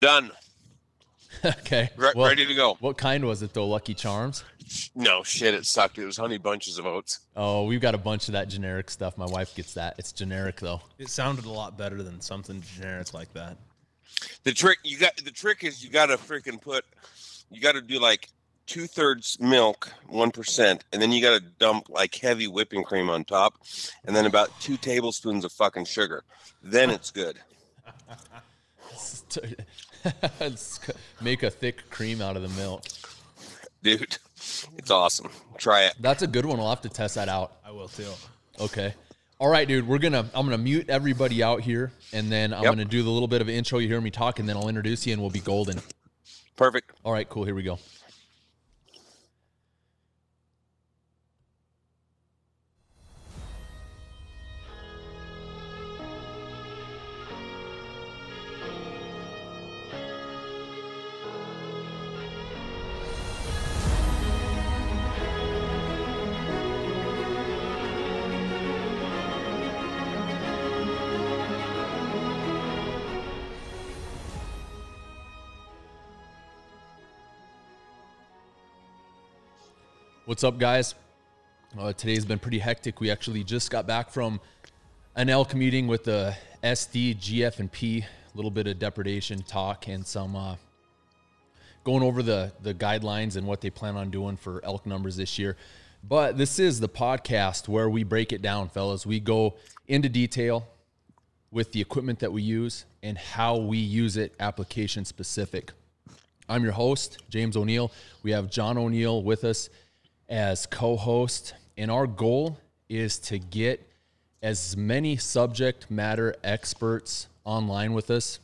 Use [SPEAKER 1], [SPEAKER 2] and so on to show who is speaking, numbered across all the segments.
[SPEAKER 1] Done.
[SPEAKER 2] okay.
[SPEAKER 1] Re-
[SPEAKER 2] Well,
[SPEAKER 1] ready to go.
[SPEAKER 2] What kind was it though? Lucky Charms?
[SPEAKER 1] No shit, it sucked. It was honey bunches of oats.
[SPEAKER 2] Oh, we've got a bunch of that generic stuff. My wife gets that. It's generic though.
[SPEAKER 3] It sounded a lot better than something generic like that.
[SPEAKER 1] The trick you got. The trick is you got to freaking put. You got to do like two thirds milk, one percent, and then you got to dump like heavy whipping cream on top, and then about two tablespoons of fucking sugar. Then it's good.
[SPEAKER 2] It's- Make a thick cream out of the milk.
[SPEAKER 1] dude. It's awesome. Try it.
[SPEAKER 2] That's a good one. We'll have to test that out.
[SPEAKER 3] I will too.
[SPEAKER 2] Okay. All right, dude. We're gonna. I'm gonna mute everybody out here, and then I'm
[SPEAKER 1] Yep.
[SPEAKER 2] gonna do the little bit of intro. You hear me talk, and then I'll introduce you, and we'll be golden.
[SPEAKER 1] Perfect.
[SPEAKER 2] All right, cool. Here we go. What's up, guys? Uh, today's been pretty hectic. We actually just got back from an elk meeting with the SD, GF, and P. A little bit of depredation talk and some uh, going over the the guidelines and what they plan on doing for elk numbers this year. But this is the podcast where we break it down, fellas. We go into detail with the equipment that we use and how we use it, application specific. I'm your host, James O'Neill. We have John O'Neill with us as co host, and our goal is to get as many subject matter experts online with us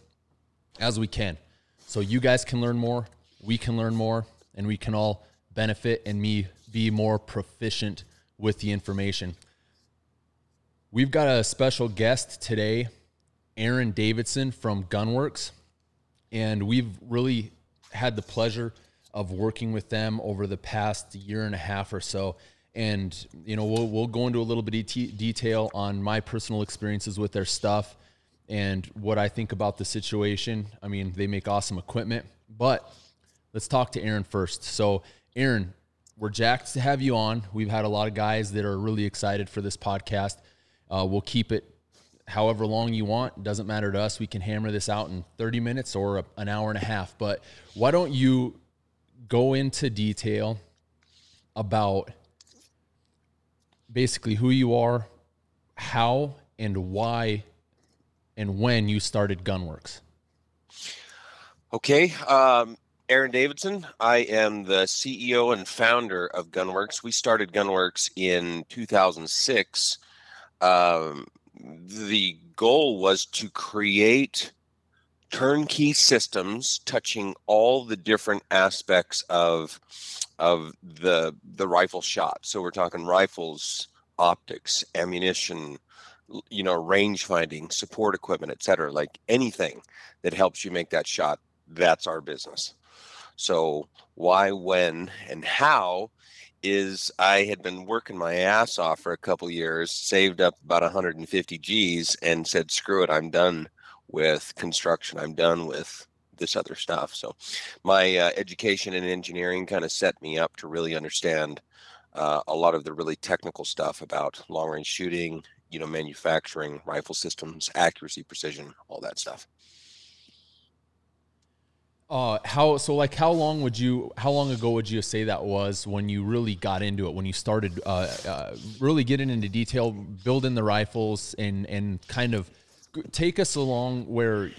[SPEAKER 2] as we can. So you guys can learn more, we can learn more, and we can all benefit and me be more proficient with the information. We've got a special guest today, Aaron Davidson from Gunwerks, and we've really had the pleasure of working with them over the past year and a half or so. And you know, we'll we'll go into a little bit of detail on my personal experiences with their stuff and what I think about the situation. I mean, they make awesome equipment, but let's talk to Aaron first. So, Aaron, we're jacked to have you on. We've had a lot of guys that are really excited for this podcast. Uh, we'll keep it however long you want. Doesn't matter to us. We can hammer this out in 30 minutes or a, an hour and a half. But why don't you go into detail about basically who you are, how and why and when you started Gunwerks?
[SPEAKER 1] Okay. Um, Aaron Davidson. I am the CEO and founder of Gunwerks. We started Gunwerks in 2006. Um, the goal was to create turnkey systems touching all the different aspects of of the the rifle shot. So we're talking rifles, optics, ammunition, you know, range finding, support equipment, et cetera. Like anything that helps you make that shot, that's our business. So why, when, and how is I had been working my ass off for a couple years, saved up about 150 G's, and said, "Screw it, I'm done with construction. I'm done with this other stuff." So my uh, education in engineering kind of set me up to really understand uh, a lot of the really technical stuff about long range shooting, you know, manufacturing, rifle systems, accuracy, precision, all that stuff.
[SPEAKER 2] Uh, how so? Like, how long would you? How long ago would you say that was when you really got into it? When you started uh, uh, really getting into detail, building the rifles, and and kind of take us along where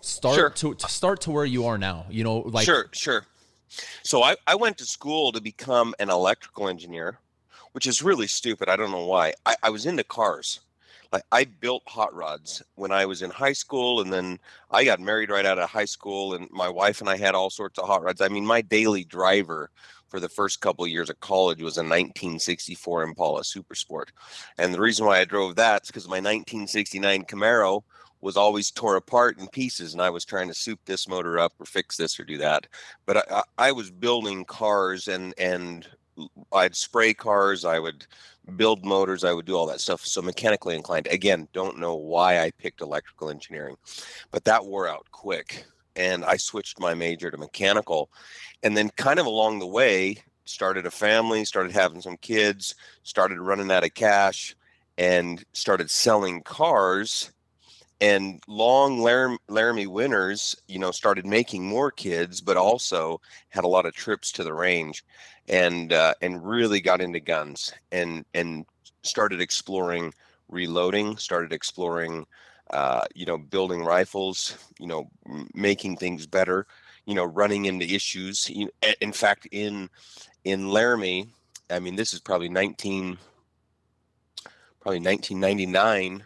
[SPEAKER 2] start
[SPEAKER 1] Sure.
[SPEAKER 2] to, to start to where you are now. You know, like
[SPEAKER 1] sure, sure. So I, I went to school to become an electrical engineer, which is really stupid. I don't know why. I, I was into cars. Like I built hot rods when I was in high school, and then I got married right out of high school, and my wife and I had all sorts of hot rods. I mean, my daily driver for the first couple of years of college was a 1964 Impala Super Sport, and the reason why I drove that is because my 1969 Camaro was always tore apart in pieces and i was trying to soup this motor up or fix this or do that. But i, I I was building cars and and i'd spray cars i would build motors i would do all that stuff. So mechanically inclined again don't know why i picked electrical engineering but that wore out quick and I switched my major to mechanical. And then, kind of along the way, started a family, started having some kids, started running out of cash, and started selling cars. And long Laramie winters, you know, started making more kids, but also had a lot of trips to the range, and uh, and really got into guns and and started exploring reloading, started exploring, uh, you know, building rifles, you know, making things better, you know, running into issues. In fact, in in Laramie, I mean, this is probably 19, probably 1999.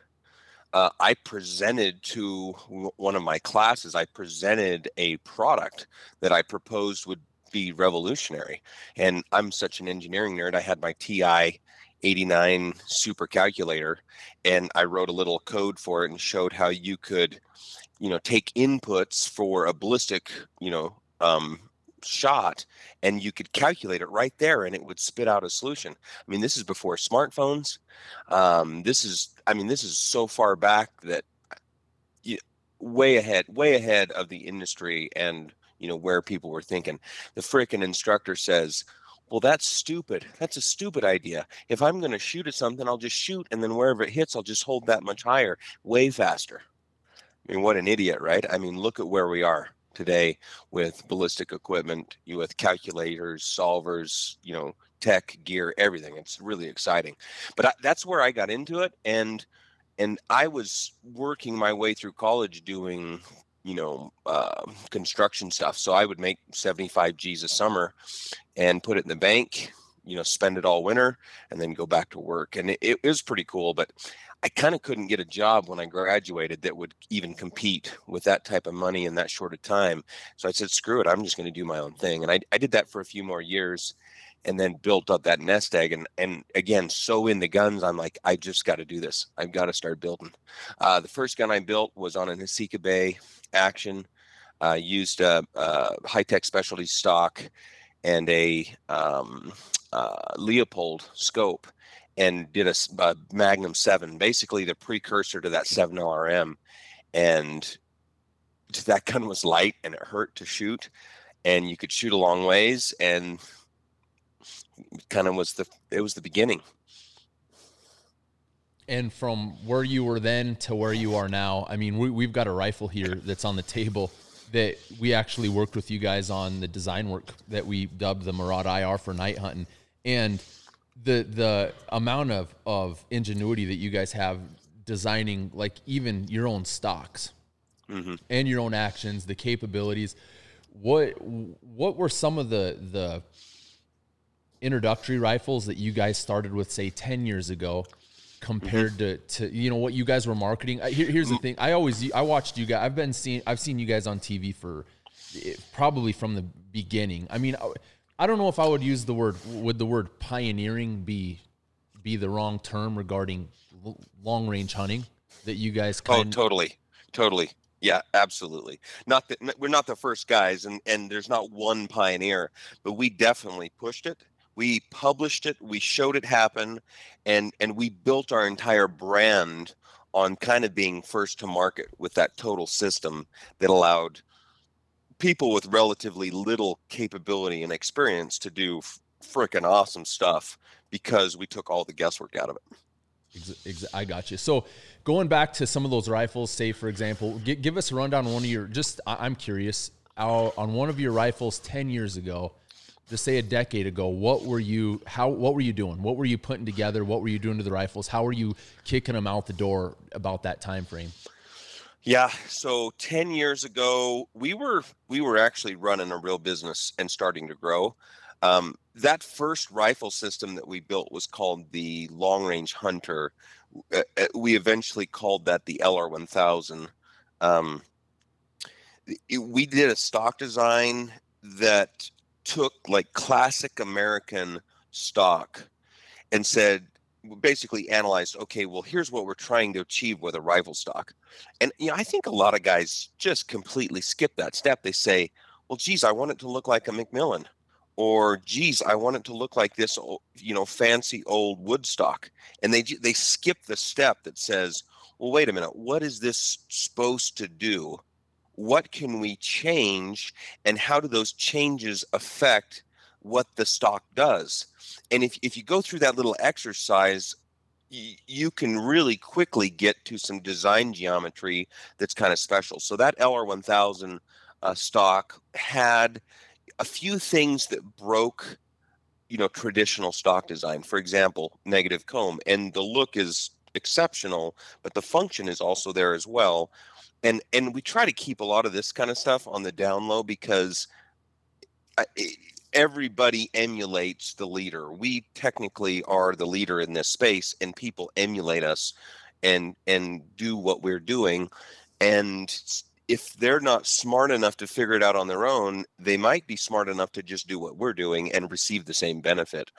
[SPEAKER 1] Uh, I presented to one of my classes. I presented a product that I proposed would be revolutionary. And I'm such an engineering nerd. I had my TI 89 super calculator and I wrote a little code for it and showed how you could, you know, take inputs for a ballistic, you know, um, shot and you could calculate it right there and it would spit out a solution. I mean, this is before smartphones. Um, this is, I mean, this is so far back that you, way ahead, way ahead of the industry and, you know, where people were thinking. The frickin' instructor says, well, that's stupid. That's a stupid idea. If I'm going to shoot at something, I'll just shoot, and then wherever it hits, I'll just hold that much higher, way faster. I mean, what an idiot, right? I mean, look at where we are today with ballistic equipment, you with calculators, solvers, you know, tech gear, everything. It's really exciting. But I, that's where I got into it, and and I was working my way through college doing you know uh, construction stuff so i would make 75 g's a summer and put it in the bank you know spend it all winter and then go back to work. And it, it was pretty cool but i kind of couldn't get a job when i graduated that would even compete with that type of money in that short of time. So i said screw it i'm just going to do my own thing. And I, I did that for a few more years and then built up that nest egg. And and again so in the guns i'm like i just got to do this. I've got to start building. Uh, the first gun i built was on a Nesika Bay action. Uh, used a, a high-tech specialty stock and a um, uh, Leupold scope and did a, a, Magnum 7, basically the precursor to that 7 LRM. And that gun was light and it hurt to shoot, and you could shoot a long ways, and kind of was the it was the beginning.
[SPEAKER 2] And from where you were then to where you are now, I mean, we, we've got a rifle here that's on the table that we actually worked with you guys on the design work that we dubbed the Marauder IR for night hunting, and the the amount of of ingenuity that you guys have designing like even your own stocks mm-hmm. and your own actions, the capabilities. What what were some of the the introductory rifles that you guys started with, say, ten years ago? Compared mm-hmm. to, to you know what you guys were marketing. Here, here's the mm. thing: I always I watched you guys. I've been seeing I've seen you guys on TV for eh, probably from the beginning. I mean, I don't know if I would use the word would the word pioneering be be the wrong term regarding long range hunting that you guys.
[SPEAKER 1] Kind oh, totally, totally. Yeah, absolutely. Not that we're not the first guys, and and there's not one pioneer, but we definitely pushed it we published it we showed it happen and and we built our entire brand on kind of being first to market with that total system that allowed people with relatively little capability and experience to do freaking awesome stuff because we took all the guesswork out of it.
[SPEAKER 2] I got you. So going back to some of those rifles, say for example, give, us a rundown on one of your. Just I'm curious, uh, on one of your rifles ten years ago, just say a decade ago, what were you how what were you doing? What were you putting together? What were you doing to the rifles? How were you kicking them out the door about that time frame?
[SPEAKER 1] Yeah, so 10 years ago, we were we were actually running a real business and starting to grow. Um, that first rifle system that we built was called the Long Range Hunter. Uh, uh, we eventually called that the LR 1000. Um, we did a stock design that took like classic American stock and said, basically analyzed, okay, well, here's what we're trying to achieve with a rival stock. And you know, I think a lot of guys just completely skip that step. They say, well, geez, I want it to look like a McMillan. Or, geez, I want it to look like this, you know, fancy old woodstock. And they they skip the step that says, well, wait a minute, what is this supposed to do what can we change and how do those changes affect what the stock does? And if, if you go through that little exercise you can really quickly get to some design geometry that's kind of special. So that lr1000 uh, stock had a few things that broke you know traditional stock design. For example negative comb and the look is exceptional but the function is also there as well and and we try to keep a lot of this kind of stuff on the down low because I, uh, everybody emulates the leader we technically are the leader in this space and people emulate us and and do what we're doing and if they're not smart enough to figure it out on their own, they might be smart enough to just do what we're doing and receive the same benefit.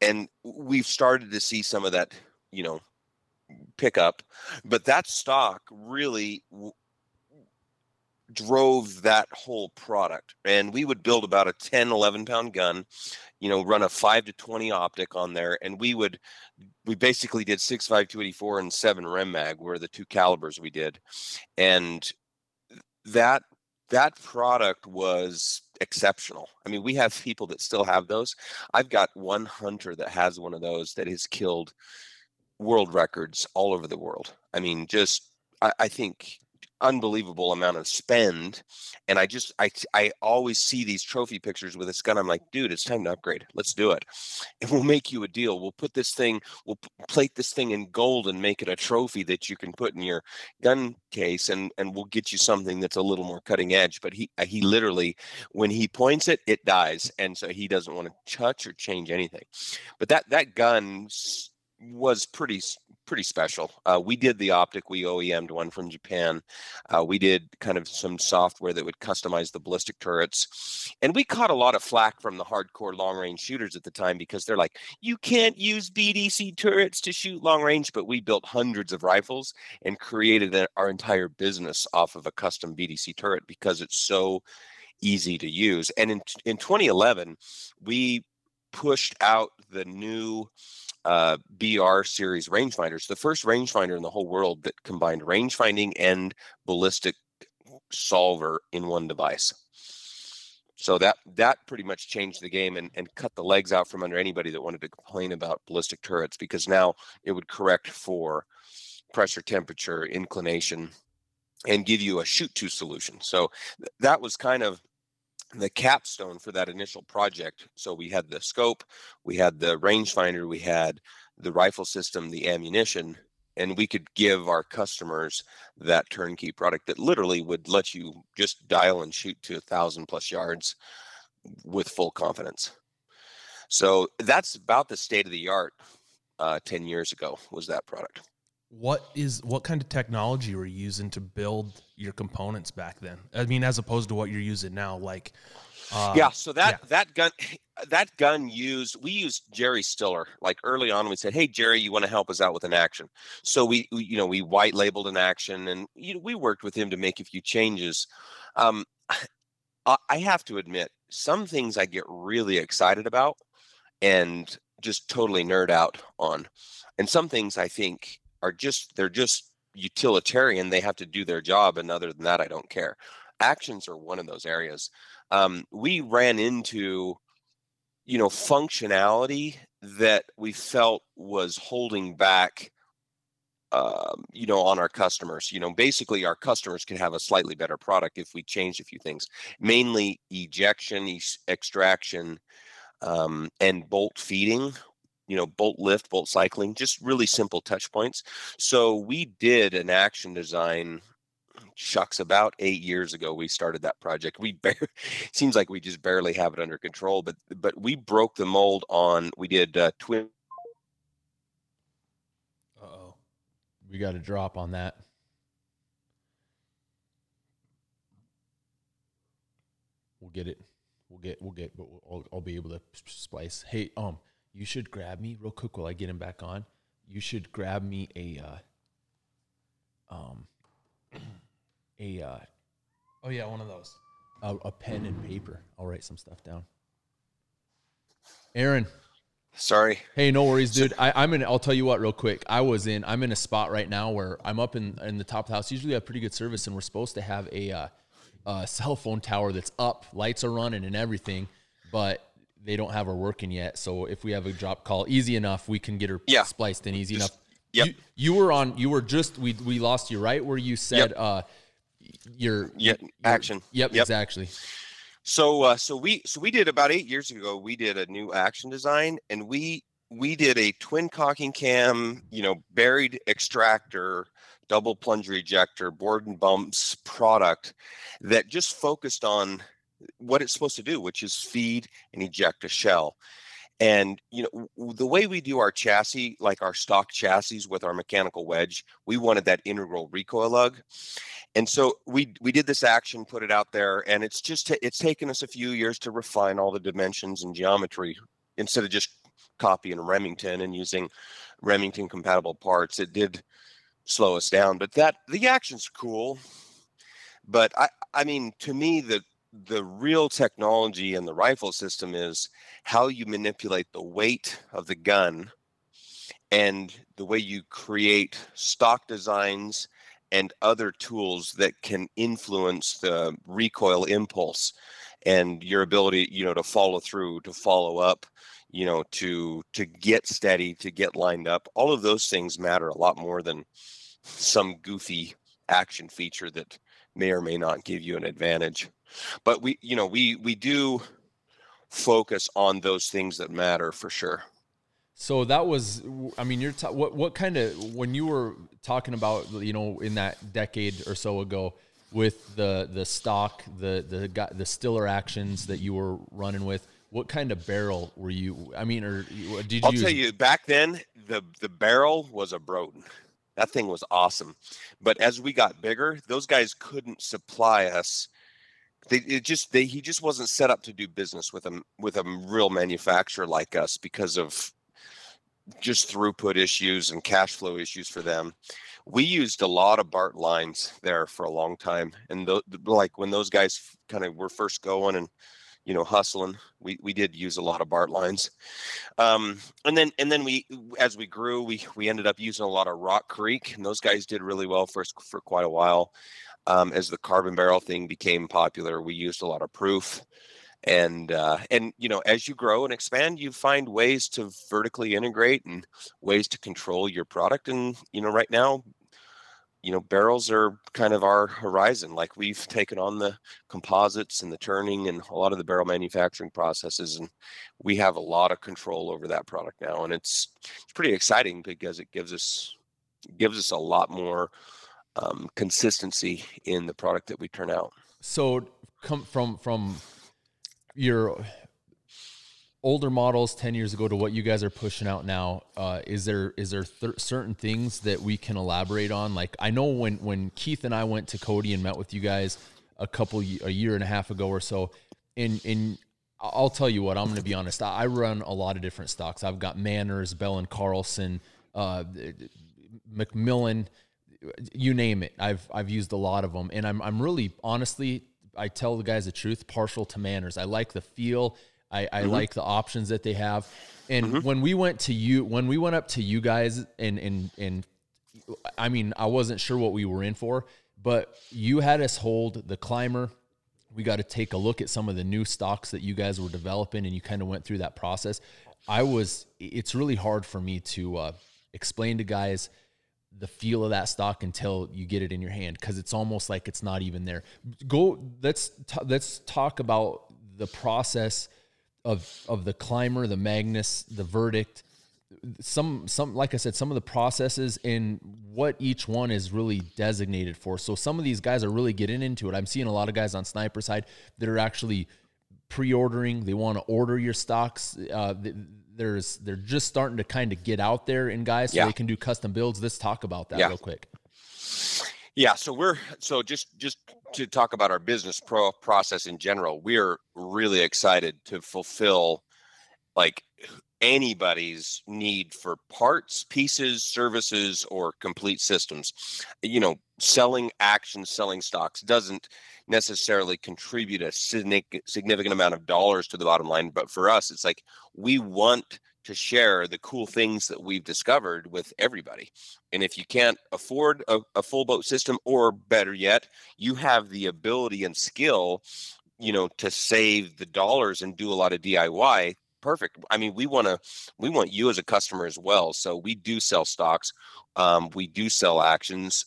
[SPEAKER 1] And we've started to see some of that, you know, pick up, but that stock really drove that whole product. And we would build about a 10, 11 pound gun, you know, run a 5 to 20 optic on there, and we would we basically did 6.5 284 and 7 rem mag were the two calibers we did and that that product was exceptional. I mean, we have people that still have those. I've got one hunter that has one of those that has killed world records all over the world. I mean, just I, I think unbelievable amount of spend and i just i i always see these trophy pictures with this gun i'm like dude it's time to upgrade let's do it. And we'll make you a deal we'll put this thing we'll plate this thing in gold and make it a trophy that you can put in your gun case and and we'll get you something that's a little more cutting edge but he uh, he literally when he points it it dies and so he doesn't want to touch or change anything. But that that gun was pretty pretty special. Uh, we did the optic. We OEM'd one from Japan. Uh, we did kind of some software that would customize the ballistic turrets, and we caught a lot of flack from the hardcore long range shooters at the time because they're like, "You can't use BDC turrets to shoot long range." But we built hundreds of rifles and created our entire business off of a custom BDC turret because it's so easy to use. And in in 2011, we pushed out the new uh, BR series rangefinders, the first rangefinder in the whole world that combined rangefinding and ballistic solver in one device. So that that pretty much changed the game and, and cut the legs out from under anybody that wanted to complain about ballistic turrets because now it would correct for pressure, temperature, inclination, and give you a shoot to solution. So th- that was kind of the capstone for that initial project. So we had the scope, we had the rangefinder, we had the rifle system, the ammunition, and we could give our customers that turnkey product that literally would let you just dial and shoot to a thousand plus yards with full confidence. So that's about the state of the art uh, 10 years ago was that product.
[SPEAKER 3] What is what kind of technology were you using to build your components back then? I mean, as opposed to what you're using now, like
[SPEAKER 1] uh, yeah. So that yeah. that gun that gun used we used Jerry Stiller like early on. We said, "Hey Jerry, you want to help us out with an action?" So we, we you know we white labeled an action, and you know, we worked with him to make a few changes. Um, I have to admit, some things I get really excited about and just totally nerd out on, and some things I think are just they're just utilitarian they have to do their job and other than that i don't care. Actions are one of those areas. Um, we ran into you know functionality that we felt was holding back um, you know on our customers. You know basically our customers can have a slightly better product if we change a few things mainly ejection e- extraction um, and bolt feeding you know, bolt lift, bolt cycling, just really simple touch points. So we did an action design shucks about eight years ago we started that project. We bar- seems like we just barely have it under control but but we broke the mold on we did uh, twin
[SPEAKER 2] oh we got a drop on that. We'll get it. We'll get we'll get but we'll, I'll, I'll be able to splice. Hey um you should grab me real quick while I get him back on. You should grab me a uh, um a uh,
[SPEAKER 3] oh yeah, one of those.
[SPEAKER 2] A, a pen and paper. I'll write some stuff down. Aaron.
[SPEAKER 1] Sorry.
[SPEAKER 2] Hey, no worries, dude. I, I'm in. I'll tell you what, real quick. I was in. I'm in a spot right now where I'm up in in the top of the house. Usually, I have pretty good service, and we're supposed to have a uh, uh, cell phone tower that's up, lights are running and everything, but they don't have her working yet. So if we have a drop call, easy enough, we can get her
[SPEAKER 1] Yeah.
[SPEAKER 2] spliced in easy
[SPEAKER 1] Just-
[SPEAKER 2] enough.
[SPEAKER 1] Yep.
[SPEAKER 2] You, you were on. You were just. We we lost you right where you said.
[SPEAKER 1] Yep.
[SPEAKER 2] uh Your
[SPEAKER 1] Yeah,
[SPEAKER 2] your-
[SPEAKER 1] action.
[SPEAKER 2] Yep,
[SPEAKER 1] Yep.
[SPEAKER 2] exactly.
[SPEAKER 1] So uh, so we so we did about eight years ago. We did a new action design, and we we did a twin cocking cam, you know, buried extractor, double plunger ejector, Borden bumps product that just focused on what it's supposed to do, which is feed and eject a shell. And you know the way we do our chassis, like our stock chassis with our mechanical wedge, we wanted that integral recoil lug. And so we we did this action put it out there and it's just ta- it's taken us a few years to refine all the dimensions and geometry instead of just copying remington and using remington compatible parts. It did slow us down but that the action's cool. But i i mean to me the the real technology in the rifle system is how you manipulate the weight of the gun and the way you create stock designs and other tools that can influence the recoil impulse and your ability you know to follow through to follow up you know to to get steady to get lined up. All of those things matter a lot more than some goofy action feature that may or may not give you an advantage but we you know we we do focus on those things that matter for sure
[SPEAKER 2] So that was, I mean, you're ta- what what kind of when you were talking about you know in that decade or so ago with the the stock the the the stiller actions that you were running with. What kind of barrel were you? I mean, or did you?
[SPEAKER 1] I'll tell you, back then the the barrel was a Broden. That thing was awesome. But as we got bigger, those guys couldn't supply us. They it just they he just wasn't set up to do business with a with a real manufacturer like us because of just throughput issues and cash flow issues for them. We used a lot of Bartleins there for a long time, and tho- like when those guys kind of were first going and you know hustling, we we did use a lot of Bartleins um and then and then we as we grew we we ended up using a lot of rock creek and those guys did really well for us for quite a while um as the carbon barrel thing became popular we used a lot of proof. And uh and you know as you grow and expand you find ways to vertically integrate and ways to control your product. And you know right now you know barrels are kind of our horizon. Like we've taken on the composites and the turning and a lot of the barrel manufacturing processes and we have a lot of control over that product now. And it's it's pretty exciting because it gives us gives us a lot more um, consistency in the product that we turn out.
[SPEAKER 2] So come from from your older models 10 years ago to what you guys are pushing out now uh, is there is there th- certain things that we can elaborate on? Like i know when when keith and i went to cody and met with you guys a couple a year and a half ago or so and and i'll tell you what i'm going to be honest I run a lot of different stocks. I've got manners bell and carlson uh, mcmillan you name it. I've I've used a lot of them, and I'm I'm really honestly, I tell the guys the truth, partial to Manners. I like the feel. I, I like the options that they have. And when we went to you, when we went up to you guys, and and and I mean, I wasn't sure what we were in for, but you had us hold the climber. We got to take a look at some of the new stocks that you guys were developing, and you kind of went through that process. I was. It's really hard for me to uh, explain to guys the feel of that stock until you get it in your hand because it's almost like it's not even there. Go. Let's t- let's talk about the process of of the climber, the Magnus, the verdict. Some some like I said, some of the processes and what each one is really designated for. So some of these guys are really getting into it. I'm seeing a lot of guys on sniper side that are actually pre-ordering. They want to order your stocks. Uh, there's they're just starting to kind of get out there in guys so
[SPEAKER 1] Yeah.
[SPEAKER 2] they can do custom builds. Let's talk about that
[SPEAKER 1] Yeah.
[SPEAKER 2] real quick.
[SPEAKER 1] Yeah, so we're so just just to talk about our business pro process in general, we're really excited to fulfill like anybody's need for parts, pieces, services, or complete systems. You know, selling actions, selling stocks doesn't necessarily contribute a significant amount of dollars to the bottom line, but for us, it's like we want to share the cool things that we've discovered with everybody. And if you can't afford a, a, full boat system, or better yet, you have the ability and skill, you know, to save the dollars and do a lot of DIY. Perfect. I mean, we want to, we want you as a customer as well. So we do sell stocks. Um, we do sell actions.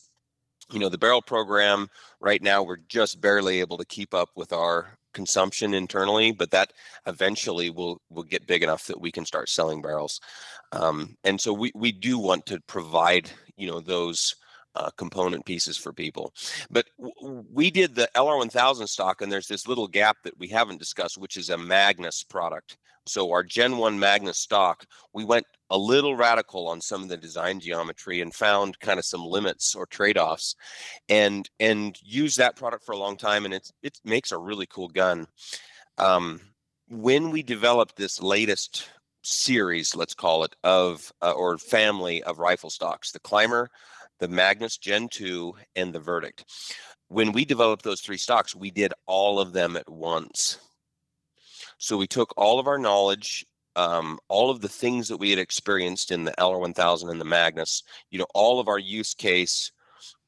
[SPEAKER 1] You know, the barrel program right now, we're just barely able to keep up with our consumption internally, but that eventually will will get big enough that we can start selling barrels. Um, and so we we do want to provide you know those uh, component pieces for people. But w- we did the LR1000 stock, and there's this little gap that we haven't discussed, which is a Magnus product. So our Gen 1 Magnus stock, we went a little radical on some of the design geometry and found kind of some limits or trade-offs and and used that product for a long time and it it makes a really cool gun. Um, when we developed this latest series, let's call it, of uh, or family of rifle stocks, the Climber, the Magnus Gen 2, and the Verdict. When we developed those three stocks, we did all of them at once. So we took all of our knowledge, um, all of the things that we had experienced in the LR1000 and the Magnus, you know, all of our use case,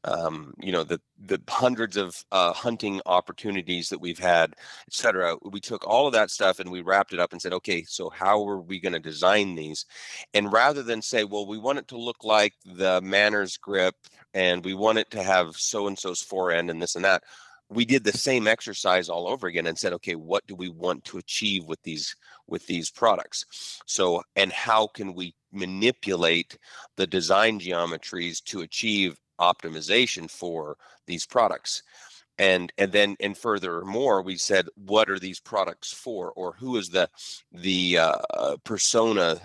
[SPEAKER 1] um, you know, the the hundreds of uh, hunting opportunities that we've had, et cetera. We took all of that stuff and we wrapped it up and said, okay, so how are we going to design these? And rather than say, well, we want it to look like the Manners grip and we want it to have so and so's forend and this and that, we did the same exercise all over again and said okay what do we want to achieve with these with these products? So and how can we manipulate the design geometries to achieve optimization for these products? And and then and furthermore we said what are these products for? Or who is the the uh, persona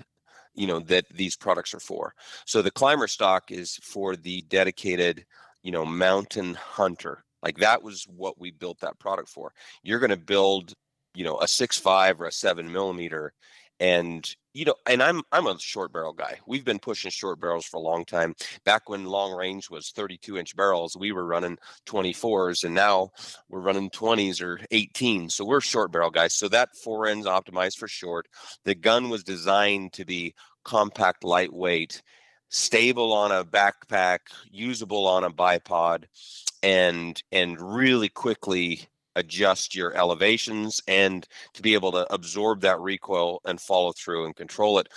[SPEAKER 1] you know that these products are for? So the climber stock is for the dedicated you know mountain hunter like that was what we built that product for. You're going to build, you know, a six five or a seven millimeter, and you know, and I'm I'm a short barrel guy. We've been pushing short barrels for a long time. Back when long range was 32 inch barrels, we were running 24s, and now we're running 20s or 18. So we're short barrel guys. So that four ends optimized for short. The gun was designed to be compact, lightweight, stable on a backpack, usable on a bipod, and and really quickly adjust your elevations and to be able to absorb that recoil and follow through and control it.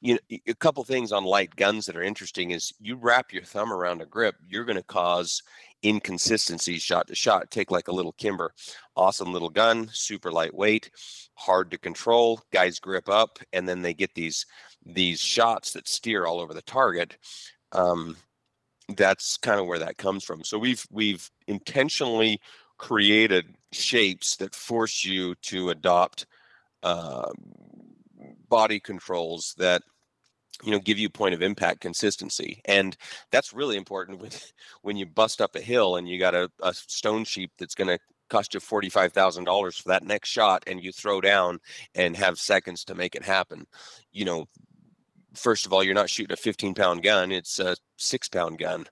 [SPEAKER 1] You know, a couple things on light guns that are interesting is you wrap your thumb around a grip, you're going to cause inconsistencies shot to shot. Take like a little Kimber, awesome little gun, super lightweight, hard to control. Guys grip up, and then they get these these shots that steer all over the target. Um, that's kind of where that comes from. So we've we've intentionally created shapes that force you to adopt uh, body controls that you know give you point of impact consistency and that's really important when when you bust up a hill and you got a, a stone sheep that's going to cost you $45,000 for that next shot and you throw down and have seconds to make it happen you know first of all, you're not shooting a 15 pound gun; it's a six pound gun,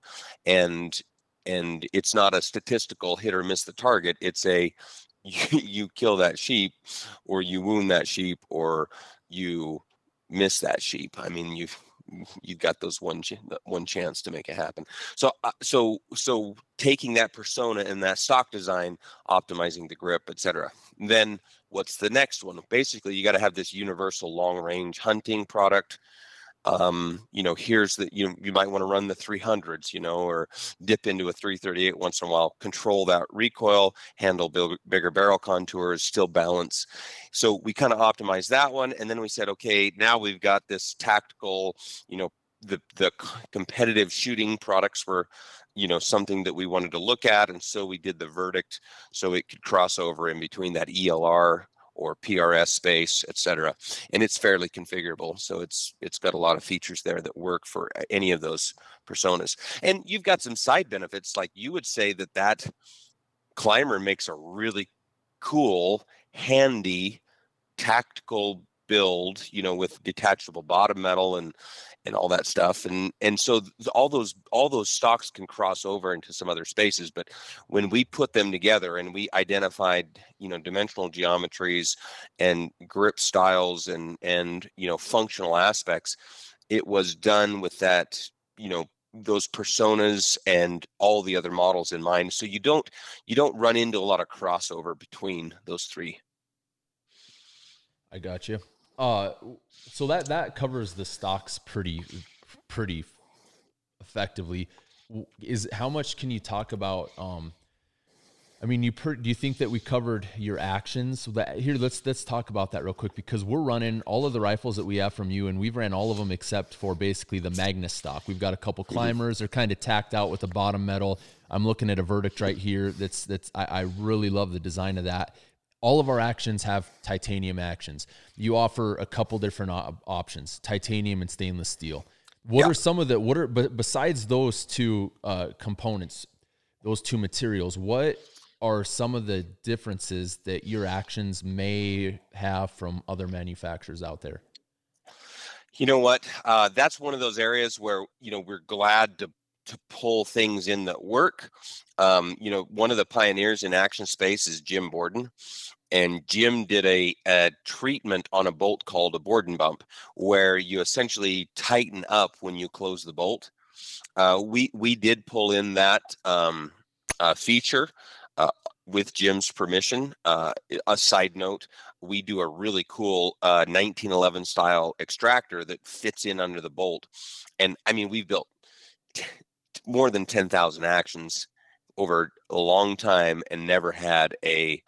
[SPEAKER 1] and and it's not a statistical hit or miss the target. It's a you, you kill that sheep, or you wound that sheep, or you miss that sheep. I mean, you've you've got those one one chance to make it happen. So uh, so so taking that persona and that stock design, optimizing the grip, etc. Then what's the next one? Basically, you got to have this universal long range hunting product um, you know, here's the, you know, you might want to run the 300s, you know, or dip into a 338 once in a while, control that recoil, handle big, bigger barrel contours, still balance. So we kind of optimized that one. And then we said, okay, now we've got this tactical, you know, the, the competitive shooting products were, you know, something that we wanted to look at. And so we did the verdict so it could cross over in between that ELR or PRS space, et cetera. And it's fairly configurable. So it's it's got a lot of features there that work for uh, any of those personas. And you've got some side benefits. Like you would say that that climber makes a really cool, handy, tactical build, you know, with detachable bottom metal and and all that stuff. And and so all those all those stocks can cross over into some other spaces but when we put them together and we identified you know dimensional geometries and grip styles and and you know functional aspects it was done with that you know those personas and all the other models in mind. So you don't you don't run into a lot of crossover between those three.
[SPEAKER 2] I got you uh, so that that covers the stocks pretty pretty effectively. Is how much can you talk about? Um, I mean, you per, do you think that we covered your actions? So that here, let's let's talk about that real quick because we're running all of the rifles that we have from you, and we've ran all of them except for basically the Magnus stock. We've got a couple mm-hmm. climbers; they're kind of tacked out with the bottom metal. I'm looking at a verdict right here. That's that's I, I really love the design of that all of our actions have titanium actions. You offer a couple different op- options: titanium and stainless steel. What are some of the what are but besides those two uh, components, those two materials? What are some of the differences that your actions may have from other manufacturers out there?
[SPEAKER 1] You know what? Uh, that's one of those areas where you know we're glad to to pull things in that work. Um, you know, one of the pioneers in action space is Jim Borden. And Jim did a, a treatment on a bolt called a Borden bump, where you essentially tighten up when you close the bolt. Uh, we we did pull in that um, uh, feature uh, with Jim's permission. Uh, a side note: we do a really cool 1911 uh, style extractor that fits in under the bolt, and I mean we've built more than 10,000 actions over a long time and never had a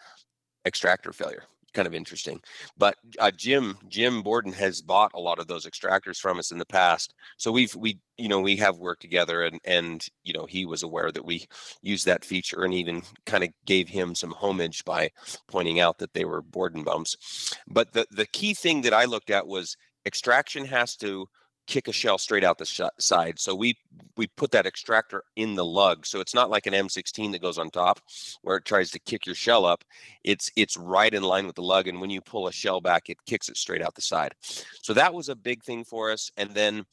[SPEAKER 1] extractor failure kind of interesting. But uh, jim jim borden has bought a lot of those extractors from us in the past. So we've we you know we have worked together and and you know he was aware that we used that feature and even kind of gave him some homage by pointing out that they were borden bumps. But the the key thing that i looked at was extraction has to kick a shell straight out the sh- side. So we we put that extractor in the lug. So it's not like an M16 that goes on top where it tries to kick your shell up. It's it's right in line with the lug and when you pull a shell back it kicks it straight out the side. So that was a big thing for us and then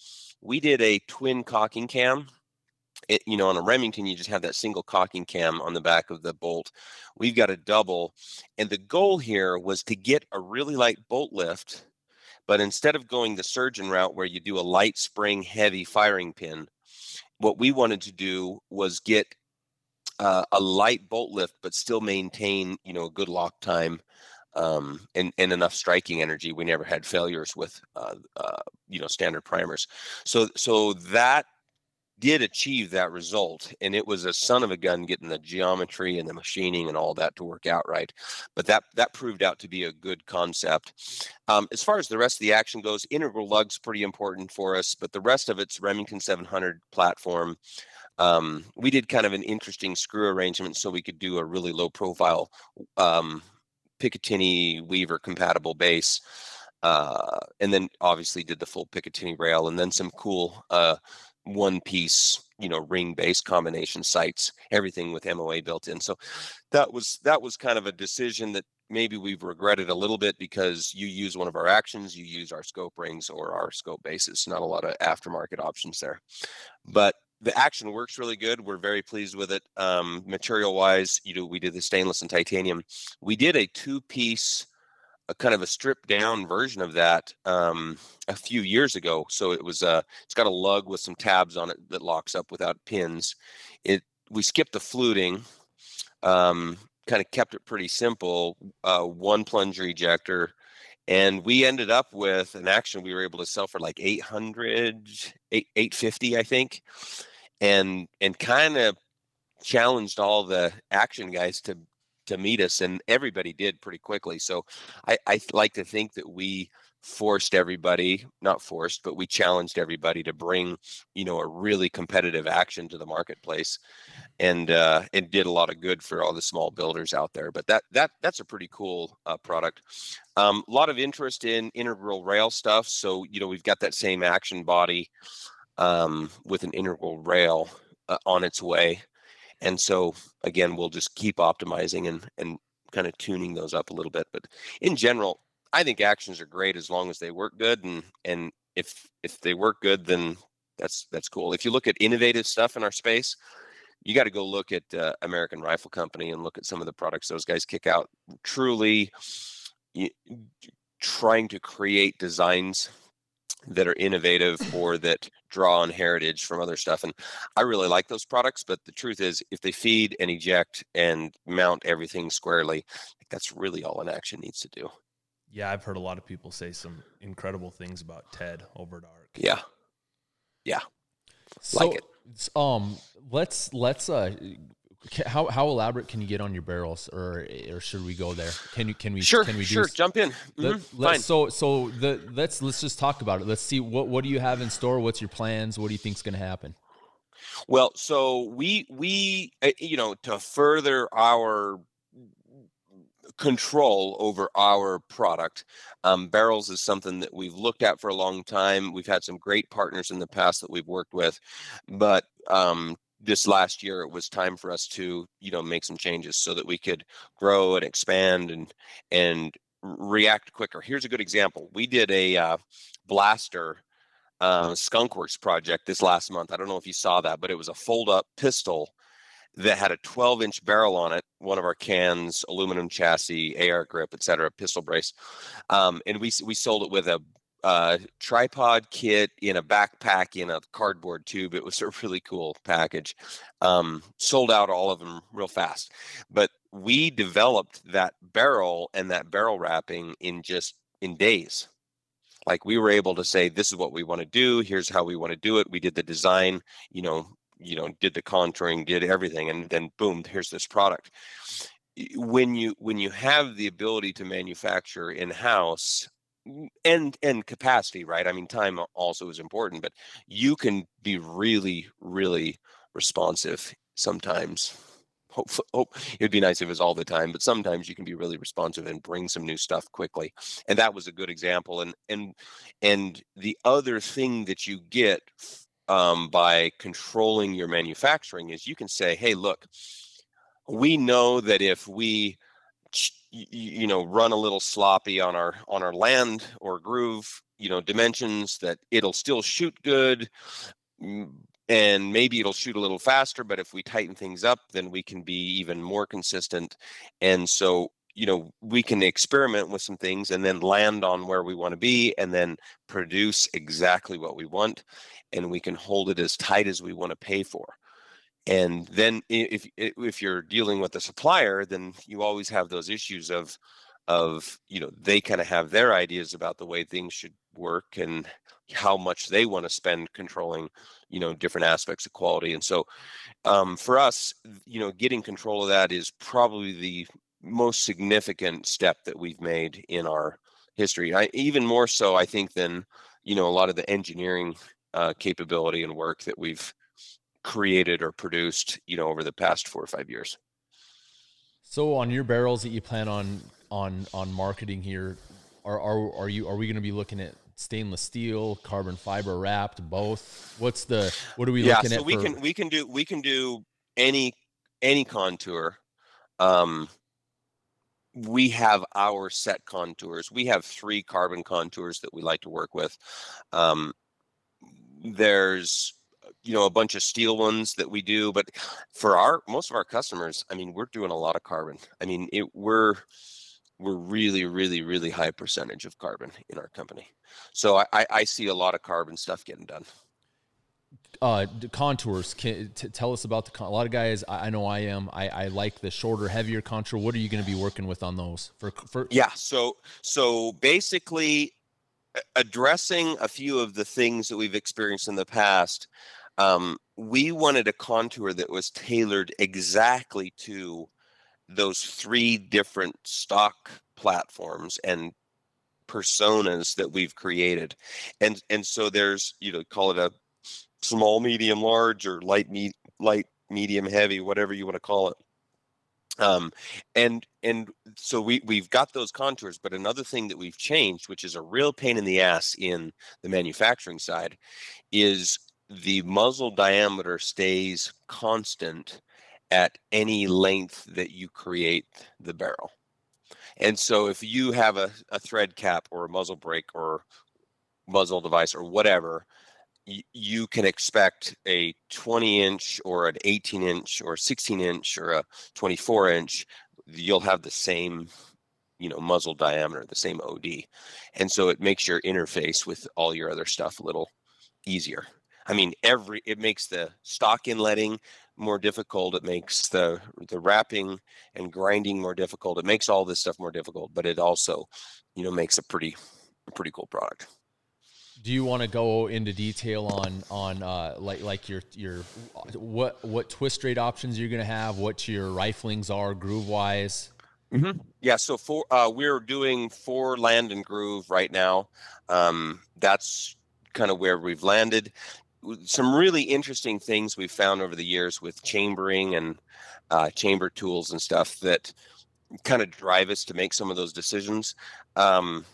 [SPEAKER 1] we did a twin cocking cam. It, you know, on a Remington, you just have that single cocking cam on the back of the bolt. We've got a double. And the goal here was to get a really light bolt lift but instead of going the surgeon route where you do a light spring heavy firing pin, what we wanted to do was get uh, a light bolt lift, but still maintain, you know, a good lock time um, and, and enough striking energy. We never had failures with, uh, uh, you know, standard primers. So, so that did achieve that result and it was a son of a gun getting the geometry and the machining and all that to work out right but that that proved out to be a good concept. Um, as far as the rest of the action goes integral lugs pretty important for us but the rest of it's remington 700 platform. Um, we did kind of an interesting screw arrangement so we could do a really low profile um, picatinny weaver compatible base uh, and then obviously did the full picatinny rail and then some cool uh, one piece you know ring based combination sights everything with moa built in. So that was that was kind of a decision that maybe we've regretted a little bit because you use one of our actions you use our scope rings or our scope bases not a lot of aftermarket options there. But the action works really good. We're very pleased with it. Um, material wise you know we did the stainless and titanium. We did a two piece a kind of a stripped down version of that um, a few years ago. So it was uh, it's got a lug with some tabs on it that locks up without pins. It we skipped the fluting, um, kind of kept it pretty simple. Uh, one plunger ejector, and we ended up with an action we were able to sell for like 800 8, 850 i think and and kind of challenged all the action guys to to meet us, and everybody did pretty quickly. So I, I like to think that we forced everybody not forced but we challenged everybody to bring you know a really competitive action to the marketplace and uh it did a lot of good for all the small builders out there. But that that that's a pretty cool uh, product. Um a lot of interest in integral rail stuff so you know we've got that same action body um with an integral rail uh, on its way and so again, we'll just keep optimizing and and kind of tuning those up a little bit. But in general, I think actions are great as long as they work good, and and if if they work good, then that's that's cool. If you look at innovative stuff in our space, you got to go look at uh, American Rifle Company and look at some of the products those guys kick out. Truly, trying to create designs that are innovative or that draw on heritage from other stuff. And I really like those products, but the truth is, if they feed and eject and mount everything squarely, that's really all an action needs to do.
[SPEAKER 3] Yeah, I've heard a lot of people say some incredible things about Ted over at ARC.
[SPEAKER 1] Yeah, yeah,
[SPEAKER 2] so, like it. Um, let's let's uh how how elaborate can you get on your barrels, or or should we go there? Can you can we
[SPEAKER 1] sure
[SPEAKER 2] can we
[SPEAKER 1] sure do, jump in?
[SPEAKER 2] Mm-hmm. Let, so so the let's let's just talk about it. Let's see what what do you have in store? What's your plans? What do you think's going to happen?
[SPEAKER 1] Well, so we we uh, you know to further our control over our product. Um, barrels is something that we've looked at for a long time. We've had some great partners in the past that we've worked with, but um, this last year it was time for us to you know make some changes so that we could grow and expand and and react quicker. Here's a good example. We did a uh, blaster uh, skunkworks project this last month. I don't know if you saw that but it was a fold up pistol that had a 12 inch barrel on it one of our cans aluminum chassis ar grip etc pistol brace. Um, and we we sold it with a uh, tripod kit in a backpack in a cardboard tube. It was a really cool package. Um, sold out all of them real fast. But we developed that barrel and that barrel wrapping in just in days. Like we were able to say, this is what we want to do. Here's how we want to do it. We did the design, you know, you know, did the contouring, did everything, and then boom, here's this product. When you when you have the ability to manufacture in house, and and capacity right? I mean time also is important but you can be really really responsive sometimes. Hope, hope it'd be nice if it was all the time but sometimes you can be really responsive and bring some new stuff quickly and that was a good example and and and the other thing that you get um, by controlling your manufacturing is you can say hey look we know that if we you, you know run a little sloppy on our on our land or groove you know dimensions that it'll still shoot good mm, and maybe it'll shoot a little faster but if we tighten things up then we can be even more consistent. And so you know we can experiment with some things and then land on where we want to be and then produce exactly what we want and we can hold it as tight as we want to pay for and then if if you're dealing with a supplier then you always have those issues of of you know they kind of have their ideas about the way things should work and how much they want to spend controlling you know different aspects of quality and so um, for us you know getting control of that is probably the most significant step that we've made in our history I, even more so i think than you know a lot of the engineering uh, capability and work that we've created or produced, you know, over the past four or five years.
[SPEAKER 2] So on your barrels that you plan on on on marketing here, are are are you are we going to be looking at stainless steel, carbon fiber wrapped, both? What's the what are we yeah, looking so
[SPEAKER 1] at? Yeah, so we can we can do we can do any any contour. Um, we have our set contours. We have three carbon contours that we like to work with. Um, there's you know a bunch of steel ones that we do but for our most of our customers i mean we're doing a lot of carbon. I mean it we're we're really really really high percentage of carbon in our company. So i i see a lot of carbon stuff getting done.
[SPEAKER 2] Uh contours can t- tell us about the con- a lot of guys I, I, know i am I, I like the shorter heavier contour. What are you going to be working with on those for for
[SPEAKER 1] yeah so so basically addressing a few of the things that we've experienced in the past um, we wanted a contour that was tailored exactly to those three different stock platforms and personas that we've created. And and so there's you know call it a small medium large or light me light medium heavy whatever you want to call it. Um, and and so we we've got those contours but another thing that we've changed which is a real pain in the ass in the manufacturing side is the muzzle diameter stays constant at any length that you create the barrel. And so if you have a, a thread cap or a muzzle brake or muzzle device or whatever, you can expect a 20 inch or an 18 inch or 16 inch or a 24 inch. You'll have the same, you know, muzzle diameter, the same OD. And so it makes your interface with all your other stuff a little easier. I mean, every it makes the stock inletting more difficult. It makes the the wrapping and grinding more difficult. It makes all this stuff more difficult, but it also, you know, makes a pretty a pretty cool product.
[SPEAKER 2] Do you want to go into detail on on uh, like like your your what what twist rate options you're going to have, what your riflings are groove wise?
[SPEAKER 1] Mm-hmm. Yeah, so for uh, we're doing four land and groove right now. Um, that's kind of where we've landed some really interesting things we've found over the years with chambering and uh, chamber tools and stuff that kind of drive us to make some of those decisions. Um,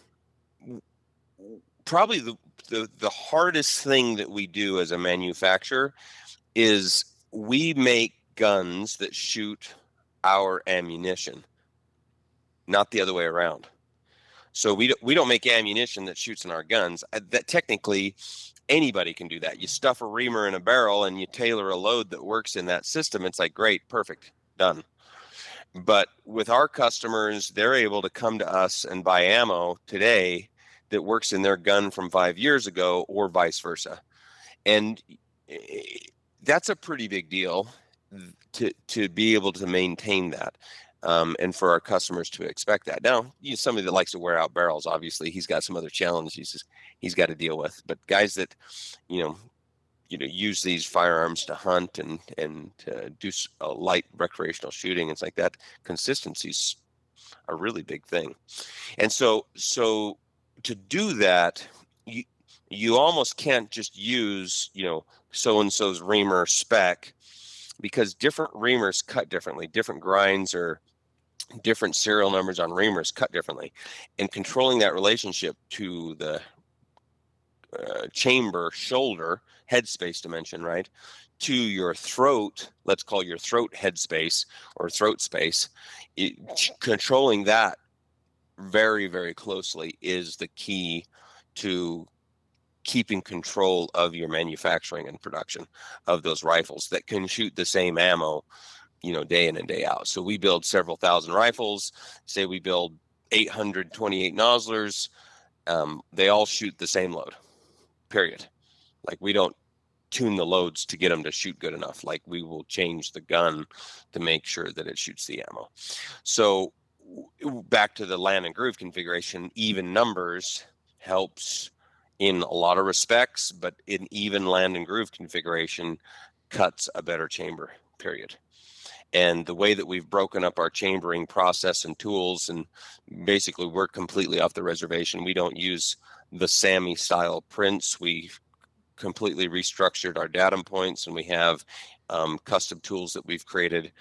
[SPEAKER 1] probably the, the the hardest thing that we do as a manufacturer is we make guns that shoot our ammunition, not the other way around. So we don't, we don't make ammunition that shoots in our guns. Uh, that technically anybody can do that. You stuff a reamer in a barrel and you tailor a load that works in that system. It's like, great, perfect, done. But with our customers, they're able to come to us and buy ammo today that works in their gun from five years ago or vice versa. And that's a pretty big deal to, to be able to maintain that um, and for our customers to expect that. Now, you know, somebody that likes to wear out barrels, obviously, he's got some other challenges he's got to deal with. But guys that, you know, you know, use these firearms to hunt and and do a light recreational shooting, it's like that. Consistency's a really big thing, and so so to do that, you you almost can't just use you know so and so's reamer spec because different reamers cut differently different grinds are different serial numbers on reamers cut differently and controlling that relationship to the uh, chamber shoulder headspace dimension right to your throat let's call your throat headspace or throat space it, controlling that very very closely is the key to keeping control of your manufacturing and production of those rifles that can shoot the same ammo you know, day in and day out. So we build several thousand rifles. Say we build 828 Noslers. Um, they all shoot the same load. Period. Like we don't tune the loads to get them to shoot good enough. Like we will change the gun to make sure that it shoots the ammo. So back to the land and groove configuration, even numbers helps in a lot of respects, but in even land and groove configuration cuts a better chamber. Period and the way that we've broken up our chambering process and tools and basically we're completely off the reservation. We don't use the SAAMI style prints. We completely restructured our datum points and we have um, custom tools that we've created.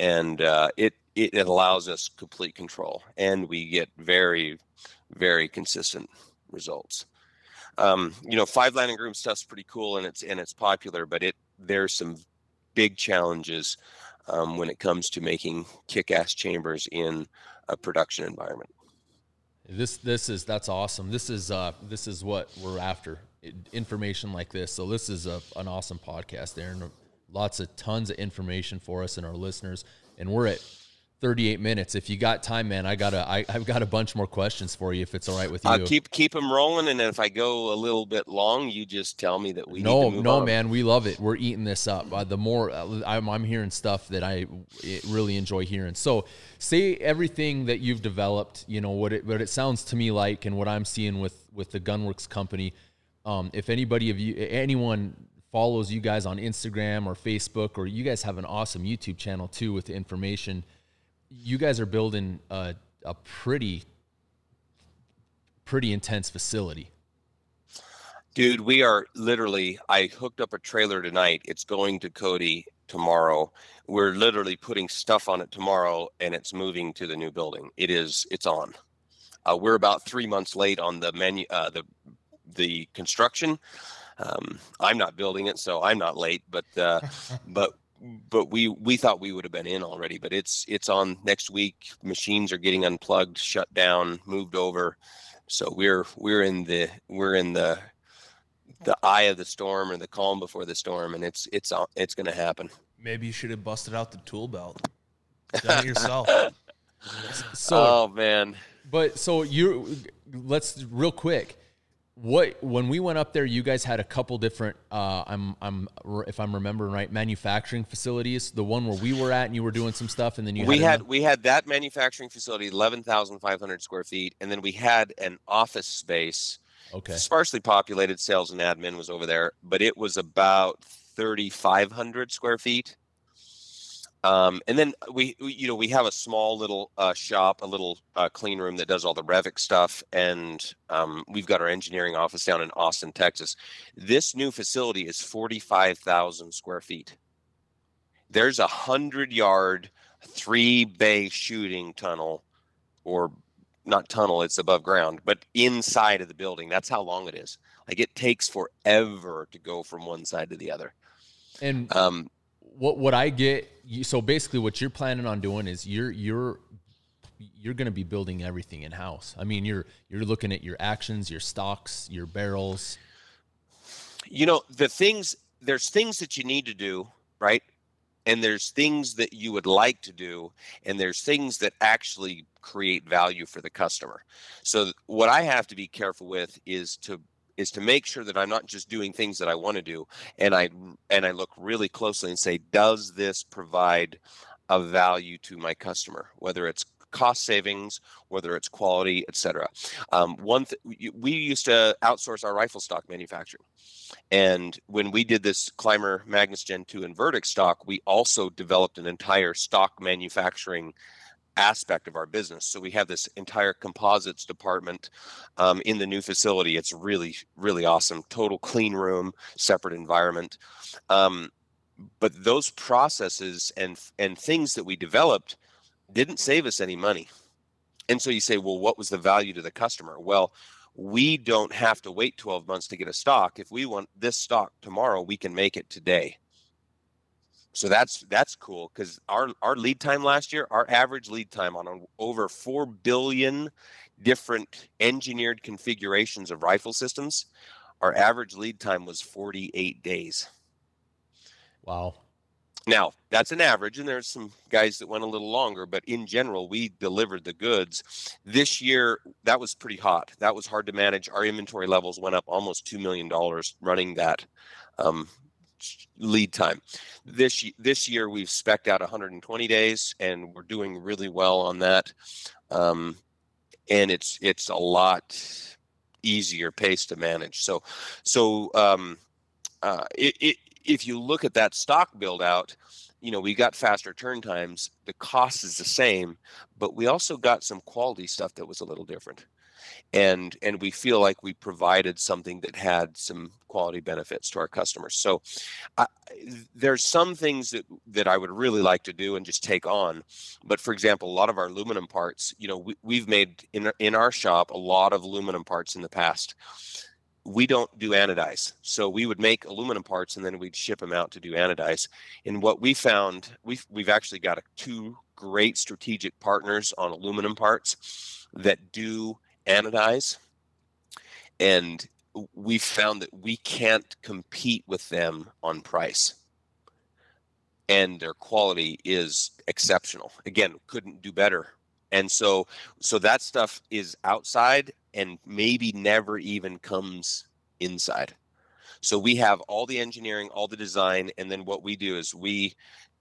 [SPEAKER 1] And uh, it, it allows us complete control and we get very very consistent results. Um, you know five land and groove stuff's pretty cool and it's and it's popular but it there's some big challenges um, when it comes to making kick-ass chambers in a production environment.
[SPEAKER 2] This this is that's awesome. This is uh this is what we're after. Information like this. So this is a, an awesome podcast, Aaron. Lots of tons of information for us and our listeners. And we're at 38 minutes. If you got time, man, I got a, I, I've got a bunch more questions for you if it's all right with you.
[SPEAKER 1] Uh, keep keep them rolling, and if I go a little bit long, you just tell me that we
[SPEAKER 2] no no
[SPEAKER 1] on.
[SPEAKER 2] man, we love it. We're eating this up. Uh, the more uh, I'm, I'm hearing stuff that I really enjoy hearing. So say everything that you've developed. You know what it what it sounds to me like, and what I'm seeing with with the Gunwerks company. Um, if anybody of you anyone follows you guys on Instagram or Facebook, or you guys have an awesome YouTube channel too with the information you guys are building a, a pretty pretty intense facility.
[SPEAKER 1] Dude, we are literally I hooked up a trailer tonight. It's going to Cody tomorrow. We're literally putting stuff on it tomorrow and it's moving to the new building. It is it's on. Uh, we're about 3 months late on the menu uh, the the construction. Um, I'm not building it, so I'm not late, but uh, but but we we thought we would have been in already. But it's it's on next week. Machines are getting unplugged, shut down, moved over. So we're we're in the we're in the the eye of the storm or the calm before the storm, and it's it's it's going to happen.
[SPEAKER 3] Maybe you should have busted out the tool belt. Done it yourself.
[SPEAKER 2] So,
[SPEAKER 1] oh man.
[SPEAKER 2] but so you let's real quick. What when we went up there, you guys had a couple different. Uh, I'm I'm if I'm remembering right, manufacturing facilities. The one where we were at, and you were doing some stuff, and then you
[SPEAKER 1] we
[SPEAKER 2] had,
[SPEAKER 1] had we had that manufacturing facility, eleven thousand five hundred square feet, and then we had an office space.
[SPEAKER 2] okay,
[SPEAKER 1] Sparsely populated. Sales and admin was over there, but it was about thirty five hundred square feet. Um, and then we, we, you know, we have a small little uh, shop, a little uh, clean room that does all the Revic stuff, and um, we've got our engineering office down in Austin, Texas. This new facility is forty-five thousand square feet. There's a hundred-yard, three-bay shooting tunnel, or not tunnel; it's above ground, but inside of the building. That's how long it is. Like it takes forever to go from one side to the other.
[SPEAKER 2] and
[SPEAKER 1] Um,
[SPEAKER 2] what what I get you, so basically what you're planning on doing is you're you're you're going to be building everything in house. I mean, you're you're looking at your actions, your stocks, your barrels.
[SPEAKER 1] you know the things there's things that you need to do right and there's things that you would like to do and there's things that actually create value for the customer so what i have to be careful with is to is to make sure that i'm not just doing things that i want to do and i and i look really closely and say does this provide a value to my customer? Whether it's cost savings whether it's quality etc um, one th- we we used to outsource our rifle stock manufacturing and when we did this ClymR Magnus Gen 2 and Verdict stock, we also developed an entire stock manufacturing aspect of our business. So we have this entire composites department um, in the new facility. It's really, really awesome. Total clean room, separate environment. Um, but those processes and and things that we developed didn't save us any money. And so you say, well, what was the value to the customer? Well, we don't have to wait 12 months to get a stock. If we want this stock tomorrow, we can make it today. So that's that's cool because our our lead time last year, our average lead time on over four billion different engineered configurations of rifle systems, our average lead time was 48 days.
[SPEAKER 2] Wow.
[SPEAKER 1] Now, that's an average, and there's some guys that went a little longer, but in general, we delivered the goods. This year, that was pretty hot. That was hard to manage. Our inventory levels went up almost $2 million running that um, lead time. This, this year, we've specced out 120 days, and we're doing really well on that. Um, and it's it's a lot easier pace to manage. So, so um, uh, it, it, if you look at that stock build out, you know, we got faster turn times. The cost is the same, but we also got some quality stuff that was a little different. And and we feel like we provided something that had some quality benefits to our customers. So there's some things that that I would really like to do and just take on. But for example, a lot of our aluminum parts, you know, we, we've made in in our shop a lot of aluminum parts in the past we don't do anodize. So we would make aluminum parts and then we'd ship them out to do anodize. And what we found, we've we've actually got a, two great strategic partners on aluminum parts that do anodize, and we found that we can't compete with them on price. And their quality is exceptional. Again, couldn't do better. And so so that stuff is outside and maybe never even comes inside. So we have all the engineering, all the design, and then what we do is we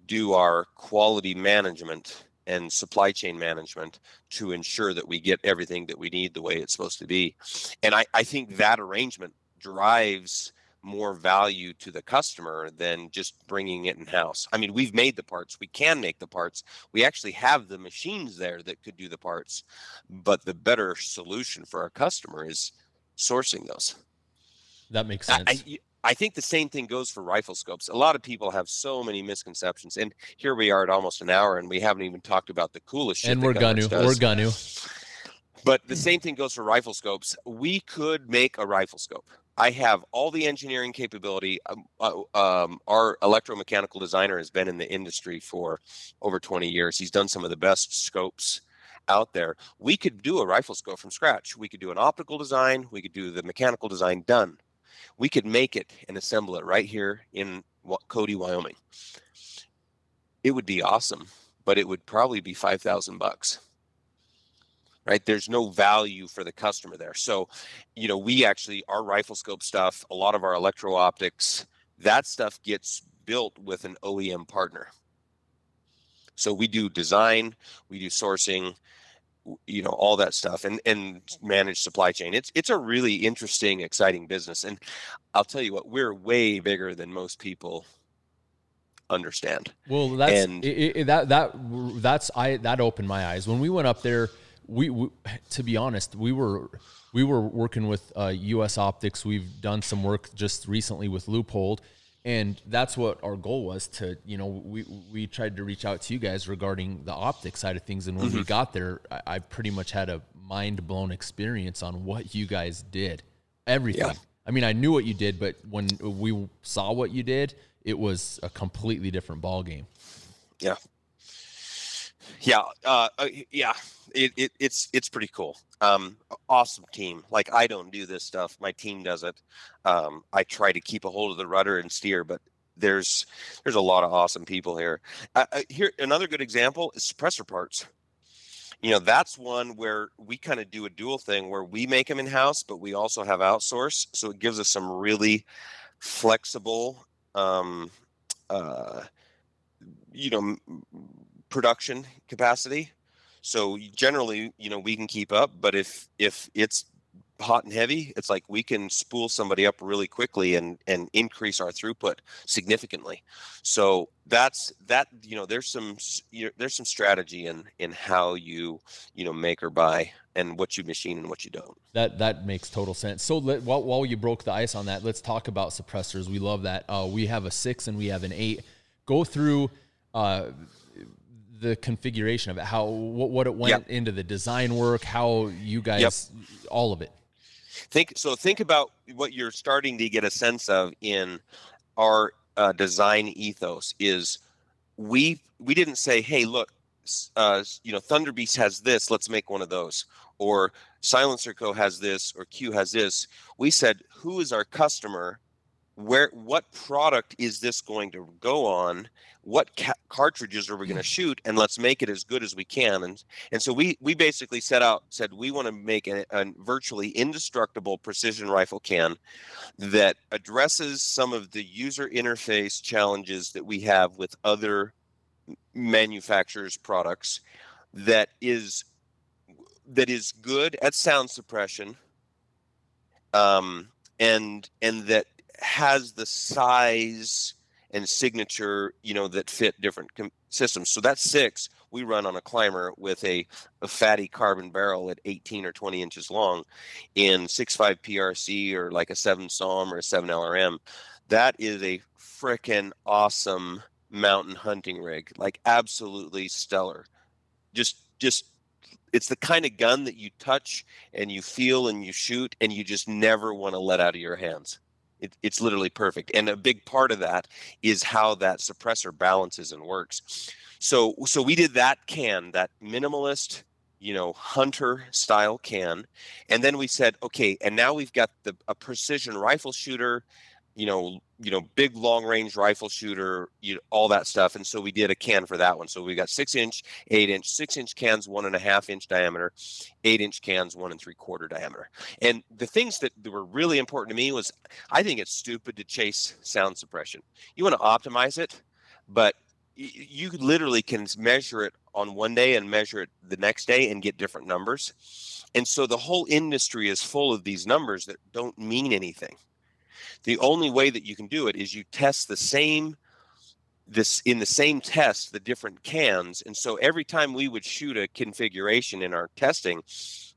[SPEAKER 1] do our quality management and supply chain management to ensure that we get everything that we need the way it's supposed to be. And I, I think that arrangement drives more value to the customer than just bringing it in house. I mean, we've made the parts, we can make the parts, we actually have the machines there that could do the parts, but the better solution for our customer is sourcing those.
[SPEAKER 2] That makes
[SPEAKER 1] I,
[SPEAKER 2] sense.
[SPEAKER 1] I, I think the same thing goes for rifle scopes. A lot of people have so many misconceptions, and here we are at almost an hour, and we haven't even talked about the coolest shit.
[SPEAKER 2] and we're gonna, we're gonna.
[SPEAKER 1] But the same thing goes for rifle scopes. We could make a rifle scope. I have all the engineering capability. Um, uh, um, our electromechanical designer has been in the industry for over 20 years. He's done some of the best scopes out there. We could do a rifle scope from scratch. We could do an optical design. We could do the mechanical design done. We could make it and assemble it right here in Cody, Wyoming. It would be awesome, but it would probably be 5,000 bucks. Right? There's no value for the customer there. So you know we actually our rifle scope stuff a lot of our electro optics that stuff gets built with an OEM partner. So we do design we do sourcing you know all that stuff and and manage supply chain it's it's a really interesting exciting business and i'll tell you what we're way bigger than most people understand
[SPEAKER 2] well that's and it, it, that that that's i that opened my eyes when we went up there we, we, to be honest, we were we were working with uh, U.S. Optics. We've done some work just recently with Leupold, and that's what our goal was. To you know, we we tried to reach out to you guys regarding the optic side of things, and when mm-hmm. we got there, I, I, pretty much had a mind blown experience on what you guys did. Everything. Yeah. I mean, I knew what you did, but when we saw what you did, it was a completely different ball game.
[SPEAKER 1] Yeah. Yeah. Uh, uh yeah it, it, it's it's pretty cool. Um, awesome team. Like I don't do this stuff. My team does it. Um, I try to keep a hold of the rudder and steer, but there's there's a lot of awesome people here. Uh, uh here another good example is suppressor parts. You know that's one where we kind of do a dual thing where we make them in house, but we also have outsource. So it gives us some really flexible, um, uh, you know, production capacity so generally, you know, we can keep up, but if if it's hot and heavy, it's like we can spool somebody up really quickly and and increase our throughput significantly. So that's that. You know, there's some you know, there's some strategy in in how you you know make or buy and what you machine and what you don't.
[SPEAKER 2] That that makes total sense. So let, while while you broke the ice on that, let's talk about suppressors. We love that. Uh, we have a six and we have an eight. Go through. Uh, the configuration of it, how what, what it went yep. into the design work, how you guys, yep. all of it.
[SPEAKER 1] Think so. Think about what you're starting to get a sense of in our uh, design ethos is we we didn't say, hey, look, uh, you know, Thunderbeast has this, let's make one of those, or SilencerCo has this, or Q has this. We said, who is our customer? Where what product is this going to go on? what ca- cartridges are we going to mm. shoot and let's make it as good as we can and and so we we basically set out said we want to make a, a virtually indestructible precision rifle can that addresses some of the user interface challenges that we have with other manufacturers products that is that is good at sound suppression um and and that has the size and signature, you know, that fit different com- systems. So that's six we run on a ClymR with a, a fatty carbon barrel at 18 or 20 inches long in 6.5 PRC or like a 7 SAUM or a 7 LRM. That is a freaking awesome mountain hunting rig, like absolutely stellar. Just, just it's the kind of gun that you touch and you feel and you shoot and you just never want to let out of your hands. It, it's literally perfect. And a big part of that is how that suppressor balances and works. So so we did that can, that minimalist, you know, hunter style can. And then we said, okay, and now we've got the a precision rifle shooter you know, you know, big long range rifle shooter, you know, all that stuff. And so we did a can for that one. So we got six inch, eight inch, six inch cans, one and a half inch diameter, eight inch cans, one and three quarter diameter. And the things that, that were really important to me was I think it's stupid to chase sound suppression. You want to optimize it, but you literally can measure it on one day and measure it the next day and get different numbers. And so the whole industry is full of these numbers that don't mean anything the only way that you can do it is you test the same this in the same test the different cans. And so every time we would shoot a configuration in our testing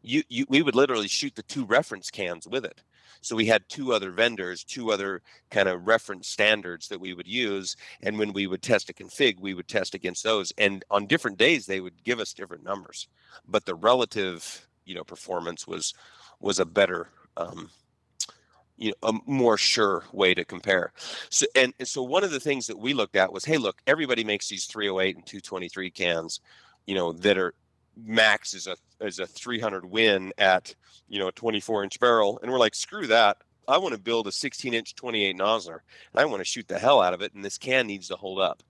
[SPEAKER 1] you, you we would literally shoot the two reference cans with it. So we had two other vendors two other kind of reference standards that we would use. And when we would test a config we would test against those. And on different days they would give us different numbers. But the relative you know performance was was a better um, you know, a more sure way to compare. So and, and so one of the things that we looked at was, hey, look, everybody makes these 308 and 223 cans, you know, that are max is a is a 300 win at you know a 24 inch barrel, and we're like, screw that. I want to build a 16 inch 28 Nosler, and I want to shoot the hell out of it, and this can needs to hold up,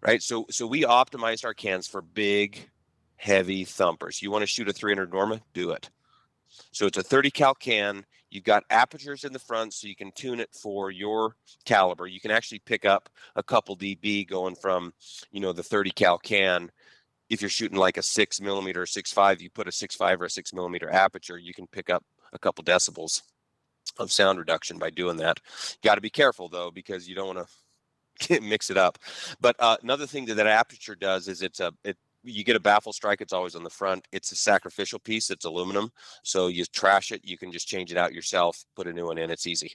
[SPEAKER 1] right? So so we optimized our cans for big, heavy thumpers. You want to shoot a 300 Norma, do it. So it's a 30 cal can. You've got apertures in the front so you can tune it for your caliber. You can actually pick up a couple dB going from, you know, the 30 cal can. If you're shooting like a six millimeter or six five, you put a six five or a six millimeter aperture, you can pick up a couple decibels of sound reduction by doing that. Got to be careful though because you don't want to mix it up. But uh, another thing that that aperture does is it's a it you get a baffle strike it's always on the front it's a sacrificial piece it's aluminum so you trash it you can just change it out yourself put a new one in it's easy.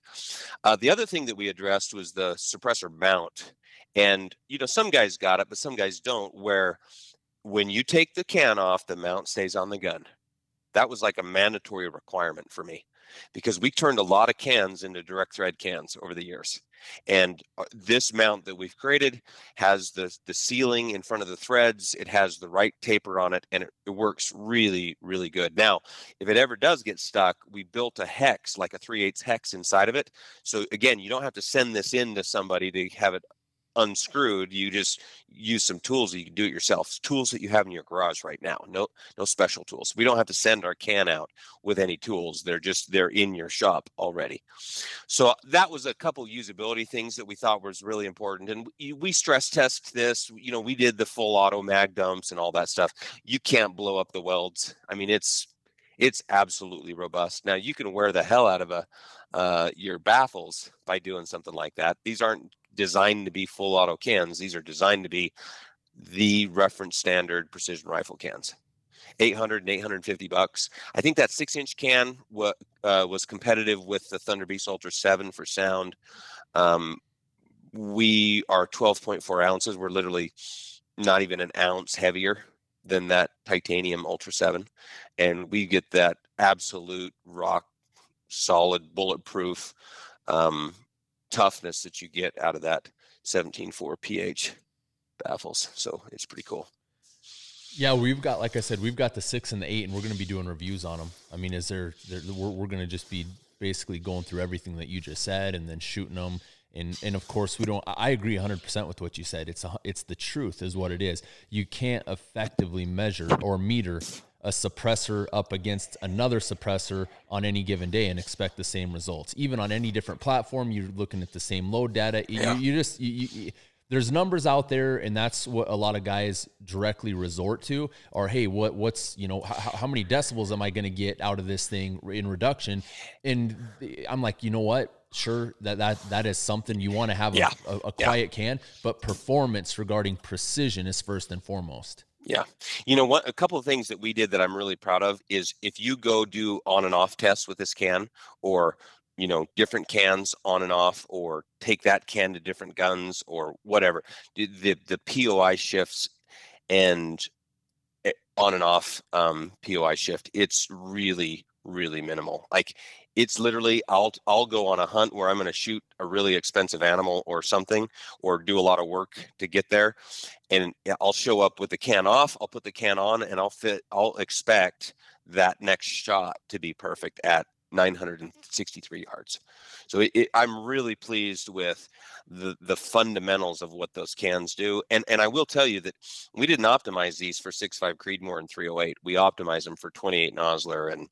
[SPEAKER 1] Uh, the other thing that we addressed was the suppressor mount and you know some guys got it but some guys don't where when you take the can off the mount stays on the gun. That was like a mandatory requirement for me because we turned a lot of cans into direct thread cans over the years. And uh, this mount that we've created has the, the sealing in front of the threads. It has the right taper on it and it, it works really, really good. Now, if it ever does get stuck, we built a hex, like a 3 8 hex inside of it. So again, you don't have to send this in to somebody to have it unscrewed you just use some tools you can do it yourself tools that you have in your garage right now no no special tools. We don't have to send our can out with any tools they're just they're in your shop already. So that was a couple usability things that we thought was really important and we stress test this you know we did the full auto mag dumps and all that stuff. You can't blow up the welds i mean it's it's absolutely robust. Now you can wear the hell out of a uh, your baffles by doing something like that. These aren't designed to be full auto cans. These are designed to be the reference standard precision rifle cans. 800 and 850 bucks. I think that six inch can uh, was competitive with the Thunder Beast Ultra 7 for sound. Um, we are 12.4 ounces. We're literally not even an ounce heavier than that titanium Ultra 7. And we get that absolute rock solid bulletproof um, toughness that you get out of that 17-4 PH baffles. So it's pretty cool.
[SPEAKER 2] Yeah, we've got, like I said, we've got the six and the eight, and we're going to be doing reviews on them. I mean, is there, there we're, we're going to just be basically going through everything that you just said and then shooting them. And, and of course, we don't, I agree 100% with what you said. It's, a, it's the truth, is what it is. You can't effectively measure or meter a suppressor up against another suppressor on any given day and expect the same results. Even on any different platform, you're looking at the same load data. Yeah. You, you, just you, you, there's numbers out there, and that's what a lot of guys directly resort to. Or hey, what what's you know how, how many decibels am I going to get out of this thing in reduction? And I'm like, you know what? Sure, that that that is something you want to have yeah. a, a, a, quiet yeah. can, but performance regarding precision is first and foremost.
[SPEAKER 1] Yeah. You know what? A couple of things that we did that I'm really proud of is if you go do on and off tests with this can or, you know, different cans on and off or take that can to different guns or whatever, the, the POI shifts and eh, on and off um, POI shift, it's really, really minimal. Like it's literally I'll I'll go on a hunt where I'm going to shoot a really expensive animal or something or do a lot of work to get there. And I'll show up with the can off, I'll put the can on and I'll fit I'll expect that next shot to be perfect at 963 yards. So it, it, I'm really pleased with the the fundamentals of what those cans do. And and I will tell you that we didn't optimize these for 6.5 Creedmoor and 308. We optimized them for 28 Nosler and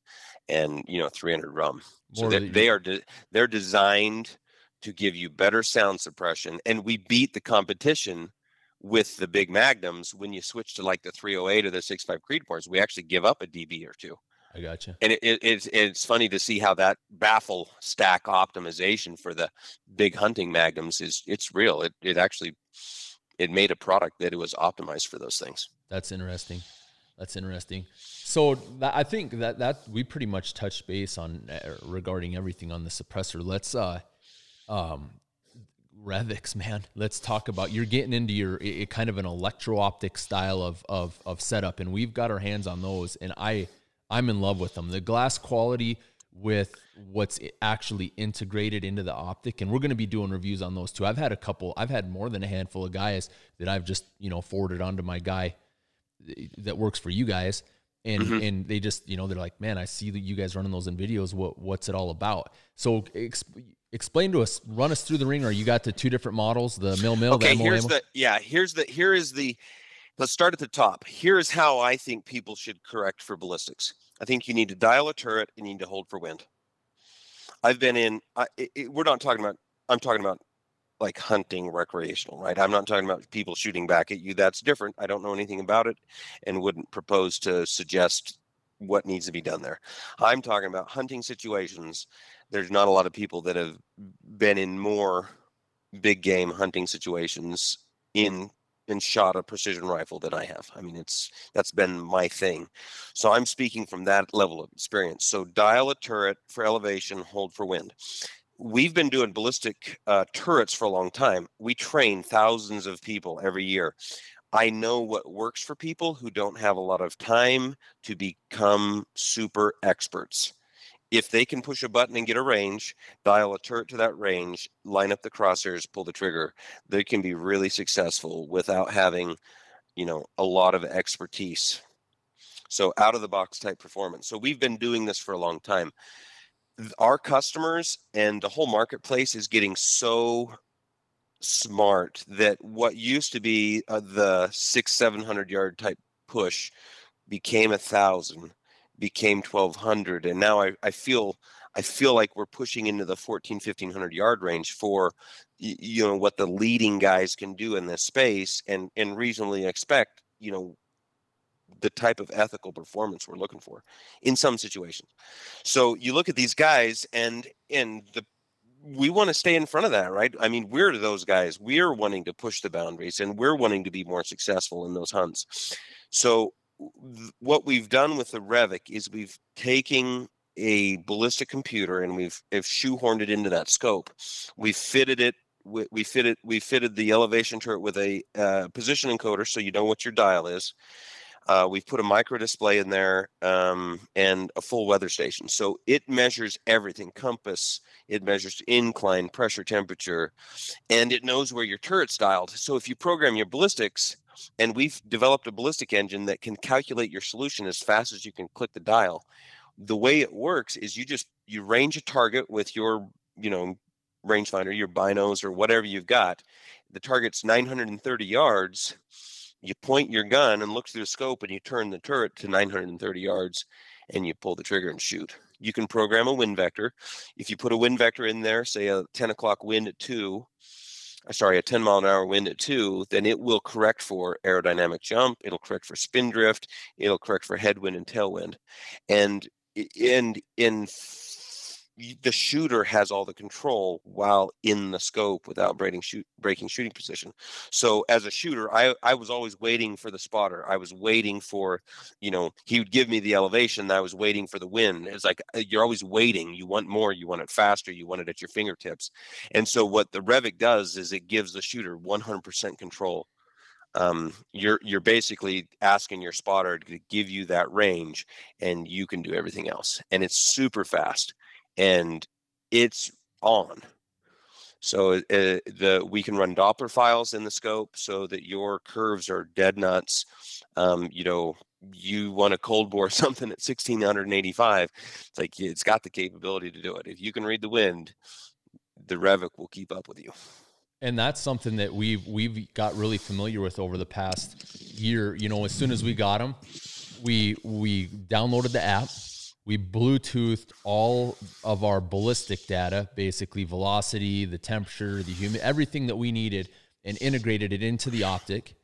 [SPEAKER 1] and you know 300 Rum. So they, they are de- they're designed to give you better sound suppression, and we beat the competition with the big magnums when you switch to like the 308 or the 6.5 Creedmoors. We actually give up a dB or two.
[SPEAKER 2] I got you.
[SPEAKER 1] And it, it, it's it's funny to see how that baffle stack optimization for the big hunting magnums is it's real. It it actually it made a product that it was optimized for those things.
[SPEAKER 2] That's interesting. That's interesting. So that, I think that that we pretty much touched base on uh, regarding everything on the suppressor. Let's uh um Revics, man. Let's talk about you're getting into your it, kind of an electro optic style of of of setup, and we've got our hands on those, and I I'm in love with them. The glass quality with what's actually integrated into the optic and we're going to be doing reviews on those too. I've had a couple i've had more than a handful of guys that i've just you know forwarded on to my guy that works for you guys and mm-hmm. and they just you know they're like man i see that you guys running those in videos. What what's it all about? So exp- explain to us run us through the ring or you got the two different models the mill mill
[SPEAKER 1] okay here's the yeah here's the here is the let's start at the top. Here's how i think people should correct for ballistics I think you need to dial a turret and you need to hold for wind. I've been in. I, it, we're not talking about. I'm talking about like hunting recreational, right? I'm not talking about people shooting back at you. That's different. I don't know anything about it, and wouldn't propose to suggest what needs to be done there. I'm talking about hunting situations. There's not a lot of people that have been in more big game hunting situations in shot a precision rifle than I have. I mean, it's that's been my thing. So I'm speaking from that level of experience. So dial a turret for elevation, hold for wind. We've been doing ballistic uh, turrets for a long time. We train thousands of people every year. I know what works for people who don't have a lot of time to become super experts if they can push a button and get a range, dial a turret to that range, line up the crosshairs, pull the trigger, they can be really successful without having, you know, a lot of expertise. So out of the box type performance. So we've been doing this for a long time. Our customers and the whole marketplace is getting so smart that what used to be uh, the six, seven hundred yard type push became a thousand became 1200 and now I, I feel I feel like we're pushing into the 14 1500 yard range for you know what the leading guys can do in this space and and reasonably expect you know the type of ethical performance we're looking for in some situations. So you look at these guys and and the we want to stay in front of that right? I mean we're those guys. We're wanting to push the boundaries and we're wanting to be more successful in those hunts. So what we've done with the Revic is we've taken a ballistic computer and we've, have shoehorned it into that scope. We've fitted it. We, we fitted we fitted the elevation turret with a uh, position encoder, so you know what your dial is. Uh, we've put a micro display in there um, and a full weather station. So it measures everything compass, it measures incline, pressure, temperature, and it knows where your turret's dialed. So if you program your ballistics, and we've developed a ballistic engine that can calculate your solution as fast as you can click the dial. The way it works is you just you range a target with your you know rangefinder your binos or whatever you've got. The target's 930 yards. You point your gun and look through the scope and you turn the turret to 930 yards and you pull the trigger and shoot. You can program a wind vector. If you put a wind vector in there say a 10 o'clock wind at 2 Uh, sorry, a 10 mile an hour wind at two, then it will correct for aerodynamic jump. It'll correct for spin drift. It'll correct for headwind and tailwind. And in in the shooter has all the control while in the scope without breaking shoot breaking shooting position. So as a shooter, I I was always waiting for the spotter. I was waiting for, you know, he would give me the elevation. I was waiting for the wind. It's like uh, you're always waiting. You want more. You want it faster. You want it at your fingertips. And so what the Revic does is it gives the shooter 100% control. Um, you're you're basically asking your spotter to give you that range, and you can do everything else. And it's super fast and it's on. So uh, the we can run Doppler files in the scope so that your curves are dead nuts. Um, you know, you want to cold bore something at 1685. It's like it's got the capability to do it. If you can read the wind, the Revic will keep up with you.
[SPEAKER 2] And that's something that we've we've got really familiar with over the past year. You know, as soon as we got them, we we downloaded the app we Bluetoothed all of our ballistic data, basically velocity, the temperature, the humid, everything that we needed, and integrated it into the optic.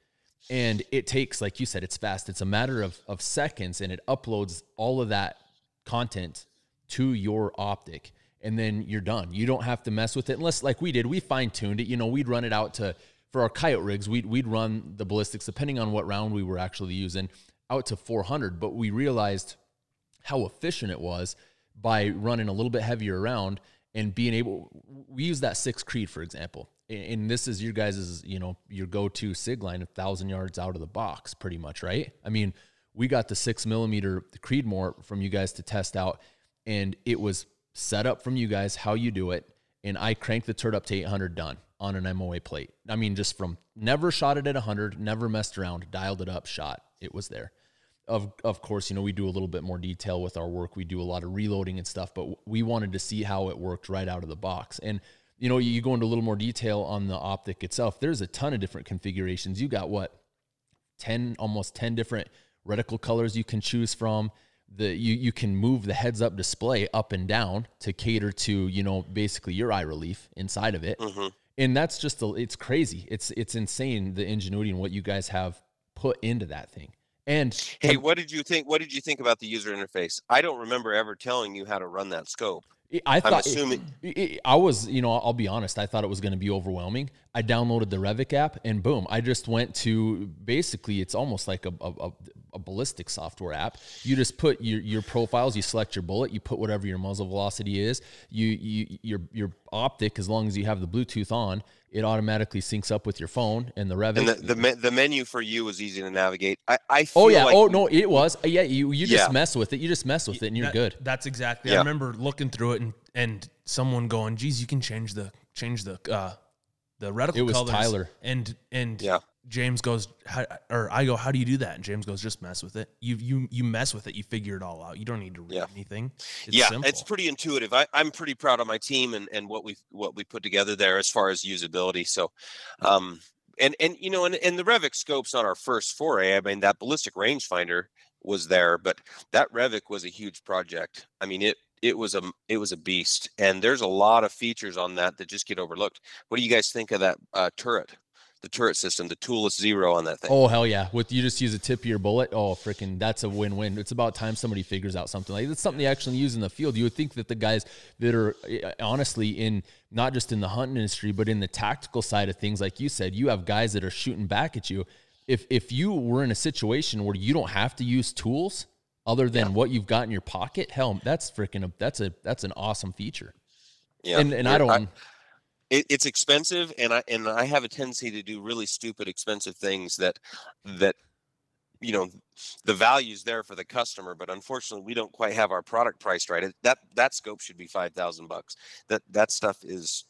[SPEAKER 2] And it takes, like you said, it's fast. It's a matter of, of seconds, and it uploads all of that content to your optic. And then you're done. You don't have to mess with it unless, like we did, we fine tuned it. You know, we'd run it out to, for our coyote rigs, we'd, we'd run the ballistics, depending on what round we were actually using, out to 400. But we realized – how efficient it was by running a little bit heavier around and being able we use that six creed for example and this is your guys's you know your go-to sig line a thousand yards out of the box pretty much right i mean we got the six millimeter creedmoor from you guys to test out and it was set up from you guys how you do it, and I cranked the turd up to 800 done on an MOA plate. I mean, just from never shot it at 100, never messed around, dialed it up, shot. It was there. Of, of course, you know, we do a little bit more detail with our work. We do a lot of reloading and stuff, but we wanted to see how it worked right out of the box. And, you know, you go into a little more detail on the optic itself. There's a ton of different configurations. You got what, 10, almost 10 different reticle colors you can choose from the you you can move the heads up display up and down to cater to you know basically your eye relief inside of it mm-hmm. and that's just a, it's crazy it's it's insane the ingenuity and what you guys have put into that thing and
[SPEAKER 1] hey what did you think what did you think about the user interface i don't remember ever telling you how to run that scope
[SPEAKER 2] I thought, assuming. I was, you know, I'll be honest. I thought it was going to be overwhelming. I downloaded the Revic app, and boom, I just went to basically. It's almost like a, a, a ballistic software app. You just put your, your profiles. You select your bullet. You put whatever your muzzle velocity is. You you your your optic, as long as you have the Bluetooth on, it automatically syncs up with your phone and the Revic.
[SPEAKER 1] And the, the, the menu for you was easy to navigate. I, I
[SPEAKER 2] oh yeah, like oh no, it was. Yeah, you you just yeah. mess with it. You just mess with it, and you're
[SPEAKER 3] that,
[SPEAKER 2] good.
[SPEAKER 3] That's exactly. Yeah. I remember looking through it and and someone going, "Geez, you can change the change the uh the reticle
[SPEAKER 2] It was
[SPEAKER 3] colors.
[SPEAKER 2] Tyler.
[SPEAKER 3] And and yeah. James goes, or I go, how do you do that? And James goes, just mess with it. You you you mess with it. You figure it all out. You don't need to read yeah. anything.
[SPEAKER 1] It's yeah, simple. it's pretty intuitive. I, I'm pretty proud of my team and, and what we what we put together there as far as usability. So, um, and and you know, and, and the Revic scope's not our first foray. I mean, that ballistic rangefinder was there, but that Revic was a huge project. I mean, it it was a it was a beast, and there's a lot of features on that that just get overlooked. What do you guys think of that uh, turret? The turret system, the toolless zero on that thing.
[SPEAKER 2] Oh hell yeah! With you just use a tip of your bullet. Oh freaking, that's a win-win. It's about time somebody figures out something like that's something they actually use in the field. You would think that the guys that are eh, honestly in not just in the hunting industry, but in the tactical side of things, like you said, you have guys that are shooting back at you. If if you were in a situation where you don't have to use tools other than yeah. what you've got in your pocket, hell, that's freaking that's a that's an awesome feature. Yeah, and and I don't. I,
[SPEAKER 1] it, it's expensive and i and i have a tendency to do really stupid expensive things that that you know the value's there for the customer but unfortunately we don't quite have our product priced right. That that scope should be 5000 bucks. That that stuff is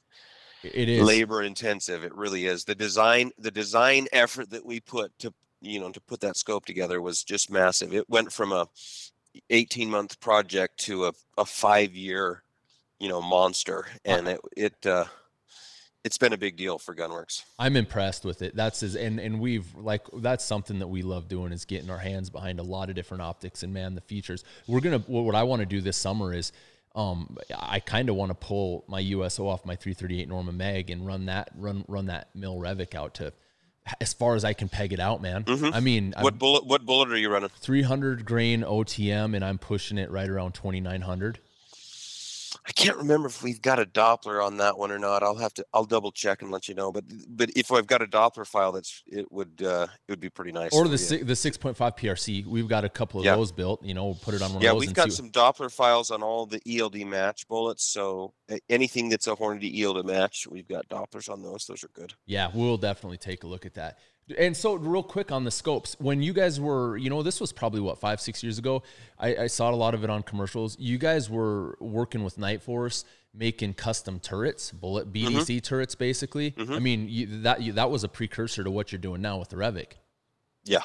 [SPEAKER 2] it is.
[SPEAKER 1] labor intensive. It really is. The design the design effort that we put to you know to put that scope together was just massive. It went from a 18 month project to a, a five year you know monster and it it uh it's been a big deal for Gunwerks.
[SPEAKER 2] I'm impressed with it. That's his, and and we've like that's something that we love doing is getting our hands behind a lot of different optics and man the features. We're gonna what I want to do this summer is um, I kind of want to pull my USO off my 338 Norma mag and run that run run that Mil Revic out to as far as I can peg it out, man. Mm-hmm. I mean,
[SPEAKER 1] what I'm, bullet what bullet are you running?
[SPEAKER 2] 300 grain OTM, and I'm pushing it right around 2900.
[SPEAKER 1] I can't remember if we've got a Doppler on that one or not. I'll have to. I'll double check and let you know. But but if I've got a Doppler file, that's it would uh, it would be pretty nice.
[SPEAKER 2] Or the si- the six point five PRC. We've got a couple of yeah. those built. You know, we'll put it on one
[SPEAKER 1] yeah,
[SPEAKER 2] of those.
[SPEAKER 1] Yeah, we've got some Doppler files on all the ELD match bullets. So anything that's a Hornady ELD match, we've got Dopplers on those. Those are good.
[SPEAKER 2] Yeah, we'll definitely take a look at that. And so, real quick on the scopes, when you guys were, you know, this was probably what five, six years ago. I, I saw a lot of it on commercials. You guys were working with Nightforce, making custom turrets, bullet BDC mm-hmm. turrets, basically. Mm-hmm. I mean, you, that you, that was a precursor to what you're doing now with the Revic.
[SPEAKER 1] Yeah,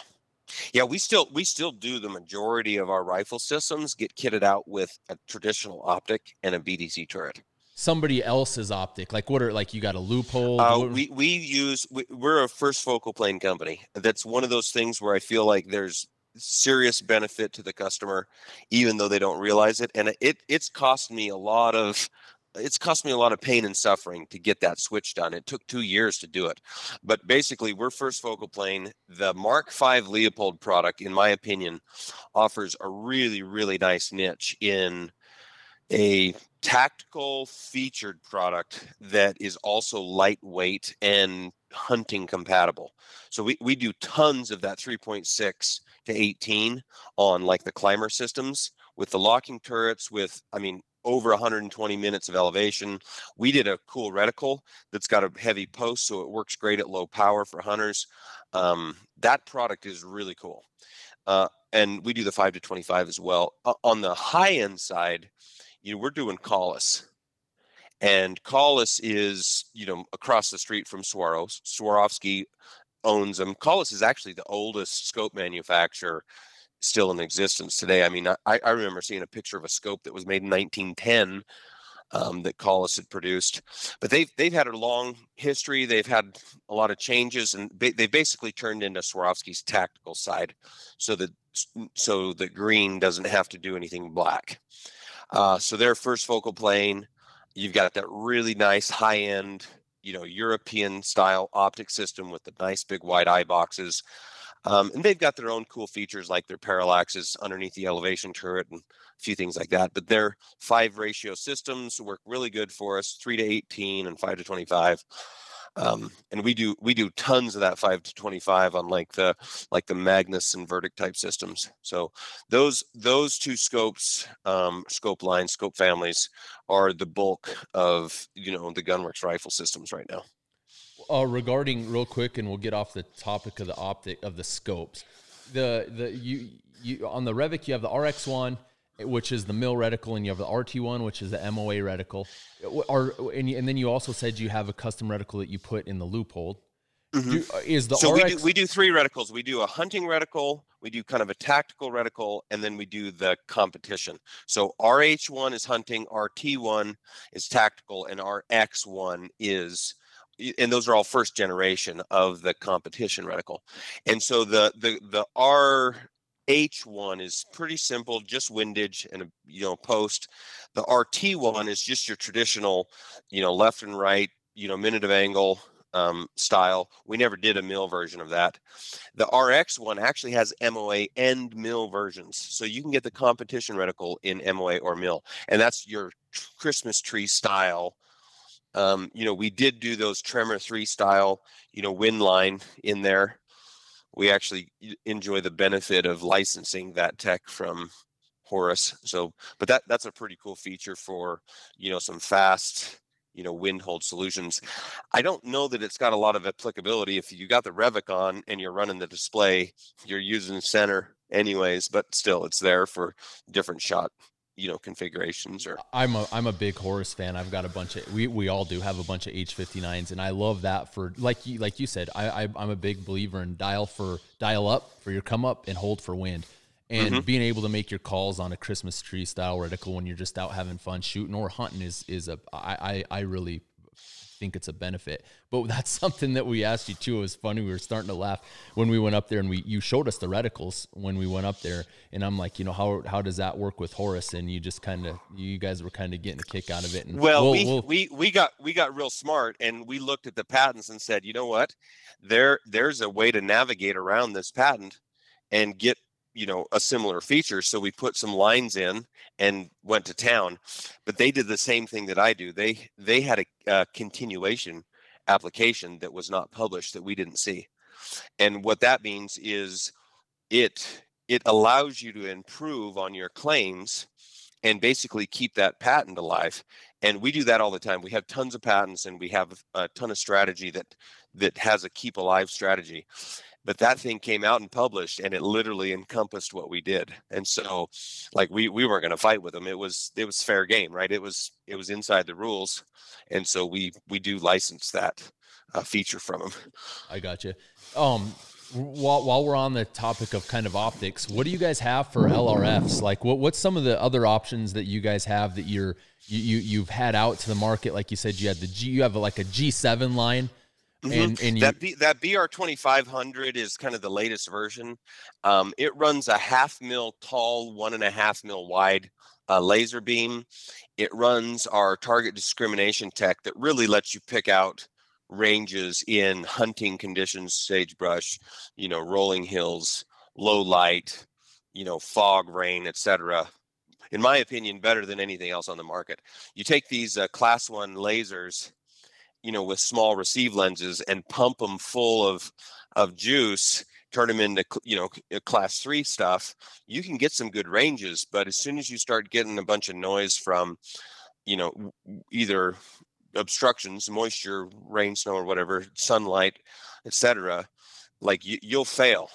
[SPEAKER 1] yeah, we still we still do the majority of our rifle systems get kitted out with a traditional optic and a BDC turret
[SPEAKER 2] somebody else's optic? Like what are like you got a Leupold?
[SPEAKER 1] Uh, we we use we, we're a first focal plane company. That's one of those things where I feel like there's serious benefit to the customer, even though they don't realize it. And it it's cost me a lot of it's cost me a lot of pain and suffering to get that switch done. It took two years to do it. But basically, we're first focal plane. The Mark V Leupold product, in my opinion, offers a really, really nice niche in a tactical featured product that is also lightweight and hunting compatible. So we, we do tons of that 3.6 to 18 on like the ClymR systems with the locking turrets with I mean over 120 minutes of elevation. We did a cool reticle that's got a heavy post so it works great at low power for hunters. Um, that product is really cool. Uh, and we do the five to twenty five as well. Uh, on the high end side, you know, we're doing Kahles, and Kahles is you know across the street from Swarovski. Swarovski owns them. Kahles is actually the oldest scope manufacturer still in existence today. I mean, I, I remember seeing a picture of a scope that was made in 1910 um, that Kahles had produced. But they've they've had a long history. They've had a lot of changes, and ba- they basically turned into Swarovski's tactical side, so that so the green doesn't have to do anything black. Uh, so their first focal plane, you've got that really nice high end, you know, European style optic system with the nice big wide eye boxes. Um, and they've got their own cool features like their parallaxes underneath the elevation turret and a few things like that. But their five ratio systems work really good for us, three to 18 and five to 25. Um, and we do we do tons of that five to 25 on like the like the Magnus and Verdict type systems. So those those two scopes, um, scope lines, scope families are the bulk of you know the Gunwerks rifle systems right now.
[SPEAKER 2] Uh, regarding real quick, and we'll get off the topic of the optic of the scopes. The the you you on the Revic you have the RX one, which is the mill reticle, and you have the RT one, which is the MOA reticle. Or and, and then you also said you have a custom reticle that you put in the Leupold. Mm-hmm. Do, uh, is the
[SPEAKER 1] so
[SPEAKER 2] RX...
[SPEAKER 1] we do we do three reticles. We do a hunting reticle, we do kind of a tactical reticle, and then we do the competition. So RH one is hunting, RT one is tactical, and RX one is and those are all first generation of the competition reticle. And so the the the R H1 is pretty simple, just windage and a you know post. The RT one is just your traditional, you know, left and right, you know, minute of angle um, style. We never did a mill version of that. The RX one actually has MOA and mill versions, so you can get the competition reticle in MOA or mill, and that's your Christmas tree style um, you know, we did do those Tremor 3 style, you know, wind line in there. We actually enjoy the benefit of licensing that tech from Horus. So, but that that's a pretty cool feature for, you know, some fast, you know, wind hold solutions. I don't know that it's got a lot of applicability if you got the Revic on and you're running the display, you're using center anyways, but still it's there for different shot you know configurations or
[SPEAKER 2] I'm a I'm a big Horus fan. I've got a bunch of we, we all do have a bunch of H59s and I love that for like you like you said I, I am a big believer in dial for dial up for your come up and hold for wind and mm-hmm. being able to make your calls on a Christmas tree style reticle when you're just out having fun shooting or hunting is is a I I, I really think it's a benefit. But that's something that we asked you too. It was funny. We were starting to laugh when we went up there and we you showed us the reticles when we went up there, and I'm like, you know, how how does that work with Horus? And you just kind of you guys were kind of getting a kick out of it. And
[SPEAKER 1] well, we'll, we we'll, we we got we got real smart and we looked at the patents and said, you know what, there there's a way to navigate around this patent and get you know a similar feature so we put some lines in and went to town but they did the same thing that i do. They they had a, a, continuation application that was not published that we didn't see and what that means is it it allows you to improve on your claims and basically keep that patent alive and we do that all the time. We have tons of patents and we have a ton of strategy that that has a keep alive strategy but that thing came out and published and it literally encompassed what we did. And so like we we weren't going to fight with them. It was it was fair game right? It was it was inside the rules and so we we do license that uh, feature from them
[SPEAKER 2] i got you um while, while we're on the topic of kind of optics what do you guys have for lrfs like what what's some of the other options that you guys have that you're you, you you've had out to the market? Like you said you had the g you have like a g7 line
[SPEAKER 1] Mm-hmm. And, and you... that B, that BR twenty five hundred is kind of the latest version. Um, it runs a half mil tall, one and a half mil wide uh, laser beam. It runs our target discrimination tech that really lets you pick out ranges in hunting conditions, sagebrush, you know, rolling hills, low light, you know, fog, rain, etc. In my opinion, better than anything else on the market. You take these uh, class one lasers you know, with small receive lenses and pump them full of of juice, turn them into you know uh, class three stuff, you can get some good ranges. But as soon as you start getting a bunch of noise from, you know, either obstructions, moisture, rain, snow, or whatever, sunlight, etc., like you, you'll fail.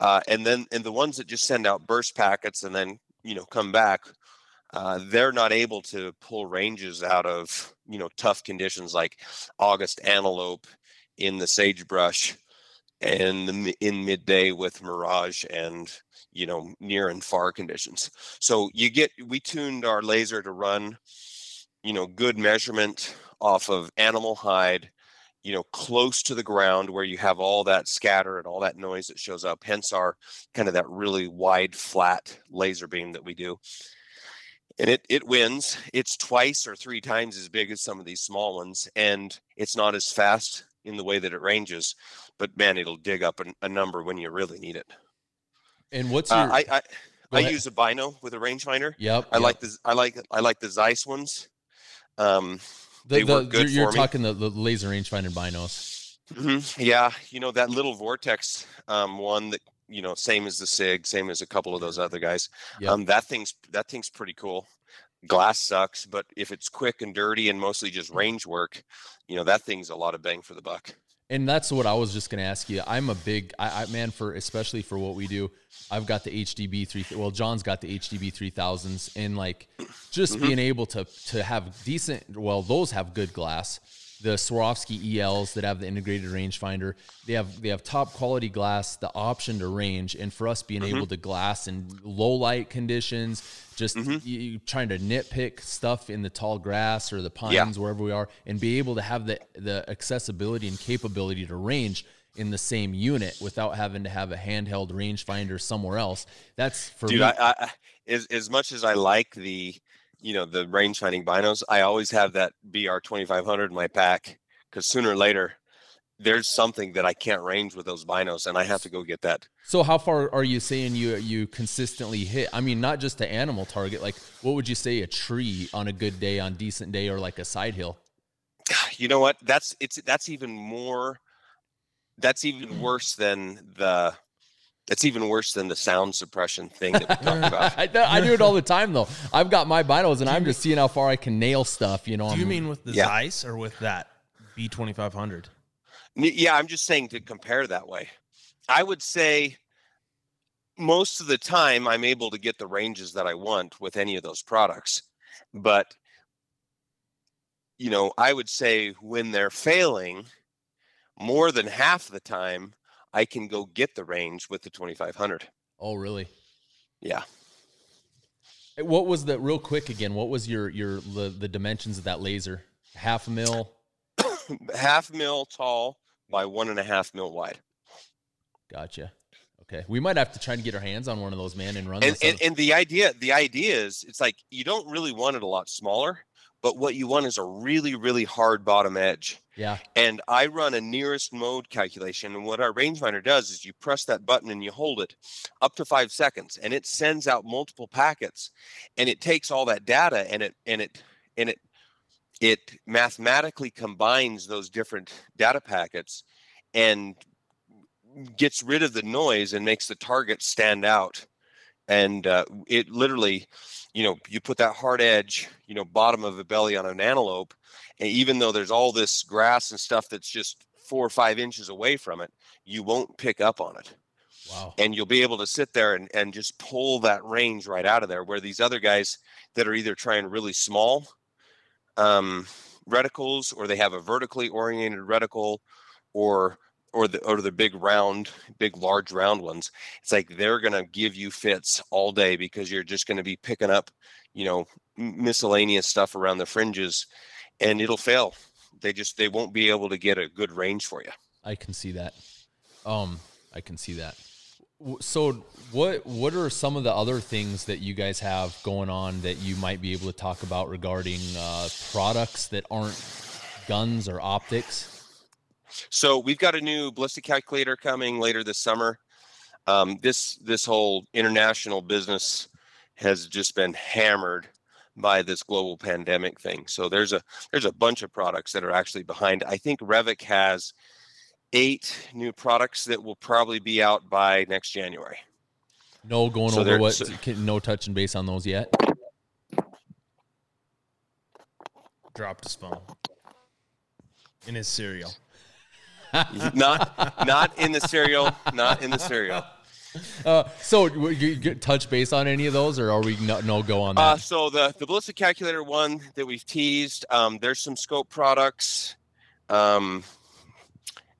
[SPEAKER 1] Uh, and then and the ones that just send out burst packets and then you know come back, uh, they're not able to pull ranges out of you know tough conditions like August antelope in the sagebrush and in midday with mirage and you know near and far conditions. So you get we tuned our laser to run you know good measurement off of animal hide you know close to the ground where you have all that scatter and all that noise that shows up hence our kind of that really wide flat laser beam that we do and it it wins. It's twice or three times as big as some of these small ones and it's not as fast in the way that it ranges but man it'll dig up a, a number when you really need it.
[SPEAKER 2] And what's uh, your
[SPEAKER 1] uh, i i, I use a bino with a rangefinder.
[SPEAKER 2] Yep
[SPEAKER 1] i
[SPEAKER 2] yep.
[SPEAKER 1] like the i like i like the zeiss ones. Um
[SPEAKER 2] the, they the, work good you're, you're talking the, the laser rangefinder binos.
[SPEAKER 1] Mm-hmm. yeah you know that little vortex um one that you know same as the sig same as a couple of those other guys yep. um that thing's that thing's pretty cool glass sucks but if it's quick and dirty and mostly just range work you know that thing's a lot of bang for the buck
[SPEAKER 2] and that's what I was just going to ask you. I'm a big I, I, man for especially for what we do. I've got the HDB three. Well, John's got the HDB three thousands, and like just mm-hmm. being able to to have decent. Well, those have good glass the Swarovski ELs that have the integrated rangefinder. They have they have top quality glass, the option to range, and for us being mm-hmm. able to glass in low light conditions, just mm-hmm. you, trying to nitpick stuff in the tall grass or the pines yeah. wherever we are, and be able to have the the accessibility and capability to range in the same unit without having to have a handheld rangefinder somewhere else. That's for
[SPEAKER 1] Dude,
[SPEAKER 2] me.
[SPEAKER 1] I, I, as as much as I like the you know the range finding binos i always have that br 2500 in my pack because sooner or later there's something that i can't range with those binos and i have to go get that.
[SPEAKER 2] So how far are you saying you you consistently hit i mean not just the animal target like what would you say a tree on a good day on decent day or like a side hill?
[SPEAKER 1] You know what? That's it's that's even more that's even worse than the it's even worse than the sound suppression thing that we talked about.
[SPEAKER 2] I, I, do it all the time though. I've got my binos and I'm just seeing how far I can nail stuff. You know.
[SPEAKER 3] Do you mean with the yeah. Zeiss or with that B twenty five hundred?
[SPEAKER 1] Yeah, I'm just saying to compare that way. I would say most of the time I'm able to get the ranges that I want with any of those products, but you know, I would say when they're failing, more than half the time I can go get the range with the 2500.
[SPEAKER 2] Oh, really?
[SPEAKER 1] Yeah.
[SPEAKER 2] What was the real quick again? What was your your the, the dimensions of that laser? Half a mil,
[SPEAKER 1] half mil tall by one and a half mil wide.
[SPEAKER 2] Gotcha. Okay, we might have to try and get our hands on one of those, man, and run.
[SPEAKER 1] And, and, and the idea, the idea is, it's like you don't really want it a lot smaller, but what you want is a really, really hard bottom edge.
[SPEAKER 2] Yeah.
[SPEAKER 1] And I run a nearest mode calculation. And what our rangefinder does is you press that button and you hold it up to five seconds and it sends out multiple packets and it takes all that data and it and it and it it mathematically combines those different data packets and gets rid of the noise and makes the target stand out. And uh, it literally, you know, you put that hard edge, you know, bottom of the belly on an antelope and even though there's all this grass and stuff that's just four or five inches away from it, you won't pick up on it.
[SPEAKER 2] Wow.
[SPEAKER 1] And you'll be able to sit there and, and just pull that range right out of there. Where these other guys that are either trying really small um, reticles or they have a vertically oriented reticle or or the or the big round, big large round ones. It's like they're gonna give you fits all day because you're just gonna be picking up, you know, miscellaneous stuff around the fringes and it'll fail. They just they won't be able to get a good range for you.
[SPEAKER 2] I can see that. Um, I can see that. So, what what are some of the other things that you guys have going on that you might be able to talk about regarding uh, products that aren't guns or optics?
[SPEAKER 1] So we've got a new ballistic calculator coming later this summer. Um, this this whole international business has just been hammered by this global pandemic thing. So there's a there's a bunch of products that are actually behind. I think Revic has eight new products that will probably be out by next January.
[SPEAKER 2] No going so over what so, no touching base on those yet.
[SPEAKER 3] Dropped his phone in his cereal.
[SPEAKER 1] not not in the cereal, not in the cereal.
[SPEAKER 2] uh, so you touch base on any of those, or are we no, no go on that?
[SPEAKER 1] Uh, so the the ballistic calculator one that we've teased, um, there's some scope products, um,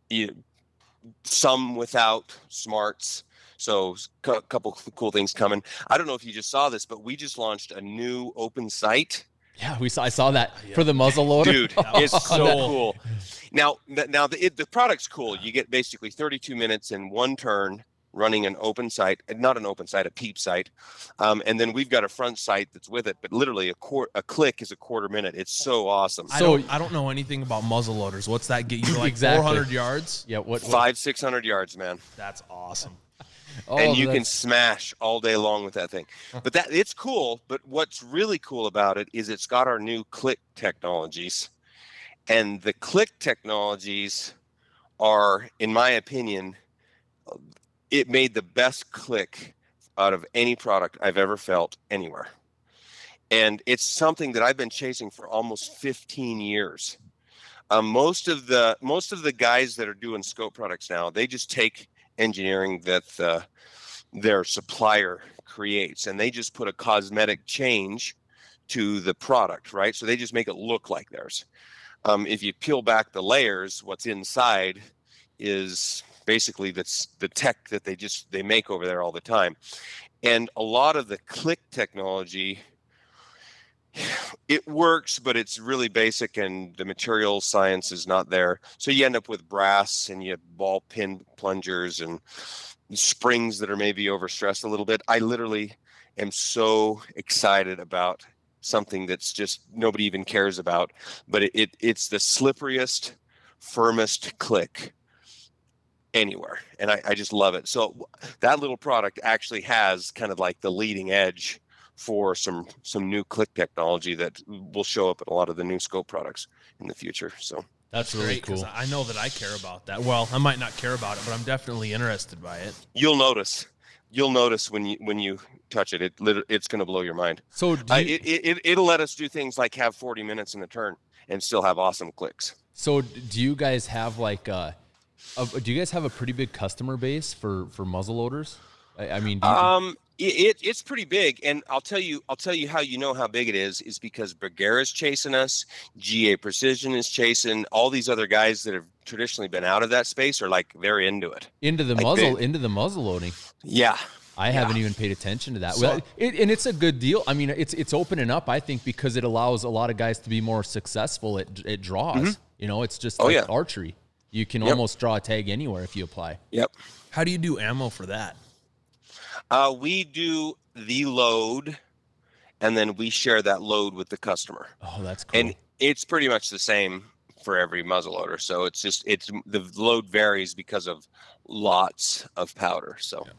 [SPEAKER 1] you, some without smarts. So a couple cool things coming. I don't know if you just saw this, but we just launched a new open sight.
[SPEAKER 2] Yeah, we saw. I saw that yeah. for the muzzle loader.
[SPEAKER 1] Dude, it's so cool. Now, now the it, the product's cool. You get basically 32 minutes in one turn running an open sight, not an open sight, a peep sight, um, and then we've got a front sight that's with it. But literally, a quart, a click is a quarter minute. It's so awesome.
[SPEAKER 3] I so don't, I don't know anything about muzzle loaders. What's that get you? Like exactly. 400 yards?
[SPEAKER 2] Yeah. What, what?
[SPEAKER 1] Five, 600 yards, man.
[SPEAKER 3] That's awesome.
[SPEAKER 1] Oh, and you that's... can smash all day long with that thing. But that it's cool. But what's really cool about it is it's got our new click technologies, and the click technologies are, in my opinion, it made the best click out of any product I've ever felt anywhere. And it's something that I've been chasing for almost 15 years. Um, most of the most of the guys that are doing scope products now, they just take engineering that the, their supplier creates and they just put a cosmetic change to the product, right? So they just make it look like theirs. Um, if you peel back the layers, what's inside is basically that's the tech that they just they make over there all the time and a lot of the click technology it works but it's really basic and the material science is not there. So you end up with brass and you have ball pin plungers and springs that are maybe overstressed a little bit. I literally am so excited about something that's just nobody even cares about but it, it it's the slipperiest firmest click anywhere and I, I just love it. So that little product actually has kind of like the leading edge for some some new click technology that will show up in a lot of the new scope products in the future so.
[SPEAKER 3] That's really Great, cool. I know that i care about that. Well i might not care about it but i'm definitely interested by it.
[SPEAKER 1] You'll notice. You'll notice when you when you touch it. It it's going to blow your mind.
[SPEAKER 2] So you,
[SPEAKER 1] uh, it, it, it'll let us do things like have 40 minutes in a turn and still have awesome clicks.
[SPEAKER 2] So do you guys have like uh uh, do you guys have a pretty big customer base for for muzzle loaders? I, I mean, do you
[SPEAKER 1] um, it, it's pretty big, and I'll tell you, I'll tell you how you know how big it is is because Bergara's chasing us, GA Precision is chasing all these other guys that have traditionally been out of that space are like they're into it,
[SPEAKER 2] into the
[SPEAKER 1] like
[SPEAKER 2] muzzle, they, into the muzzle loading.
[SPEAKER 1] Yeah,
[SPEAKER 2] I yeah. haven't even paid attention to that. So, well, it, and it's a good deal. I mean, it's it's opening up. I think because it allows a lot of guys to be more successful at, at draws. Mm-hmm. You know, it's just oh, like yeah. archery. You can yep. almost draw a tag anywhere if you apply.
[SPEAKER 1] Yep.
[SPEAKER 3] How do you do ammo for that?
[SPEAKER 1] Uh, we do the load, and then we share that load with the customer.
[SPEAKER 2] Oh, that's cool.
[SPEAKER 1] And it's pretty much the same for every muzzleloader. So it's just it's the load varies because of lots of powder. So. Yeah.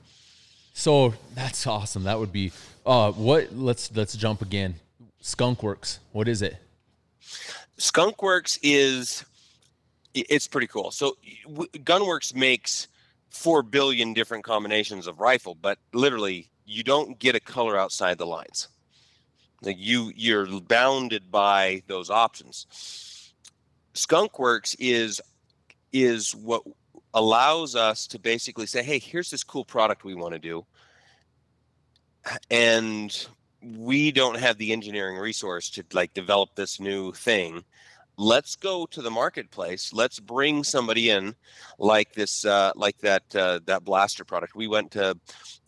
[SPEAKER 2] So that's awesome. That would be uh what let's let's jump again. Skunkworks. What is it?
[SPEAKER 1] Skunkworks is it's pretty cool. So Gunwerks makes four billion different combinations of rifle, but literally you don't get a color outside the lines. Like you you're bounded by those options. Skunkworks is is what allows us to basically say, hey, here's this cool product we want to do. And we don't have the engineering resource to like develop this new thing let's go to the marketplace let's bring somebody in like this uh, like that uh, that blaster product. We went to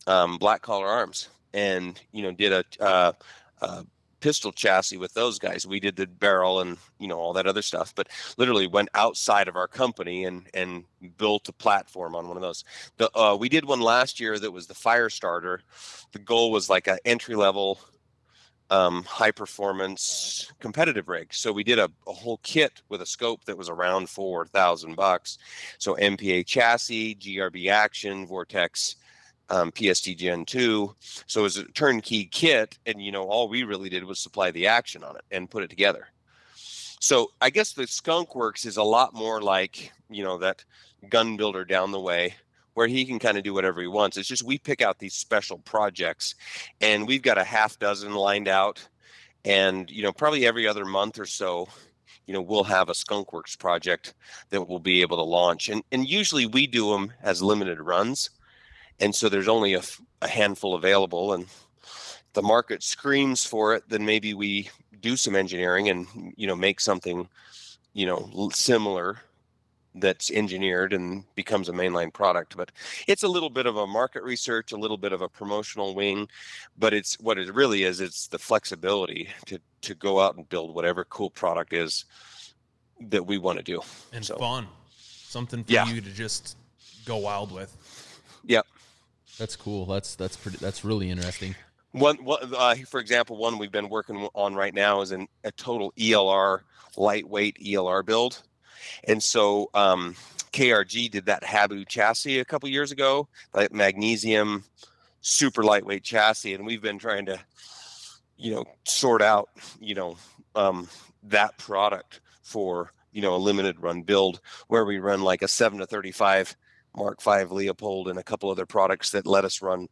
[SPEAKER 1] um, black collar arms and you know did a, uh, a, pistol chassis with those guys. We did the barrel and you know all that other stuff but literally went outside of our company and and built a platform on one of those. The, uh, we did one last year that was the fire starter the goal was like an entry level um, high performance competitive rig. So we did a, a, whole kit with a scope that was around four thousand bucks. So MPA chassis, GRB action, Vortex, um, PST Gen two. So it was a turnkey kit, and you know all we really did was supply the action on it and put it together. So I guess the Skunk Works is a lot more like you know that gun builder down the way where he can kind of do whatever he wants. It's just we pick out these special projects, and we've got a half dozen lined out, and you know probably every other month or so, you know we'll have a skunkworks project that we'll be able to launch, and and usually we do them as limited runs, and so there's only a, a handful available and the market screams for it then maybe we do some engineering and you know make something you know similar that's engineered and becomes a mainline product but it's a little bit of a market research a little bit of a promotional wing but it's what it really is it's the flexibility to to go out and build whatever cool product is that we want to do
[SPEAKER 3] and so, fun. Something for yeah. you to just go wild with.
[SPEAKER 1] Yep.
[SPEAKER 2] That's cool. That's that's pretty that's really interesting.
[SPEAKER 1] One, one uh, for example one we've been working on right now is an, a total elr lightweight elr build and so um, KRG did that Habu chassis a couple years ago, like magnesium super lightweight chassis, and we've been trying to, you know, sort out, you know, um, that product for you know a limited run build where we run like a seven to thirty five Mark V Leupold and a couple other products that let us run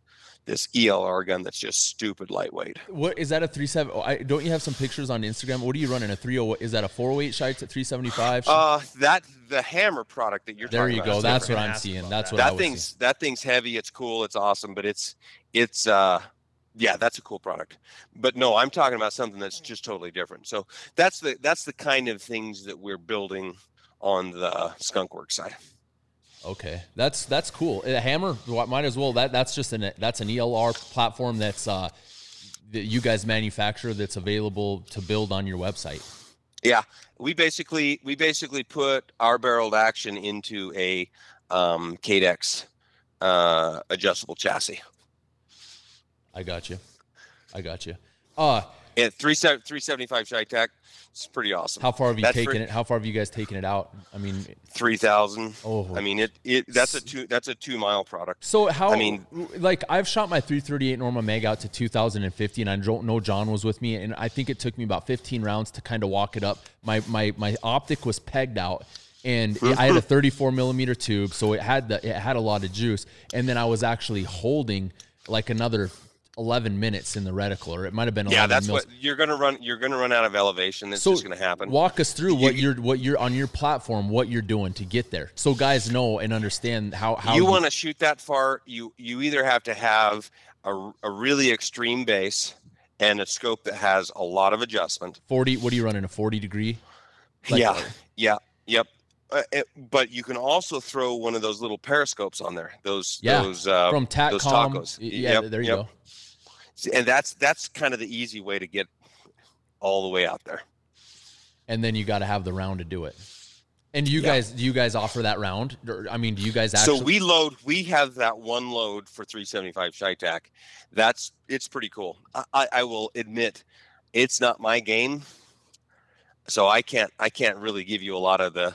[SPEAKER 1] this ELR gun that's just stupid lightweight.
[SPEAKER 2] What is that a three seven? I, don't you have some pictures on Instagram? What are you running a three oh? Is that a four oh eight CheyTac at three seventy five?
[SPEAKER 1] Uh, that the hammer product that you're.
[SPEAKER 2] There
[SPEAKER 1] you
[SPEAKER 2] go. That's what I'm seeing. That's what
[SPEAKER 1] that thing's seeing. that thing's heavy. It's cool. It's awesome, but it's it's uh yeah that's a cool product but no i'm talking about something that's just totally different so that's the that's the kind of things that we're building on the skunk work side
[SPEAKER 2] Okay, that's that's cool. A hammer might as well. That that's just an that's an ELR platform that's uh, that you guys manufacture that's available to build on your website.
[SPEAKER 1] Yeah, we basically we basically put our barreled action into a um, Cadex uh, adjustable chassis.
[SPEAKER 2] I got you. I got you. Uh,
[SPEAKER 1] and three three seventy five CheyTac it's pretty awesome.
[SPEAKER 2] How far have you that's taken it? How far have you guys taken it out? I mean,
[SPEAKER 1] three thousand. Oh, I mean it. It that's a two. That's a two mile product.
[SPEAKER 2] So how? I mean, like I've shot my 338 Norma Mag out to 2050, and I don't know John was with me, and I think it took me about 15 rounds to kind of walk it up. My my my optic was pegged out, and it, I had a 34 millimeter tube, so it had the it had a lot of juice, and then I was actually holding like another 11 minutes in the reticle, or it might have been.
[SPEAKER 1] Yeah, that's mils. what you're gonna run. You're gonna run out of elevation. It's so just gonna happen.
[SPEAKER 2] Walk us through what you, are what you're on your platform, what you're doing to get there, so guys know and understand how how
[SPEAKER 1] you, you want to shoot that far. You you either have to have a, a really extreme base and a scope that has a lot of adjustment.
[SPEAKER 2] 40. What are you running? A 40 degree?
[SPEAKER 1] Like yeah. Yeah. Yep. Uh, it, but you can also throw one of those little periscopes on there. Those
[SPEAKER 2] yeah.
[SPEAKER 1] those uh,
[SPEAKER 2] from TACCOM. Those tacos. Yeah, yep, there you yep. go
[SPEAKER 1] and that's that's kind of the easy way to get all the way out there.
[SPEAKER 2] And then you got to have the round to do it. And you yeah. guys, do you guys offer that round? I mean, do you guys actually?
[SPEAKER 1] So we load. We have that one load for 375 CheyTac. That's it's pretty cool. I, I will admit, it's not my game, so I can't I can't really give you a lot of the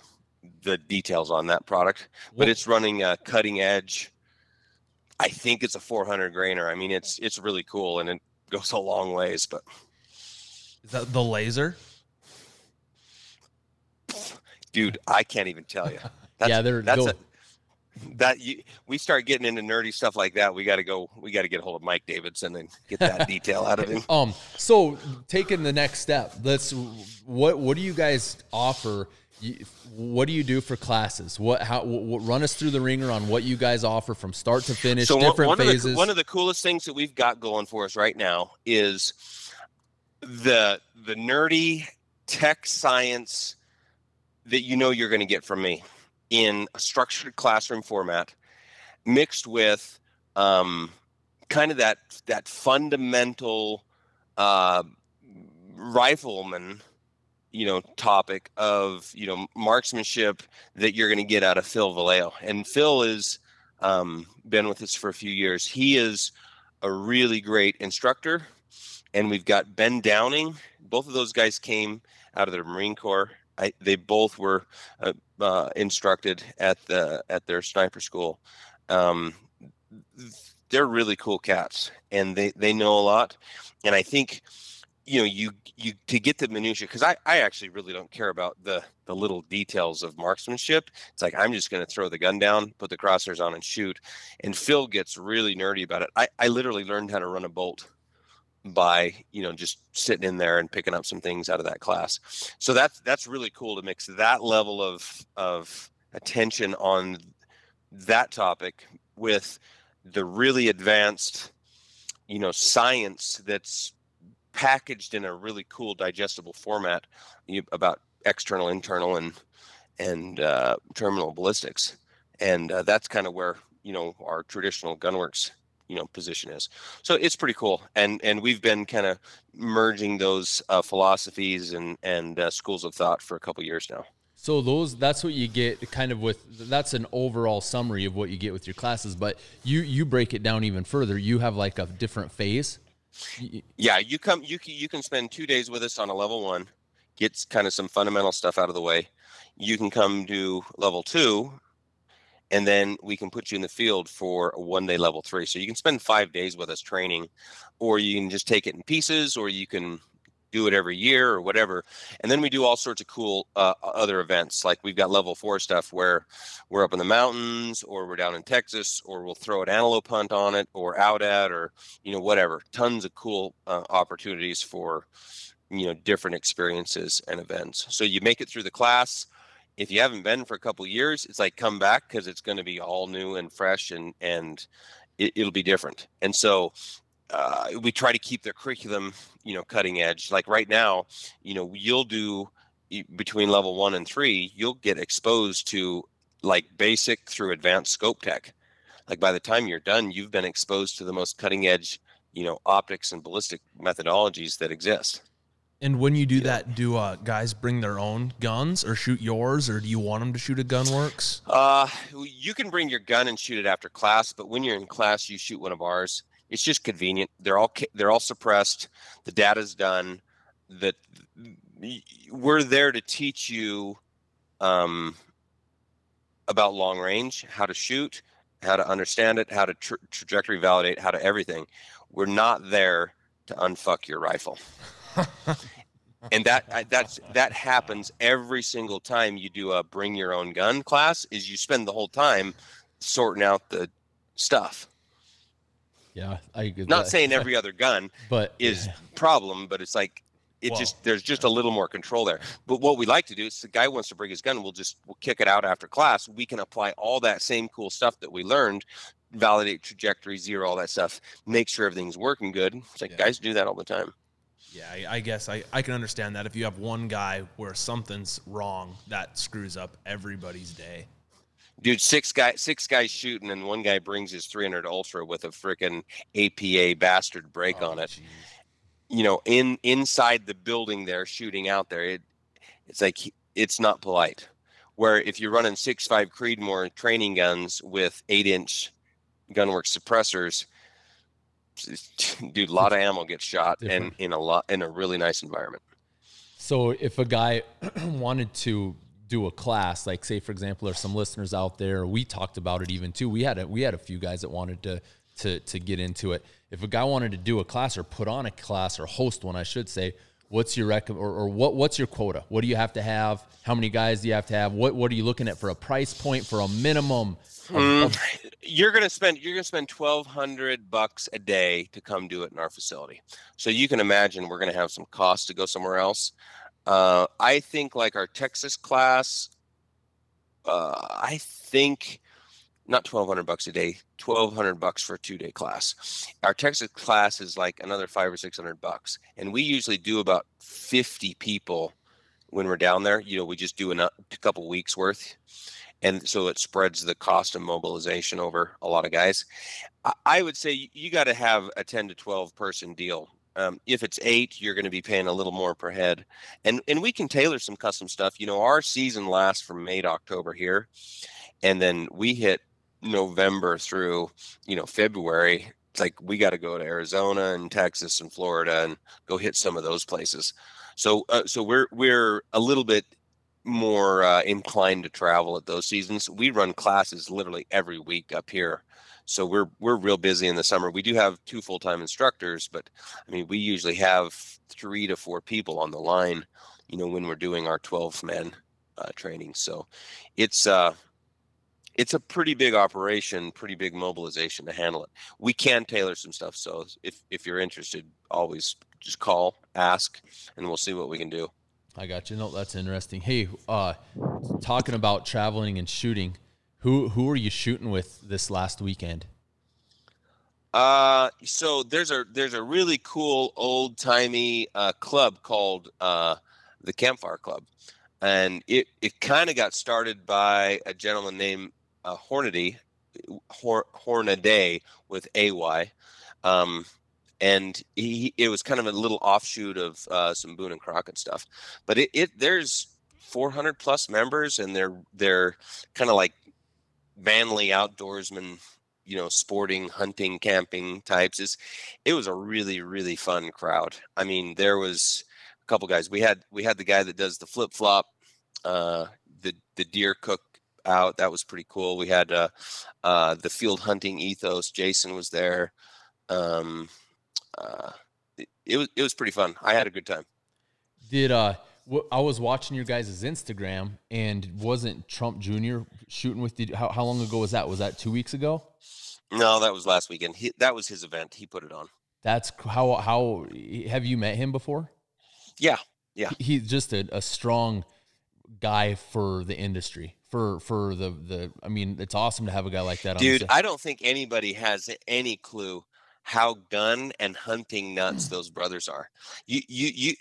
[SPEAKER 1] the details on that product. But it's running a cutting edge I think it's a 400 grainer. I mean, it's it's really cool and it goes a long ways. But
[SPEAKER 3] is that the laser?
[SPEAKER 1] Dude, I can't even tell you.
[SPEAKER 2] That's, yeah, they're
[SPEAKER 1] that's go. a that you, we start getting into nerdy stuff like that. We got to go. We got to get a hold of Mike Davidson and get that detail out of him.
[SPEAKER 2] Um. So taking the next step, let's. What What do you guys offer what do you do for classes? What how what, run us through the ringer on what you guys offer from start to finish, so different
[SPEAKER 1] one
[SPEAKER 2] phases.
[SPEAKER 1] Of the, one of the coolest things that we've got going for us right now is the the nerdy tech science that you know you're going to get from me in a structured classroom format, mixed with um, kind of that that fundamental uh, rifleman you know topic of you know marksmanship that you're going to get out of Phil Vallejo. And Phil has um, been with us for a few years. He is a really great instructor, and we've got Ben Downing. Both of those guys came out of the Marine Corps. I, they both were uh, uh, instructed at the at their sniper school. Um, they're really cool cats, and they they know a lot. And I think you know you you to get the minutia because I, I actually really don't care about the the little details of marksmanship. It's like i'm just going to throw the gun down put the crosshairs on and shoot. And phil gets really nerdy about it. I i literally learned how to run a bolt by you know just sitting in there and picking up some things out of that class. So that's that's really cool to mix that level of of attention on that topic with the really advanced, you know, science that's packaged in a really cool digestible format about external, internal, and and uh, terminal ballistics, and uh, that's kind of where you know our traditional gunwerks you know position is. So it's pretty cool, and and we've been kind of merging those uh, philosophies and and uh, schools of thought for a couple years now.
[SPEAKER 2] So those that's what you get kind of with that's an overall summary of what you get with your classes, but you you break it down even further. You have like a different phase.
[SPEAKER 1] Yeah, you come you can, you can spend 2 days with us on a level 1, get kind of some fundamental stuff out of the way. You can come do level 2 and then we can put you in the field for a one day level 3. So you can spend 5 days with us training or you can just take it in pieces or you can do it every year or whatever. And then we do all sorts of cool uh, other events. Like we've got level four stuff where we're up in the mountains or we're down in Texas or we'll throw an antelope hunt on it or out at or, you know, whatever. Tons of cool uh, opportunities for, you know, different experiences and events. So you make it through the class. If you haven't been for a couple years, it's like come back because it's going to be all new and fresh and, and, it, will be different. And so uh, we try to keep the curriculum, you know, cutting edge. Like right now, you know, you'll do between level one and three, you'll get exposed to like basic through advanced scope tech. Like by the time you're done, you've been exposed to the most cutting edge, you know, optics and ballistic methodologies that exist.
[SPEAKER 3] And when you do that, do uh, guys bring their own guns or shoot yours, or do you want them to shoot a Gunwerks?
[SPEAKER 1] Uh, you can bring your gun and shoot it after class, but when you're in class, you shoot one of ours it's just convenient. They're all they're all suppressed. The data's done. That we're there to teach you um, about long range, how to shoot, how to understand it, how to tra- trajectory validate, how to everything. We're not there to unfuck your rifle. and that that's that happens every single time you do a bring your own gun class is you spend the whole time sorting out the stuff
[SPEAKER 2] yeah, I
[SPEAKER 1] not that. saying every other gun but is yeah. problem, but it's like it well, just there's just a little more control there. But what we like to do is the guy wants to bring his gun, we'll just we'll kick it out after class. We can apply all that same cool stuff that we learned, validate trajectory, zero, all that stuff, make sure everything's working good. It's like yeah. guys do that all the time.
[SPEAKER 3] Yeah, I, I guess I, I can understand that. If you have one guy where something's wrong, that screws up everybody's day
[SPEAKER 1] dude six guy six guys shooting and one guy brings his 300 ultra with a freaking apa bastard break oh, on it geez. you know in inside the building there shooting out there it it's like it's not polite where if you're running six five creedmoor training guns with eight inch gunwerks suppressors dude a lot of ammo gets shot Different. and in a lot in a really nice environment
[SPEAKER 2] so if a guy wanted to do a class like say for example there's some listeners out there we talked about it even too. We had a, we had a few guys that wanted to to to get into it. If a guy wanted to do a class or put on a class or host one i should say what's your rec or, or what what's your quota? What do you have to have? How many guys do you have to have? What what are you looking at for a price point for a minimum?
[SPEAKER 1] Mm, of- you're gonna spend you're gonna spend 1200 bucks a day to come do it in our facility. So you can imagine we're gonna have some costs to go somewhere else uh, I think like our Texas class, uh, I think not 1200 bucks a day 1200 bucks for a two day class. Our texas class is like another five or six hundred bucks and we usually do about 50 people when we're down there. You know we just do a couple weeks worth and so it spreads the cost of mobilization over a lot of guys. I would say you got to have a 10 to 12 person deal um, if it's eight, you're going to be paying a little more per head, and and we can tailor some custom stuff. You know, our season lasts from May to October here, and then we hit November through you know February. It's like we got to go to Arizona and Texas and Florida and go hit some of those places. So uh, so we're we're a little bit more uh, inclined to travel at those seasons. We run classes literally every week up here so we're we're real busy in the summer. We do have two full time instructors, but I mean we usually have three to four people on the line. You know when we're doing our twelve man uh, training. So it's uh it's a pretty big operation, pretty big mobilization to handle it. We can tailor some stuff. So if if you're interested, always just call, ask, and we'll see what we can do.
[SPEAKER 2] I got you. No, that's interesting. Hey, uh, talking about traveling and shooting, who who are you shooting with this last weekend?
[SPEAKER 1] Uh, so there's a there's a really cool old timey uh, club called uh, the Campfire Club, and it it kind of got started by a gentleman named uh, Hornady, Hor- Hornaday with AY. Um, and he it was kind of a little offshoot of uh, some Boone and Crockett stuff. But it, it there's 400 plus members, and they're they're kind of like manly outdoorsmen you know sporting hunting camping types is it was a really really fun crowd. I mean there was a couple guys. We had we had the guy that does the flip flop uh the the deer cook out. That was pretty cool. We had uh uh the field hunting ethos. Jason was there. Um uh it, it was it was pretty fun. I had a good time.
[SPEAKER 2] Did uh I was watching your guys' Instagram, and wasn't Trump Jr. shooting with you? How, how long ago was that? Was that two weeks ago?
[SPEAKER 1] No, that was last weekend. He, that was his event. He put it on.
[SPEAKER 2] That's how how have you met him before?
[SPEAKER 1] Yeah, yeah.
[SPEAKER 2] He's just a, a strong guy for the industry. For for the the I mean, it's awesome to have a guy like that.
[SPEAKER 1] Dude, I don't think anybody has any clue how gun and hunting nuts those brothers are. You you you.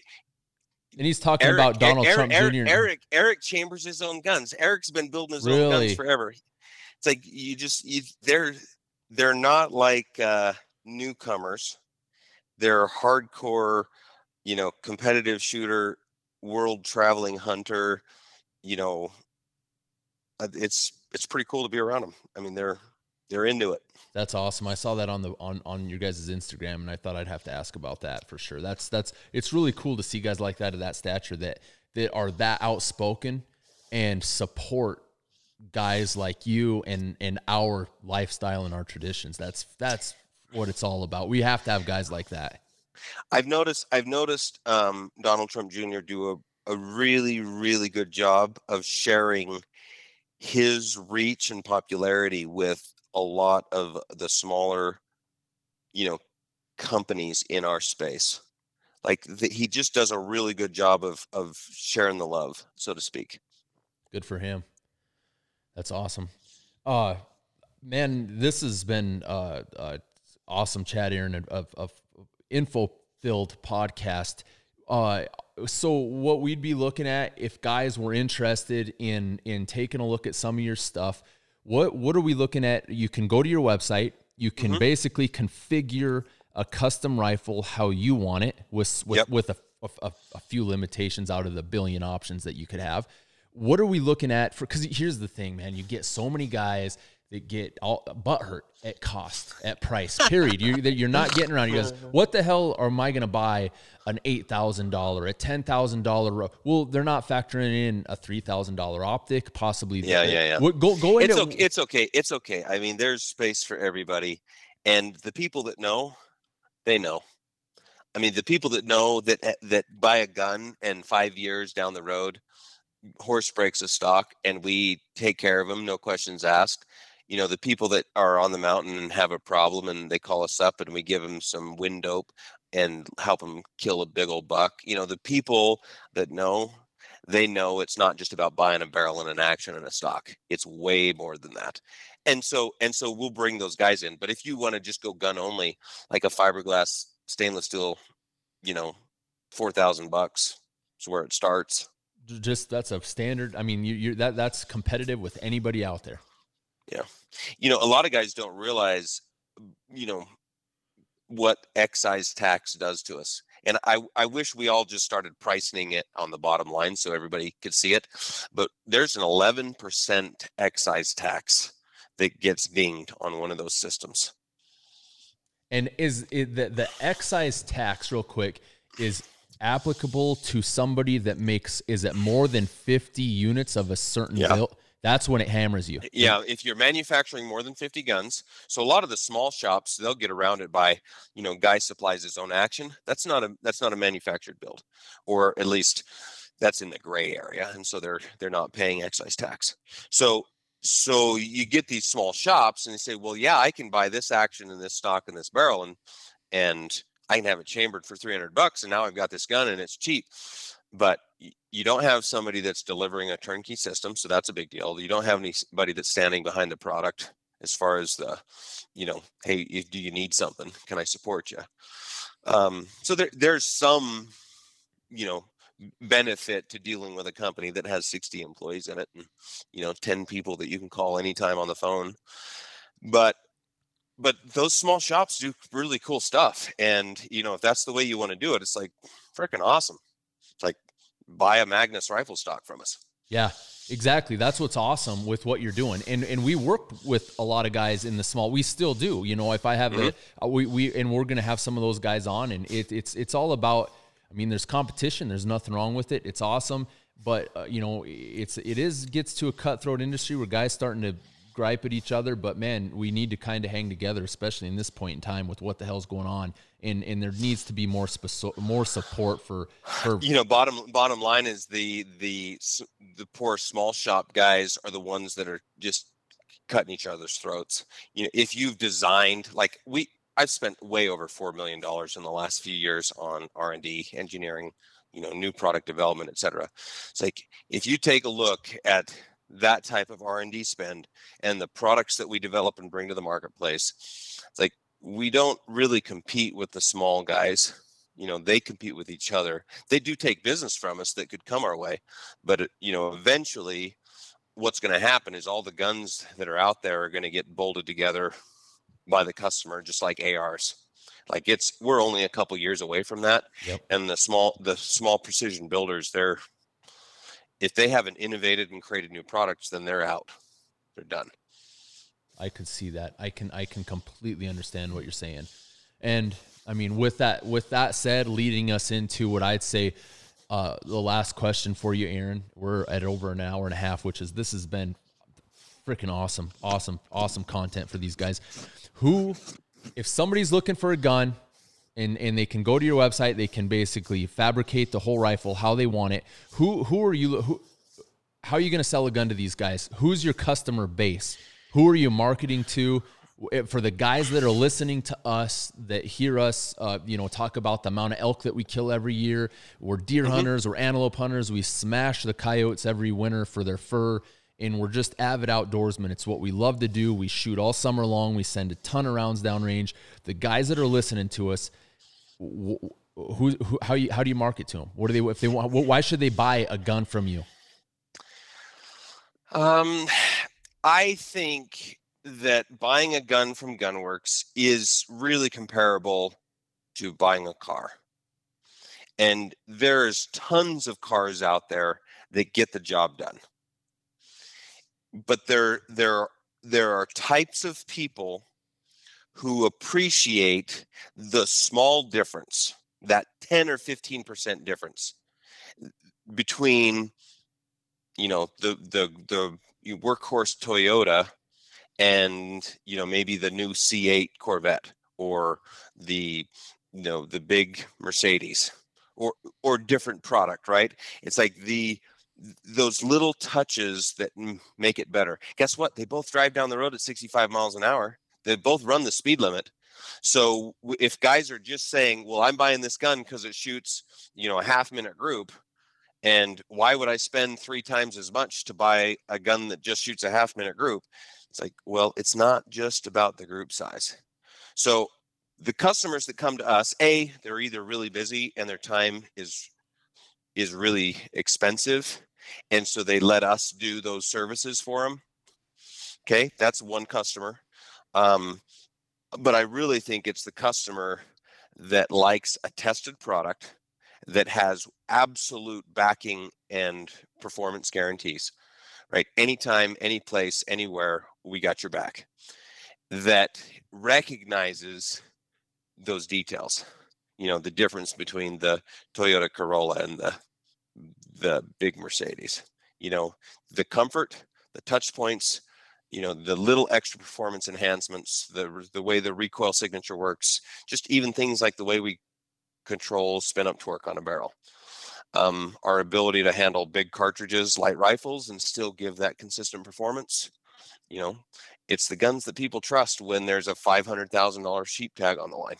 [SPEAKER 2] And he's talking Eric, about Donald
[SPEAKER 1] Eric,
[SPEAKER 2] Trump
[SPEAKER 1] Eric,
[SPEAKER 2] Jr.
[SPEAKER 1] Eric Eric chambers his own guns. Eric's been building his really? own guns forever. It's like you just you, they're they're not like uh, newcomers. They're hardcore, you know, competitive shooter, world traveling hunter. You know, uh, it's it's pretty cool to be around them. I mean, they're they're into it.
[SPEAKER 2] That's awesome. I saw that on the on on your guys' Instagram, and I thought I'd have to ask about that for sure. That's that's it's really cool to see guys like that of that stature that that are that outspoken and support guys like you and and our lifestyle and our traditions. That's that's what it's all about. We have to have guys like that.
[SPEAKER 1] I've noticed I've noticed um, Donald Trump Jr. do a, a really really good job of sharing his reach and popularity with a lot of the smaller, you know, companies in our space. Like the, he just does a really good job of of sharing the love, so to speak.
[SPEAKER 2] Good for him. That's awesome. Uh, man, this has been uh, uh awesome chat, Aaron, of, of info filled podcast. Uh, so what we'd be looking at if guys were interested in in taking a look at some of your stuff, what what are we looking at? You can go to your website. You can mm-hmm. basically configure a custom rifle how you want it with with, yep. with a, a, a few limitations out of the billion options that you could have what are we looking at for? Because here's the thing, man. You get so many guys that get all butt hurt at cost, at price. Period. you you're not getting around. You guys, what the hell am I going to buy an eight thousand dollar, a ten thousand dollar? Well, they're not factoring in a three thousand dollar optic, possibly.
[SPEAKER 1] Yeah, the, yeah, yeah.
[SPEAKER 2] What, go go
[SPEAKER 1] into. It's okay. It's okay. It's okay. I mean, there's space for everybody, and the people that know, they know. I mean, the people that know that eh, that buy a gun and five years down the road horse breaks a stock and we take care of them, no questions asked. You know, the people that are on the mountain and have a problem and they call us up and we give them some wind dope and help them kill a big old buck. You know, the people that know, they know it's not just about buying a barrel and an action and a stock. It's way more than that. And so, and so we'll bring those guys in. But if you want to just go gun only, like a fiberglass stainless steel, you know, four thousand bucks is where it starts
[SPEAKER 2] just that's a standard. I mean, you, you that that's competitive with anybody out there.
[SPEAKER 1] Yeah, you know, a lot of guys don't realize, you know, what excise tax does to us. And I, I wish we all just started pricing it on the bottom line so everybody could see it. But there's an 11% excise tax that gets dinged on one of those systems.
[SPEAKER 2] And is it the, the excise tax, real quick, is applicable to somebody that makes is it more than 50 units of a certain yeah. build that's when it hammers you.
[SPEAKER 1] Yeah if you're manufacturing more than 50 guns so a lot of the small shops they'll get around it by you know guy supplies his own action. That's not a that's not a manufactured build or at least that's in the gray area and so they're they're not paying excise tax. So so you get these small shops and they say well yeah i can buy this action and this stock and this barrel and and I can have it chambered for 300 bucks and now I've got this gun and it's cheap. But you don't have somebody that's delivering a turnkey system, so that's a big deal. You don't have anybody that's standing behind the product as far as the, you know, hey, do you need something? Can I support you? Um, so there, there's some, you know, benefit to dealing with a company that has 60 employees in it and you know 10 people that you can call anytime on the phone but but those small shops do really cool stuff and you know if that's the way you want to do it it's like freaking awesome it's like buy a magnus rifle stock from us.
[SPEAKER 2] Yeah exactly. That's what's awesome with what you're doing. And and we work with a lot of guys in the small we still do you know if i have mm-hmm. uh, we, we and we're gonna have some of those guys on and it, it's it's all about i mean there's competition there's nothing wrong with it it's awesome. But uh, you know it's it is gets to a cutthroat industry where guys starting to gripe at each other, but man, we need to kind of hang together, especially in this point in time with what the hell's going on. And and there needs to be more spe- more support for for
[SPEAKER 1] you know bottom bottom line is the the the poor small shop guys are the ones that are just cutting each other's throats. You know, if you've designed like we I've spent way over four million dollars in the last few years on R and D engineering, you know, new product development, et cetera. It's like if you take a look at that type of r&d spend and the products that we develop and bring to the marketplace it's like we don't really compete with the small guys. You know they compete with each other. They do take business from us that could come our way but uh, you know eventually what's going to happen is all the guns that are out there are going to get bolted together by the customer just like ars like it's we're only a couple years away from that yep. and the small the small precision builders they're if they haven't innovated and created new products, then they're out. They're done.
[SPEAKER 2] I could see that. I can I can completely understand what you're saying. And I mean with that with that said, leading us into what I'd say uh, the last question for you, Aaron. We're at over an hour and a half, which is this has been freaking awesome, awesome, awesome content for these guys. Who, if somebody's looking for a gun, and and they can go to your website. They can basically fabricate the whole rifle how they want it. Who who are you? Who, how are you going to sell a gun to these guys? Who's your customer base? Who are you marketing to? For the guys that are listening to us, that hear us, uh, you know, talk about the amount of elk that we kill every year. We're deer mm-hmm. hunters, we're antelope hunters. We smash the coyotes every winter for their fur and we're just avid outdoorsmen. It's what we love to do. We shoot all summer long. We send a ton of rounds downrange. The guys that are listening to us, who, who how you how do you market to them? What do they if they want? Why should they buy a gun from you?
[SPEAKER 1] Um, I think that buying a gun from Gunwerks is really comparable to buying a car. And there's tons of cars out there that get the job done. But there there there are types of people who appreciate the small difference, that 10 or 15% difference eh, between, you know, the, the, the workhorse Toyota and, you know, maybe the new C8 Corvette or the, you know, the big Mercedes or, or different product, right? It's like the, those little touches that make it better. Guess what? They both drive down the road at 65 miles an hour they both run the speed limit. So if guys are just saying, "Well, I'm buying this gun because it shoots, you know, a half minute group," and why would I spend three times as much to buy a gun that just shoots a half minute group? It's like, well, it's not just about the group size. So the customers that come to us, a, they're either really busy and their time is is really expensive, and so they let us do those services for them. Okay, that's one customer. Um, but I really think it's the customer that likes a tested product that has absolute backing and performance guarantees, right? Anytime, any place, anywhere, we got your back. That recognizes those details. You know, the difference between the Toyota Corolla and the the big Mercedes. You know, the comfort, the touch points, you know the little extra performance enhancements the the way the recoil signature works just even things like the way we control spin up torque on a barrel. Um, our ability to handle big cartridges light rifles and still give that consistent performance you know it's the guns that people trust when there's a $500000 sheep tag on the line.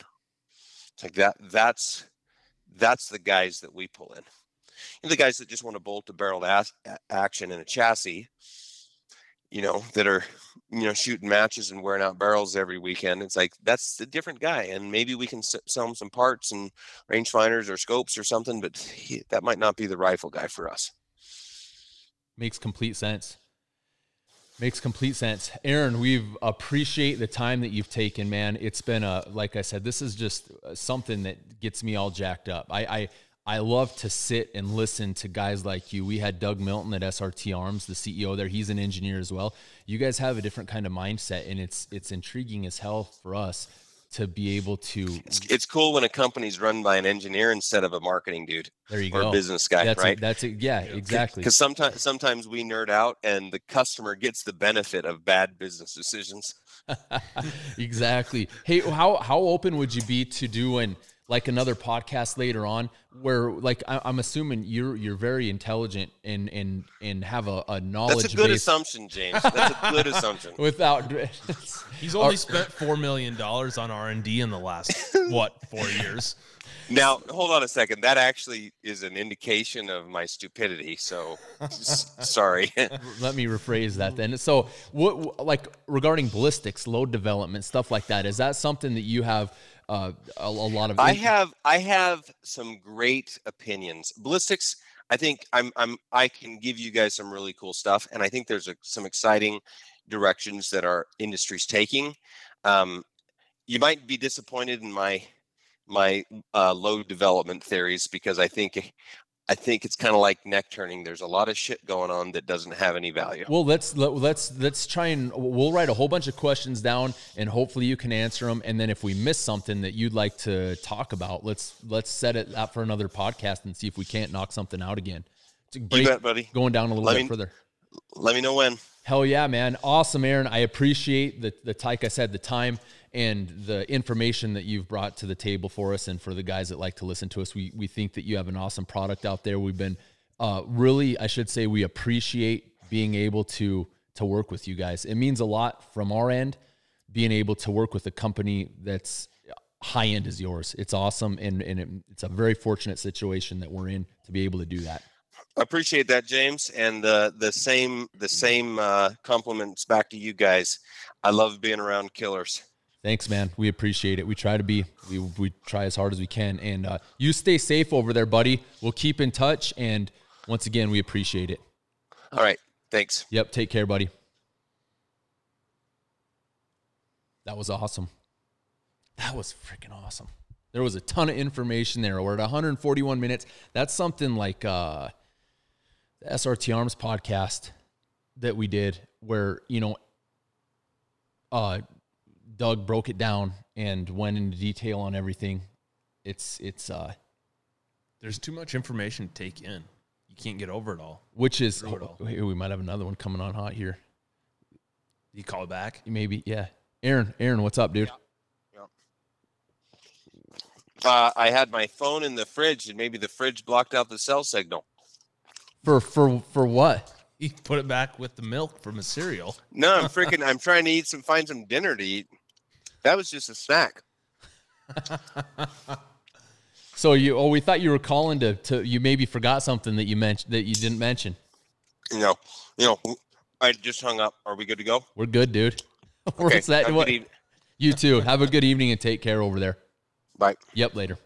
[SPEAKER 1] It's like that that's that's the guys that we pull in. And the guys that just want to bolt a barrel action in a chassis you know, that are, you know, shooting matches and wearing out barrels every weekend. It's like that's a different guy, and maybe we can sell him some parts and rangefinders or scopes or something. But he, that might not be the rifle guy for us.
[SPEAKER 2] Makes complete sense. Makes complete sense. Aaron, we appreciate the time that you've taken, man. It's been a like I said, this is just uh, something that gets me all jacked up. I, I I love to sit and listen to guys like you. We had Doug Milton at SRT Arms, the CEO there. He's an engineer as well. You guys have a different kind of mindset, and it's it's intriguing as hell for us to be able to.
[SPEAKER 1] It's, it's cool when a company's run by an engineer instead of a marketing dude.
[SPEAKER 2] There you
[SPEAKER 1] or
[SPEAKER 2] go.
[SPEAKER 1] a business guy,
[SPEAKER 2] that's
[SPEAKER 1] right?
[SPEAKER 2] A, that's it. Yeah, exactly.
[SPEAKER 1] Because sometimes sometimes we nerd out, and the customer gets the benefit of bad business decisions.
[SPEAKER 2] exactly. Hey, how how open would you be to doing? Like another podcast later on where like I, am assuming you're you're very intelligent and and and have a, a knowledge.
[SPEAKER 1] That's a good
[SPEAKER 2] base.
[SPEAKER 1] assumption, James. That's a good assumption.
[SPEAKER 2] Without
[SPEAKER 3] he's only spent four million dollars on R and D in the last what four years.
[SPEAKER 1] Now, hold on a second. That actually is an indication of my stupidity. So, sorry.
[SPEAKER 2] Let me rephrase that then. So, what like regarding ballistics, load development, stuff like that, is that something that you have uh, a, a, lot of.
[SPEAKER 1] I have I have some great opinions. Ballistics. I think I'm I'm I can give you guys some really cool stuff, and I think there's a, some exciting directions that our industry's taking. Um, you might be disappointed in my my uh, load development theories because I think I think it's kind of like neck turning. There's a lot of shit going on that doesn't have any value.
[SPEAKER 2] Well, let's let, let's let's try and we'll write a whole bunch of questions down, and hopefully you can answer them. And then if we miss something that you'd like to talk about, let's let's set it up for another podcast and see if we can't knock something out again.
[SPEAKER 1] Break, you bet, buddy.
[SPEAKER 2] Going down a little
[SPEAKER 1] let
[SPEAKER 2] bit
[SPEAKER 1] me,
[SPEAKER 2] further.
[SPEAKER 1] Let me know when.
[SPEAKER 2] Hell yeah, man! Awesome, Aaron. I appreciate the the like I said the time and the information that you've brought to the table for us and for the guys that like to listen to us. We, we think that you have an awesome product out there. We've been uh, really, I should say, we appreciate being able to to work with you guys. It means a lot from our end being able to work with a company that's high end as yours. It's awesome, and and it, it's a very fortunate situation that we're in to be able to do that.
[SPEAKER 1] Appreciate that, James, and the the same the same uh, compliments back to you guys. I love being around killers.
[SPEAKER 2] Thanks, man. We appreciate it. We try to be, we, we try as hard as we can. And uh, you stay safe over there, buddy. We'll keep in touch. And once again, we appreciate it.
[SPEAKER 1] All right. Thanks.
[SPEAKER 2] Yep. Take care, buddy. That was awesome. That was freaking awesome. There was a ton of information there. We're at 141 minutes. That's something like uh, the SRT Arms podcast that we did, where, you know, uh, Doug broke it down and went into detail on everything. It's it's uh
[SPEAKER 3] there's too much information to take in. You can't get over it all.
[SPEAKER 2] Which is oh, we might have another one coming on hot here.
[SPEAKER 3] You call it back?
[SPEAKER 2] Maybe, yeah. Aaron, Aaron, what's up, dude?
[SPEAKER 1] Yeah. yeah. Uh, I had my phone in the fridge, and maybe the fridge blocked out the cell signal.
[SPEAKER 2] For for for what?
[SPEAKER 3] He put it back with the milk from a cereal.
[SPEAKER 1] No, I'm freaking. I'm trying to eat some, find some dinner to eat. That was just a snack.
[SPEAKER 2] so you oh we thought you were calling to to you maybe forgot something that you mentioned that you didn't mention.
[SPEAKER 1] You know, you know, I just hung up. Are we good to go?
[SPEAKER 2] We're good, dude.
[SPEAKER 1] Okay, that, what,
[SPEAKER 2] you too. Have a good evening and take care over there.
[SPEAKER 1] Bye.
[SPEAKER 2] Yep, later.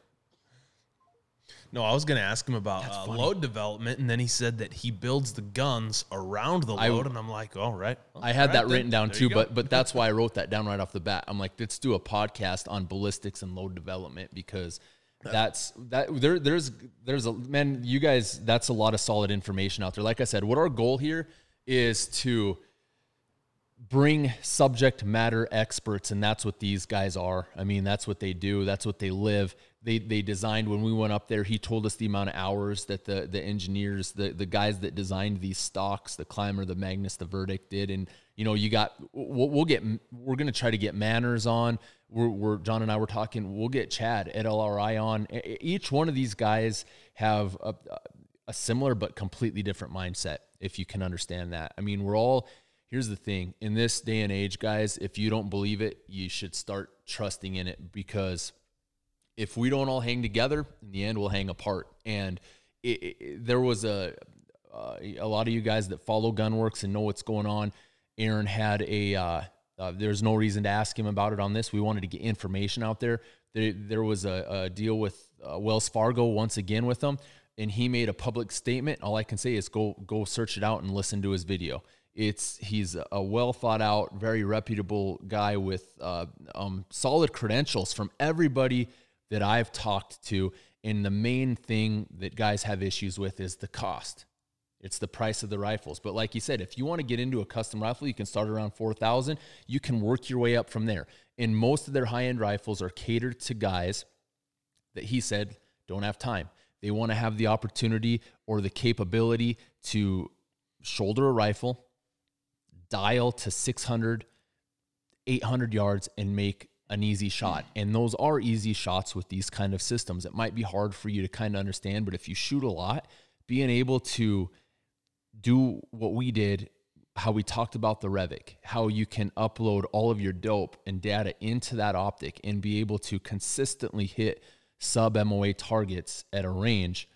[SPEAKER 3] No, I was going to ask him about uh, load development, and then he said that he builds the guns around the load, I, and I'm like, all right.
[SPEAKER 2] Well, I had right that written down too, but but that's why I wrote that down right off the bat. I'm like, let's do a podcast on ballistics and load development because that's that there there's there's a man you guys that's a lot of solid information out there. Like I said, what our goal here is to bring subject matter experts and that's what these guys are. I mean, that's what they do, that's what they live. They they designed when we went up there he told us the amount of hours that the the engineers the the guys that designed these stocks the ClymR the magnus the Verdikt did. And you know you got we'll, we'll get we're going to try to get manners on. We're, we're, john and i were talking we'll get chad at lri on. Each one of these guys have a, a similar but completely different mindset if you can understand that. I mean we're all here's the thing in this day and age guys if you don't believe it you should start trusting in it because if we don't all hang together, in the end, we'll hang apart. And it, it, there was a uh, a lot of you guys that follow Gunwerks and know what's going on. Aaron had a. Uh, uh, there's no reason to ask him about it on this. We wanted to get information out there. There, there was a, a deal with uh, Wells Fargo once again with them, and he made a public statement. All I can say is go go search it out and listen to his video. It's he's a well thought out, very reputable guy with uh, um, solid credentials from everybody that I've talked to. And the main thing that guys have issues with is the cost. It's the price of the rifles. But like you said, if you want to get into a custom rifle, you can start around 4000. You can work your way up from there. And most of their high-end rifles are catered to guys that he said don't have time. They want to have the opportunity or the capability to shoulder a rifle, dial to 600, 800 yards, and make an easy shot. And those are easy shots with these kind of systems. It might be hard for you to kind of understand, but if you shoot a lot, being able to do what we did, how we talked about the Revic, how you can upload all of your dope and data into that optic and be able to consistently hit sub MOA targets at a range,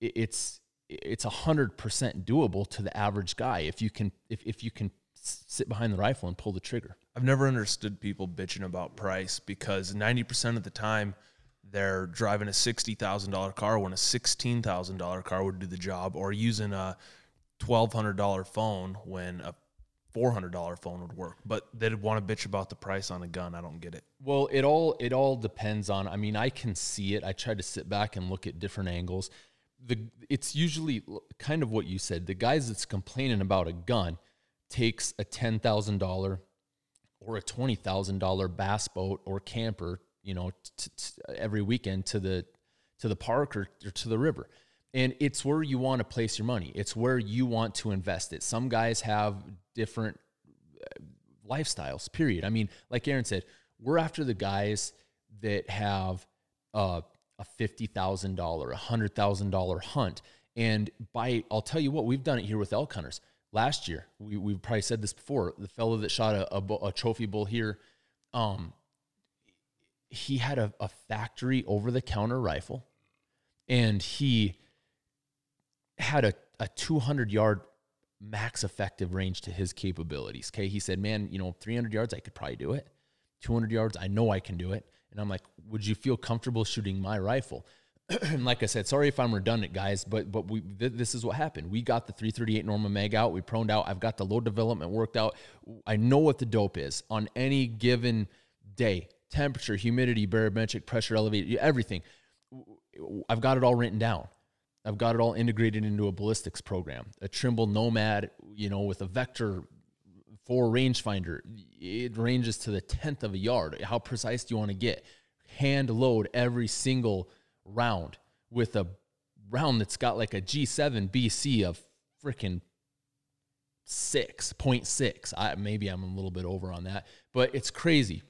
[SPEAKER 2] it's it's a hundred percent doable to the average guy if you can if, if you can sit behind the rifle and pull the trigger.
[SPEAKER 3] I've never understood people bitching about price because 90% of the time they're driving a $60,000 car when a $16,000 car would do the job or using a $1,200 phone when a $400 phone would work. But they'd want to bitch about the price on a gun. I don't get it.
[SPEAKER 2] Well, it all it all depends on I mean, I can see it. I try to sit back and look at different angles the it's usually kind of what you said. The guys that's complaining about a gun takes a ten thousand dollar or a twenty thousand dollar bass boat or camper, you know, t- t- every weekend to the to the park or, or to the river. And it's where you want to place your money. It's where you want to invest it. Some guys have different uh, lifestyles. Period. I mean, like Aaron said, we're after the guys that have uh, a $50,000, a $100,000 hunt. And by, I'll tell you what, we've done it here with elk hunters. Last year, we, we've probably said this before, the fellow that shot a, a, a trophy bull here, um, he had a, a factory over the counter rifle and he had a, a 200 yard max effective range to his capabilities. Okay. He said, man, you know, 300 yards, I could probably do it. 200 yards, I know I can do it. And I'm like, would you feel comfortable shooting my rifle? and like I said, sorry if I'm redundant, guys, but but we th- this is what happened. We got the 338 Norma Mag out. We proned out. I've got the load development worked out. I know what the dope is on any given day. Temperature, humidity, barometric pressure, elevated, everything. I've got it all written down. I've got it all integrated into a ballistics program. A Trimble Nomad, you know, with a vector for rangefinder, it ranges to the tenth of a yard. How precise do you want to get? Hand load every single round with a round that's got like a G7 BC of freaking 6.6. I, maybe I'm a little bit over on that, but it's crazy.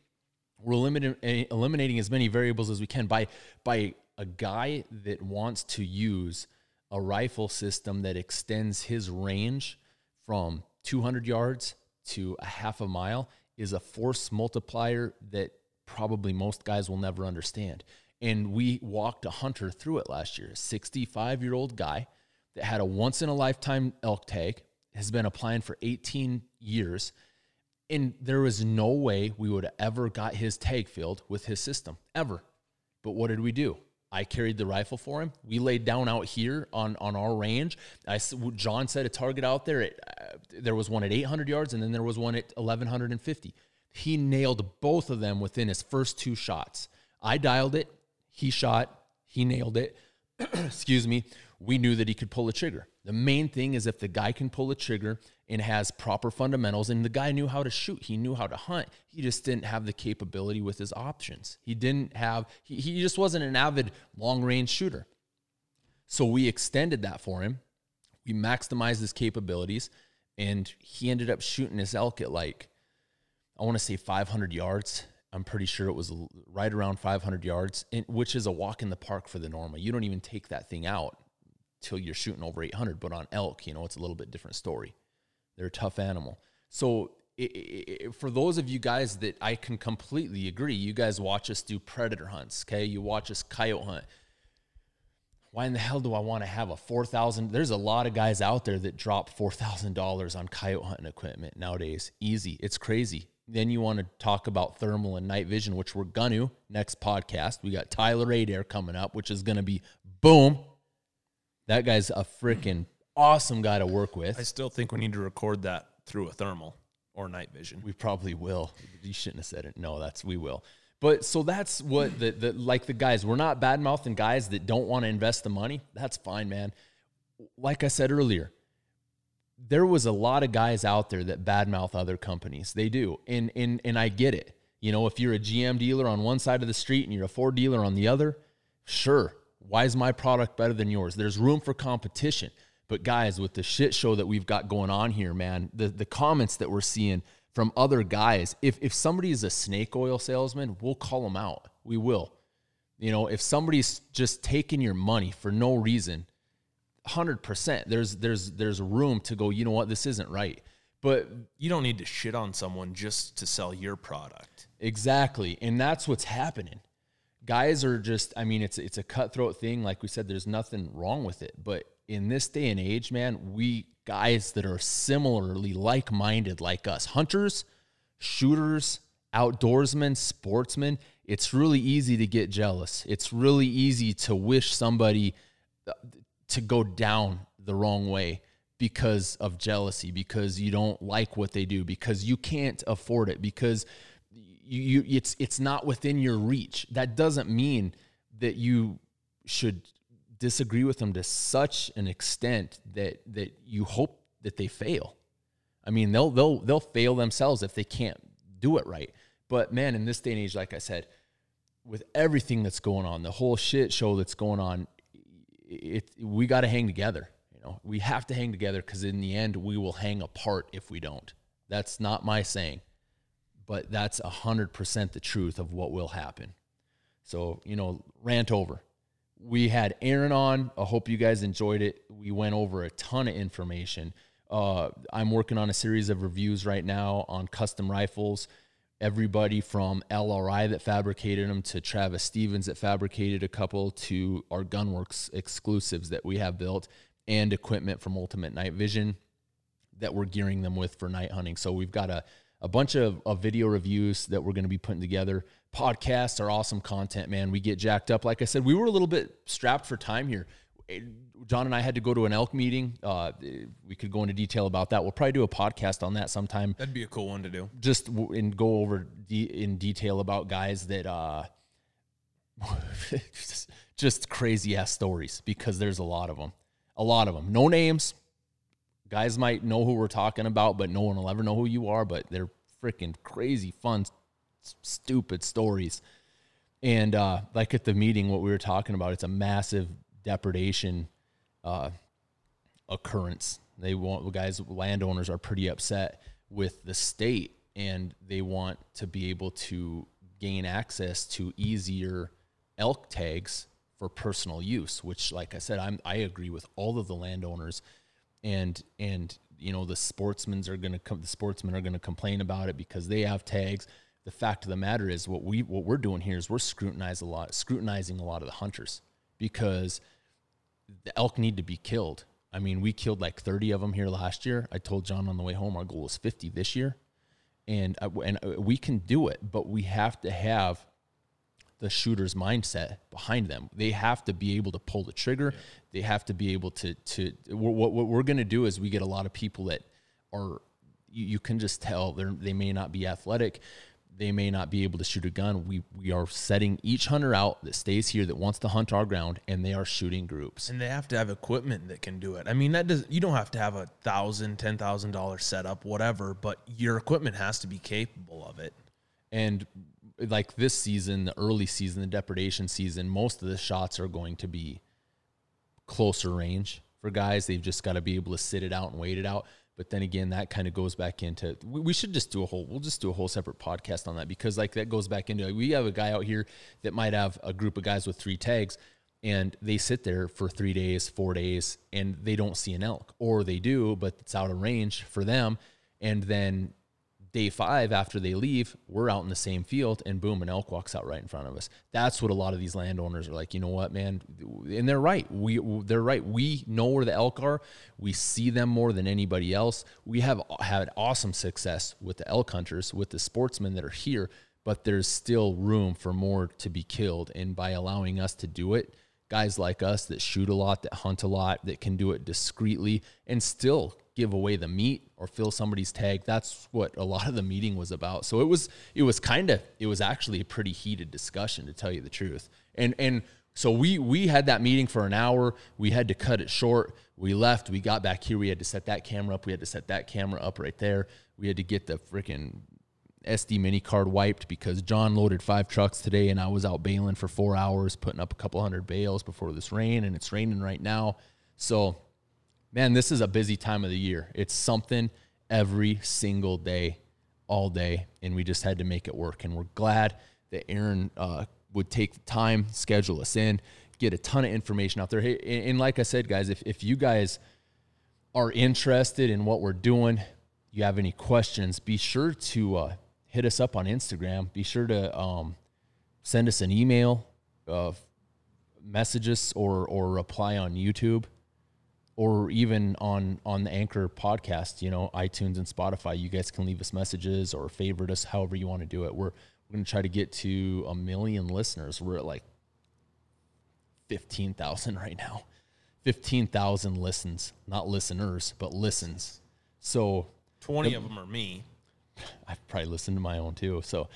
[SPEAKER 2] We're eliminating, eh, eliminating as many variables as we can by by a guy that wants to use a rifle system that extends his range from 200 yards to a half a mile is a force multiplier that probably most guys will never understand. And we walked a hunter through it last year, a 65 year old guy that had a once in a lifetime elk tag, has been applying for 18 years. And there was no way we would have ever got his tag filled with his system, ever. But what did we do? I carried the rifle for him. We laid down out here on on our range. I John set a target out there. At, uh, there was one at 800 yards, and then there was one at 1150. He nailed both of them within his first two shots. I dialed it. He shot. He nailed it. Excuse me. We knew that he could pull the trigger. The main thing is if the guy can pull the trigger and has proper fundamentals, and the guy knew how to shoot, he knew how to hunt. He just didn't have the capability with his options. He didn't have, he, he just wasn't an avid long range shooter. So we extended that for him. We maximized his capabilities, and he ended up shooting his elk at like, I want to say 500 yards. I'm pretty sure it was right around 500 yards, which is a walk in the park for the Norma. You don't even take that thing out till you're shooting over 800. But on elk, you know, it's a little bit different story. They're a tough animal. So it, it, for those of you guys that I can completely agree, you guys watch us do predator hunts. Okay, you watch us coyote hunt. why in the hell do I want to have a four thousand? There's a lot of guys out there that drop four thousand dollars on coyote hunting equipment nowadays. Easy, it's crazy. Then you want to talk about thermal and night vision, which we're gonna next podcast. We got Tyler Adair coming up, which is gonna be boom. That guy's a freaking awesome guy to work with.
[SPEAKER 3] I still think we need to record that through a thermal or night vision.
[SPEAKER 2] We probably will. You shouldn't have said it. No, that's we will. But so that's what the, the like the guys, we're not bad mouthing guys that don't want to invest the money. That's fine, man. Like I said earlier, there was a lot of guys out there that badmouth other companies. They do. And and and I get it. You know, if you're a GM dealer on one side of the street and you're a Ford dealer on the other, sure. Why is my product better than yours? There's room for competition. But guys, with the shit show that we've got going on here, man, the the comments that we're seeing from other guys. If if somebody is a snake oil salesman, we'll call them out. We will. You know, if somebody's just taking your money for no reason, hundred percent, there's there's there's room to go. You know what? This isn't right. But
[SPEAKER 3] you don't need to shit on someone just to sell your product.
[SPEAKER 2] Exactly, and that's what's happening. Guys are just. I mean, it's it's a cutthroat thing. Like we said, there's nothing wrong with it. But in this day and age, man, we guys that are similarly like minded like us hunters, shooters, outdoorsmen, sportsmen. It's really easy to get jealous. It's really easy to wish somebody uh, to go down the wrong way because of jealousy, because you don't like what they do, because you can't afford it, because you, you it's it's not within your reach. That doesn't mean that you should disagree with them to such an extent that that you hope that they fail. I mean, they'll they'll they'll fail themselves if they can't do it right. But man, in this day and age, like I said, with everything that's going on, the whole shit show that's going on, it we got to hang together. You know, we have to hang together because in the end, we will hang apart if we don't. That's not my saying, but that's a hundred percent the truth of what will happen. So you know, rant over we had Aaron on. I hope you guys enjoyed it. We went over a ton of information. Uh, I'm working on a series of reviews right now on custom rifles. Everybody from LRI that fabricated them to Travis Stevens that fabricated a couple to our Gunwerks exclusives that we have built and equipment from Ultimate Night Vision that we're gearing them with for night hunting. So we've got a, a bunch of, of video reviews that we're going to be putting together podcasts are awesome content, man. We get jacked up. Like I said, we were a little bit strapped for time here. John and I had to go to an elk meeting. Uh, we could go into detail about that. We'll probably do a podcast on that sometime.
[SPEAKER 3] That'd be a cool one to do.
[SPEAKER 2] Just and go over de- in detail about guys that uh, just crazy ass stories because there's a lot of them. A lot of them. No names. Guys might know who we're talking about, but no one will ever know who you are. But they're freaking crazy fun stupid stories. And uh, like at the meeting, what we were talking about, it's a massive depredation uh, occurrence. They want guys, landowners are pretty upset with the state, and they want to be able to gain access to easier elk tags for personal use. Which, like I said, I'm I agree with all of the landowners, and and you know the sportsmen are going to come. The sportsmen are going to complain about it because they have tags the fact of the matter is what we what we're doing here is we're scrutinizing a lot scrutinizing a lot of the hunters because the elk need to be killed. I mean, we killed like 30 of them here last year. I told John on the way home our goal is 50 this year. And uh, and uh, we can do it, but we have to have the shooter's mindset behind them. They have to be able to pull the trigger. Yeah. They have to be able to to what what we're going to do is we get a lot of people that are you, you can just tell they they may not be athletic they may not be able to shoot a gun. We we are setting each hunter out that stays here that wants to hunt our ground, and they are shooting groups.
[SPEAKER 3] And they have to have equipment that can do it. I mean, that does you don't have to have a thousand, ten thousand dollar setup, whatever, but your equipment has to be capable of it.
[SPEAKER 2] And like this season, the early season, the depredation season, most of the shots are going to be closer range for guys. They've just got to be able to sit it out and wait it out. But then again, that kind of goes back into we, we, should just do a whole we'll just do a whole separate podcast on that because like that goes back into we have a guy out here that might have a group of guys with three tags and they sit there for three days, four days, and they don't see an elk, or they do, but it's out of range for them, and then day five after they leave, we're out in the same field, and boom, an elk walks out right in front of us. That's what a lot of these landowners are like. You know what, man? And they're right. We they're right. We know where the elk are. We see them more than anybody else. We have had awesome success with the elk hunters, with the sportsmen that are here, but there's still room for more to be killed. And by allowing us to do it, guys like us that shoot a lot, that hunt a lot, that can do it discreetly and still give away the meat or fill somebody's tag. That's what a lot of the meeting was about. So it was it was kind of it was actually a pretty heated discussion to tell you the truth. And and so we we had that meeting for an hour. We had to cut it short. We left. We got back here. We had to set that camera up. We had to set that camera up right there. We had to get the freaking SD mini card wiped because John loaded five trucks today and I was out baling for four hours, putting up a couple hundred bales before this rain, and it's raining right now. So, man, this is a busy time of the year. It's something every single day, all day, and we just had to make it work. And we're glad that Aaron uh, would take the time, schedule us in, get a ton of information out there. Hey, and like I said, guys, if, if you guys are interested in what we're doing, you have any questions, be sure to uh, hit us up on Instagram. Be sure to um, send us an email, uh, message us, or or reply on YouTube, or even on on the Anchor podcast. You know, iTunes and Spotify. You guys can leave us messages or favorite us, however you want to do it. We're we're gonna try to get to a million listeners. We're at like fifteen thousand right now. Fifteen thousand listens, not listeners, but listens. So
[SPEAKER 3] twenty the, of them are me.
[SPEAKER 2] I've probably listened to my own too. So,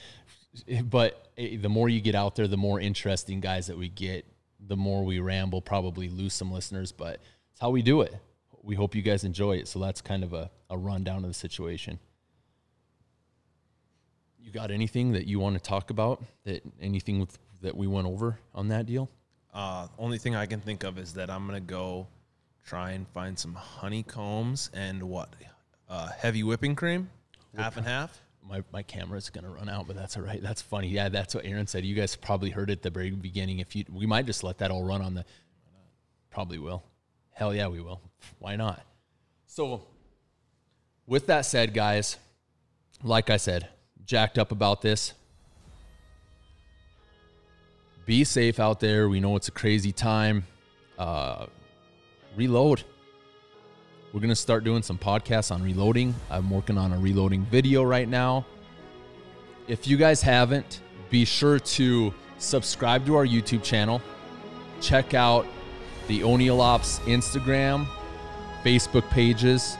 [SPEAKER 2] but eh, the more you get out there, the more interesting guys that we get, the more we ramble, probably lose some listeners, but it's how we do it. We hope you guys enjoy it. So that's kind of a, a rundown of the situation. You got anything that you want to talk about? That anything with, that we went over on that deal?
[SPEAKER 3] Uh, only thing I can think of is that I'm gonna go try and find some honeycombs and what uh, heavy whipping cream half and half.
[SPEAKER 2] My my camera's gonna run out, but that's all right. That's funny. Yeah, that's what Aaron said. You guys probably heard it at the very beginning. If you, we might just let that all run on the. Probably will. Hell yeah, we will. Why not? So, with that said, guys, like I said, jacked up about this. Be safe out there. We know it's a crazy time. Uh, reload we're going to start doing some podcasts on reloading. I'm working on a reloading video right now. If you guys haven't, be sure to subscribe to our YouTube channel. Check out the O'Neill Ops Instagram, Facebook pages,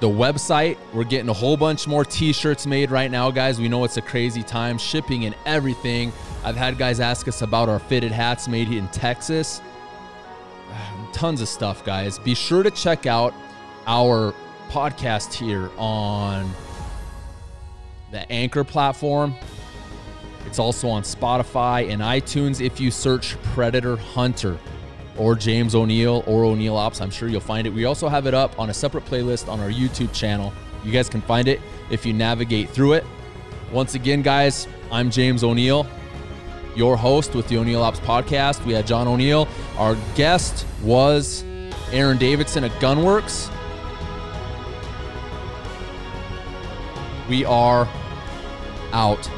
[SPEAKER 2] the website. We're getting a whole bunch more t shirts made right now, guys. We know it's a crazy time, shipping and everything. I've had guys ask us about our fitted hats made in Texas tons of stuff, guys. Be sure to check out our podcast here on the Anchor platform. It's also on Spotify and iTunes. If you search Predator Hunter or James O'Neill or O'Neill Ops, I'm sure you'll find it. We also have it up on a separate playlist on our YouTube channel. You guys can find it if you navigate through it. Once again, guys, I'm James O'Neill your host with the O'Neill Ops podcast. We had John O'Neill. Our guest was Aaron Davidson at Gunwerks. We are out.